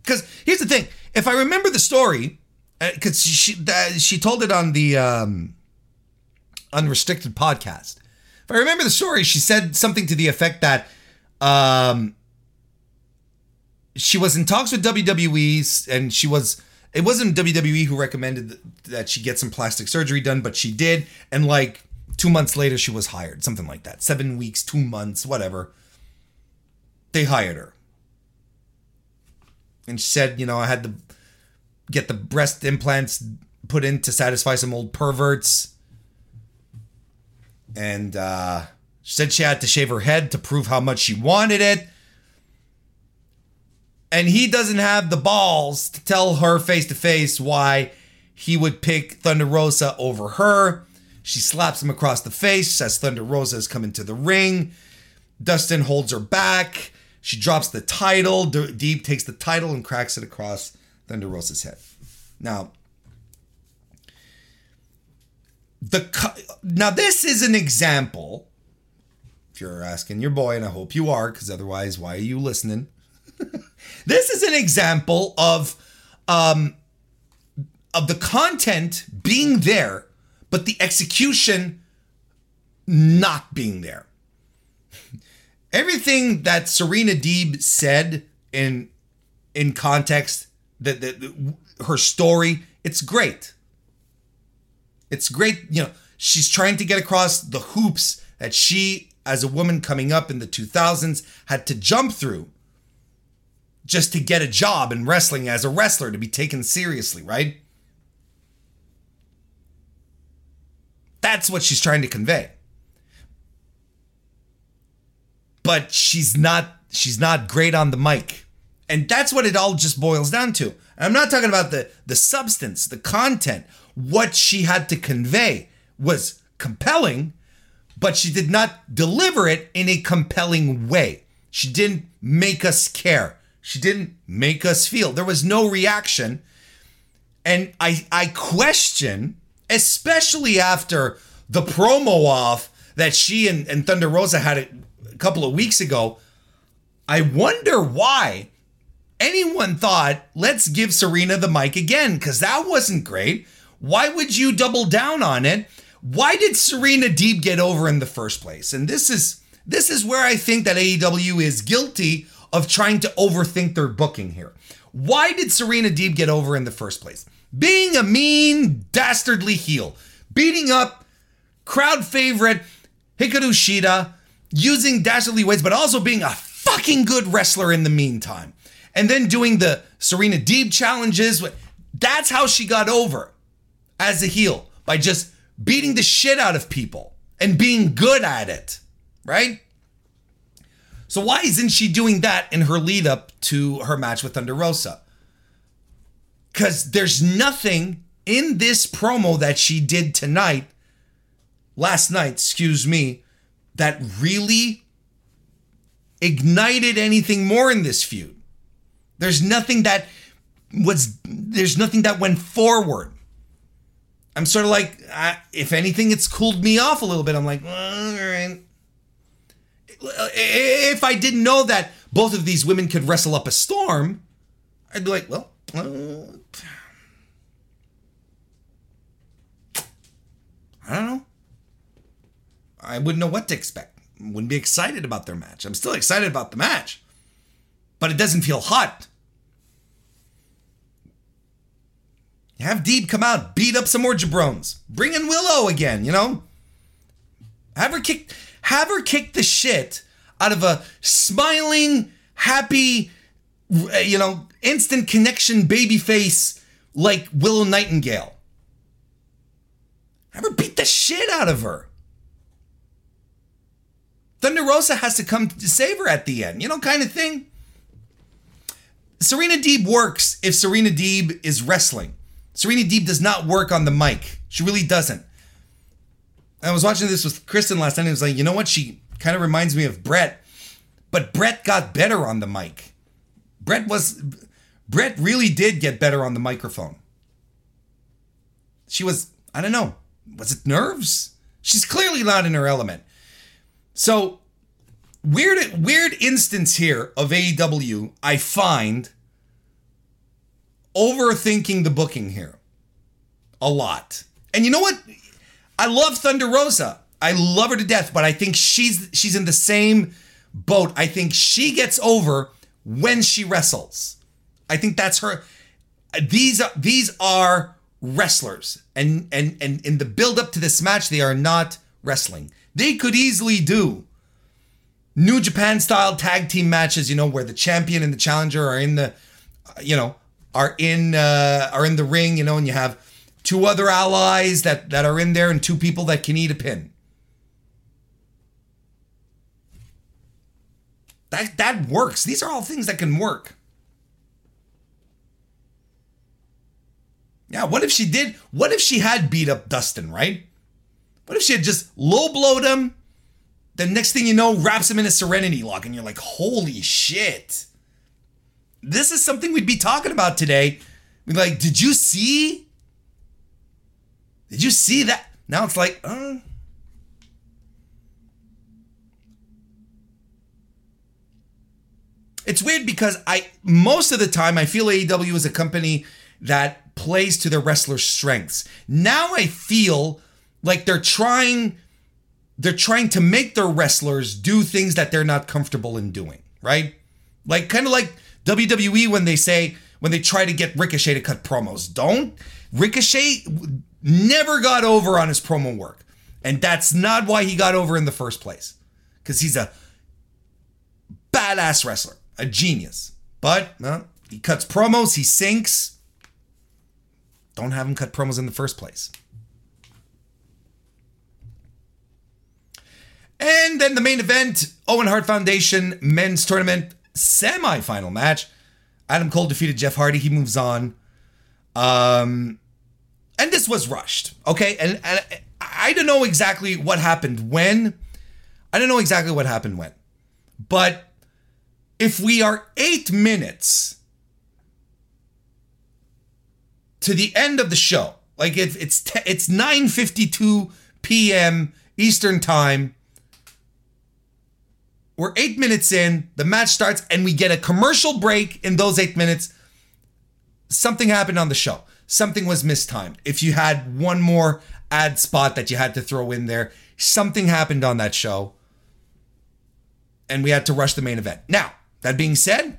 Because here's the thing: if I remember the story, because uh, she she, she told it on the um, unrestricted podcast. If I remember the story, she said something to the effect that um, she was in talks with WWE and she was it wasn't WWE who recommended that she get some plastic surgery done, but she did. And like two months later, she was hired, something like that. Seven weeks, two months, whatever. They hired her. And she said, you know, I had to get the breast implants put in to satisfy some old perverts. And uh, she said she had to shave her head to prove how much she wanted it and he doesn't have the balls to tell her face to face why he would pick Thunder Rosa over her. She slaps him across the face as Thunder Rosa is coming to the ring. Dustin holds her back. She drops the title. Deeb takes the title and cracks it across Thunder Rosa's head. Now, the now this is an example. If you're asking your boy, and I hope you are, because otherwise, why are you listening? This is an example of um, of the content being there, but the execution not being there. Everything that Serena Deeb said in in context, that the her story, it's great. It's great, you know, she's trying to get across the hoops that she as a woman coming up in the 2000s had to jump through just to get a job in wrestling as a wrestler, to be taken seriously, right? That's what she's trying to convey. But she's not she's not great on the mic. And that's what it all just boils down to. I'm not talking about the the substance, the content. What she had to convey was compelling, but she did not deliver it in a compelling way. She didn't make us care. She didn't make us feel. There was no reaction. And I I question, especially after the promo off that she and, and Thunder Rosa had a, couple of weeks ago. I wonder why anyone thought, let's give Serena the mic again, because that wasn't great. Why would you double down on it? Why did Serena Deeb get over in the first place? And this is this is where I think that AEW is guilty of trying to overthink their booking here. Why did Serena Deeb get over in the first place? Being a mean, dastardly heel, beating up crowd favorite Hikaru Shida, using dastardly ways, but also being a fucking good wrestler in the meantime. And then doing the Serena Deeb challenges. That's how she got over as a heel by just beating the shit out of people and being good at it, right? So why isn't she doing that in her lead up to her match with Thunder Rosa? Because there's nothing in this promo that she did tonight, last night, excuse me, that really ignited anything more in this feud. There's nothing that was, there's nothing that went forward. I'm sort of like, I, if anything, it's cooled me off a little bit. I'm like, well, all right. If I didn't know that both of these women could wrestle up a storm, I'd be like, well, I don't know. I wouldn't know what to expect. Wouldn't be excited about their match. I'm still excited about the match, but it doesn't feel hot. Have Deeb come out, beat up some more jabrones. Bring in Willow again, you know? Have her kick have her kick the shit out of a smiling, happy, you know, instant connection baby face like Willow Nightingale. Her beat the shit out of her. Thunder Rosa has to come to save her at the end, you know, kind of thing. Serena Deeb works if Serena Deeb is wrestling. Serena Deeb does not work on the mic. She really doesn't. I was watching this with Kristen last night and it was like, you know what? She kind of reminds me of Britt, but Britt got better on the mic. Britt was, Britt really did get better on the microphone. She was, I don't know, was it nerves? She's clearly not in her element. So, weird, weird instance here of AEW, I find overthinking the booking here a lot. And you know what? I love Thunder Rosa. I love her to death, but I think she's she's in the same boat. I think she gets over when she wrestles. I think that's her. These are these are wrestlers, and and and in the build up to this match, they are not wrestling. They could easily do New Japan style tag team matches, you know, where the champion and the challenger are in the, you know, are in uh, are in the ring, you know, and you have two other allies that that are in there and two people that can eat a pin. That that works. These are all things that can work. Yeah, what if she did? What if she had beat up Dustin, right? What if she had just low blowed him? The next thing you know, wraps him in a serenity lock, and you're like, holy shit. This is something we'd be talking about today. We'd like, did you see? Did you see that? Now it's like, uh, It's weird because I most of the time I feel AEW is a company that plays to their wrestlers' strengths. Now I feel like they're trying they're trying to make their wrestlers do things that they're not comfortable in doing, right? Like kind of like WWE when they say when they try to get Ricochet to cut promos. Don't Ricochet never got over on his promo work. And that's not why he got over in the first place. Cuz he's a badass wrestler, a genius. But he cuts promos, he sinks. Don't have him cut promos in the first place. And then the main event Owen Hart Foundation men's tournament semi-final match. Adam Cole defeated Jeff Hardy. He moves on. Um, and this was rushed. Okay, and, and I don't know exactly what happened when. I don't know exactly what happened when, but if we are eight minutes to the end of the show, like if it's te- it's nine fifty two p.m. Eastern time we're eight minutes in, the match starts, and we get a commercial break in those eight minutes. Something happened on the show. Something was mistimed. If you had one more ad spot that you had to throw in there, something happened on that show. And we had to rush the main event. Now, that being said,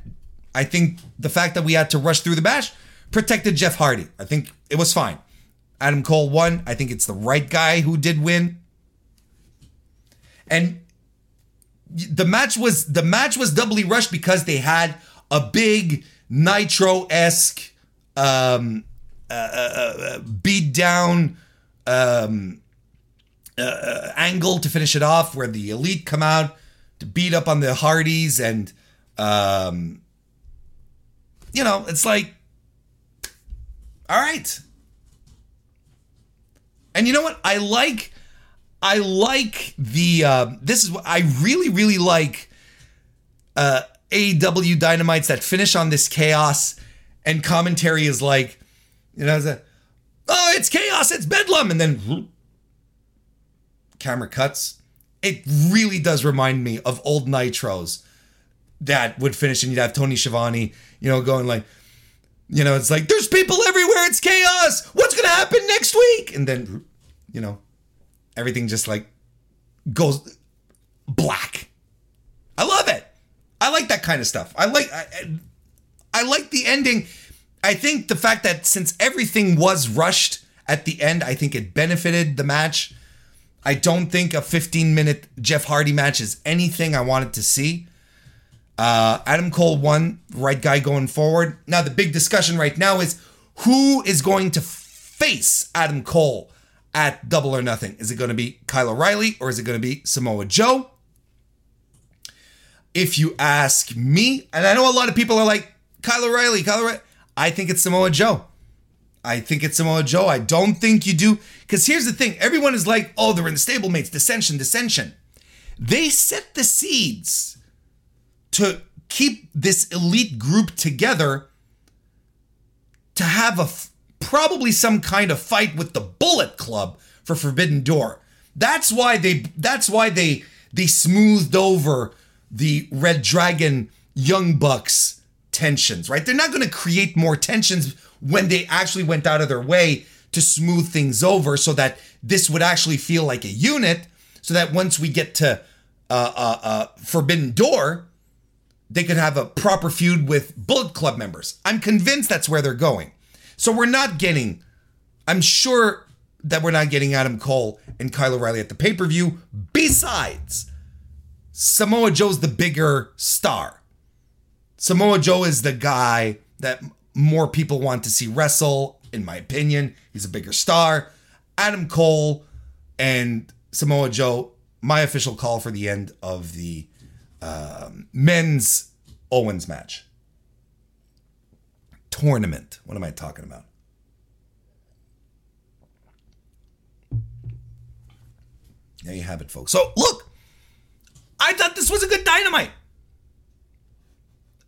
I think the fact that we had to rush through the match protected Jeff Hardy. I think it was fine. Adam Cole won. I think it's the right guy who did win. And the match was the match was doubly rushed because they had a big nitro esque um, uh, uh, uh, beat down um, uh, uh, angle to finish it off, where the elite come out to beat up on the Hardys, and um, you know it's like, all right. And you know what? I like I like the uh, this is what I really really like uh AEW dynamites that finish on this chaos and commentary is like you know a, oh it's chaos it's bedlam and then camera cuts it really does remind me of old nitros that would finish and you'd have Tony Schiavone you know going like you know it's like there's people everywhere it's chaos what's gonna happen next week and then you know everything just like goes black. I love it. I like that kind of stuff. I like I, I like the ending. I think the fact that since everything was rushed at the end, I think it benefited the match. I don't think a 15 minute Jeff Hardy match is anything I wanted to see. Uh, Adam Cole won, right guy going forward. Now, the big discussion right now is who is going to face Adam Cole at Double or Nothing? Is it going to be Kyle O'Reilly or is it going to be Samoa Joe? If you ask me, and I know a lot of people are like, Kyle O'Reilly, Kyle O'Reilly. I think it's Samoa Joe. I think it's Samoa Joe. I don't think you do. Because here's the thing everyone is like, oh, they're in the stablemates, dissension, dissension. They set the seeds to keep this elite group together to have a probably some kind of fight with the Bullet Club for Forbidden Door. That's why they that's why they they smoothed over the Red Dragon Young Bucks tensions, right? They're not going to create more tensions when they actually went out of their way to smooth things over so that this would actually feel like a unit so that once we get to uh, uh, uh, Forbidden Door, they could have a proper feud with Bullet Club members. I'm convinced that's where they're going. So we're not getting, I'm sure that we're not getting Adam Cole and Kyle O'Reilly at the pay per view. Besides, Samoa Joe's the bigger star. Samoa Joe is the guy that more people want to see wrestle, in my opinion. He's a bigger star. Adam Cole and Samoa Joe, my official call for the end of the um, men's Owens match tournament. What am I talking about? There you have it, folks. So, look, I thought this was a good dynamite.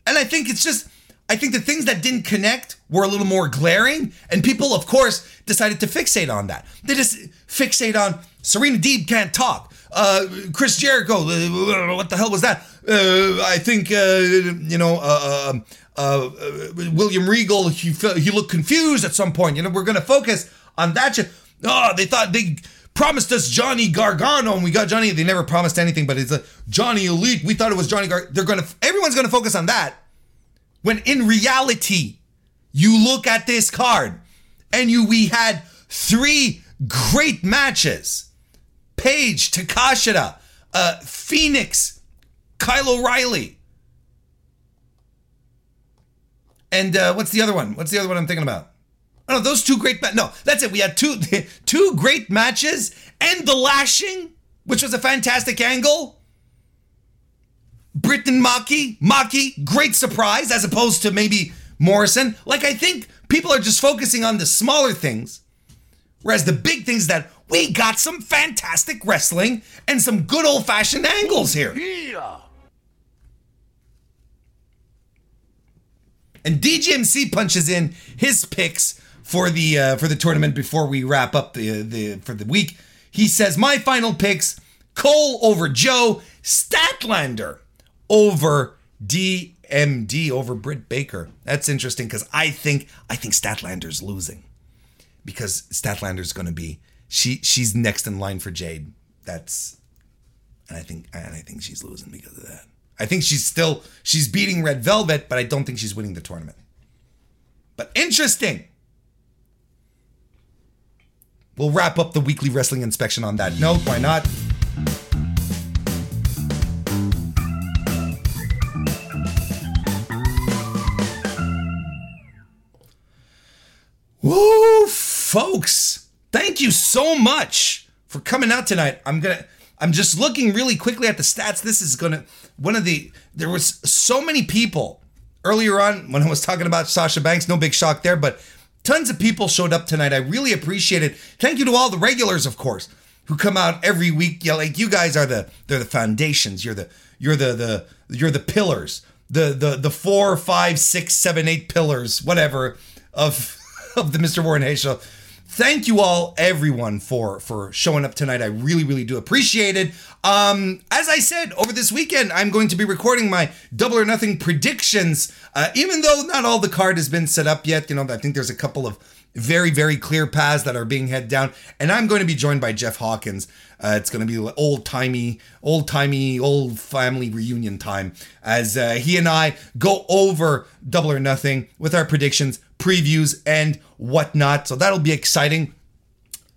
And I think it's just, I think the things that didn't connect were a little more glaring. And people, of course, decided to fixate on that. They just fixate on Serena Deeb can't talk. Uh, Chris Jericho, uh, what the hell was that? Uh, I think, uh, you know, uh, uh, William Regal, he he looked confused at some point. You know, we're going to focus on that. Oh, they thought they promised us Johnny Gargano, and we got Johnny. They never promised anything, but it's a Johnny Elite. We thought it was Johnny Gar. They're gonna. Everyone's gonna focus on that. When in reality, you look at this card, and you we had three great matches: Page, Takeshita, uh, Fenix, Kyle O'Reilly. And uh, what's the other one? What's the other one I'm thinking about? Oh, no, those two great. Ma- no, that's it. We had two two great matches and the lashing, which was a fantastic angle. Britton Maki, Maki, great surprise as opposed to maybe Morrison. Like I think people are just focusing on the smaller things, whereas the big things that we got some fantastic wrestling and some good old fashioned angles here. Yeah. And DGMC punches in his picks for the uh, for the tournament before we wrap up the the for the week. He says my final picks: Cole over Joe, Statlander over DMD over Britt Baker. That's interesting because I think I think Statlander's losing because Statlander's going to be she she's next in line for Jade. That's and I think and I think she's losing because of that. I think she's still she's beating Red Velvet, but I don't think she's winning the tournament. But interesting. We'll wrap up the weekly wrestling inspection on that note. Why not? Woo, folks! Thank you so much for coming out tonight. I'm gonna. I'm just looking really quickly at the stats. This is gonna one of the. There was so many people earlier on when I was talking about Sasha Banks. No big shock there, but tons of people showed up tonight. I really appreciate it. Thank you to all the regulars, of course, who come out every week. Yeah, like you guys are the they're the foundations. You're the you're the the you're the pillars. The the the four, five, six, seven, eight pillars, whatever of of the Mr. Warren Hayes show. Thank you all, everyone, for for showing up tonight. I really, really do appreciate it. Um, as I said, over this weekend, I'm going to be recording my double or nothing predictions. Uh, even though not all the card has been set up yet, you know, I think there's a couple of very, very clear paths that are being head down. And I'm going to be joined by Jeff Hawkins. Uh, it's going to be old timey, old timey, old family reunion time as uh, he and I go over double or nothing with our predictions, previews, and whatnot. So that'll be exciting.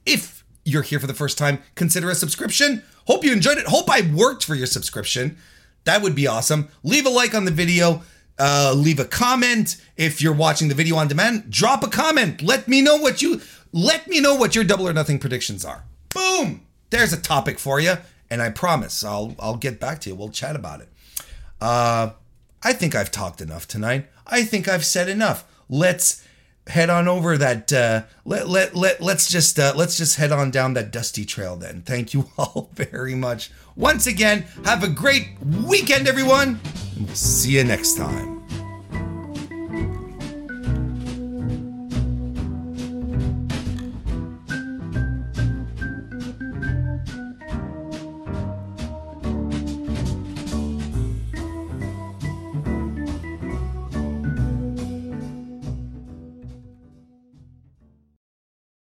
If you're here for the first time, consider a subscription. Hope you enjoyed it. Hope I worked for your subscription. That would be awesome. Leave a like on the video. Uh, leave a comment if you're watching the video on demand. Drop a comment. Let me know what you let me know what your double or nothing predictions are. Boom. There's a topic for you, and I promise I'll I'll get back to you. We'll chat about it. Uh, I think I've talked enough tonight. I think I've said enough. Let's head on over that. Uh, let let let let's just uh, let's just head on down that dusty trail. Then. Thank you all very much once again. Have a great weekend, everyone. We'll see you next time.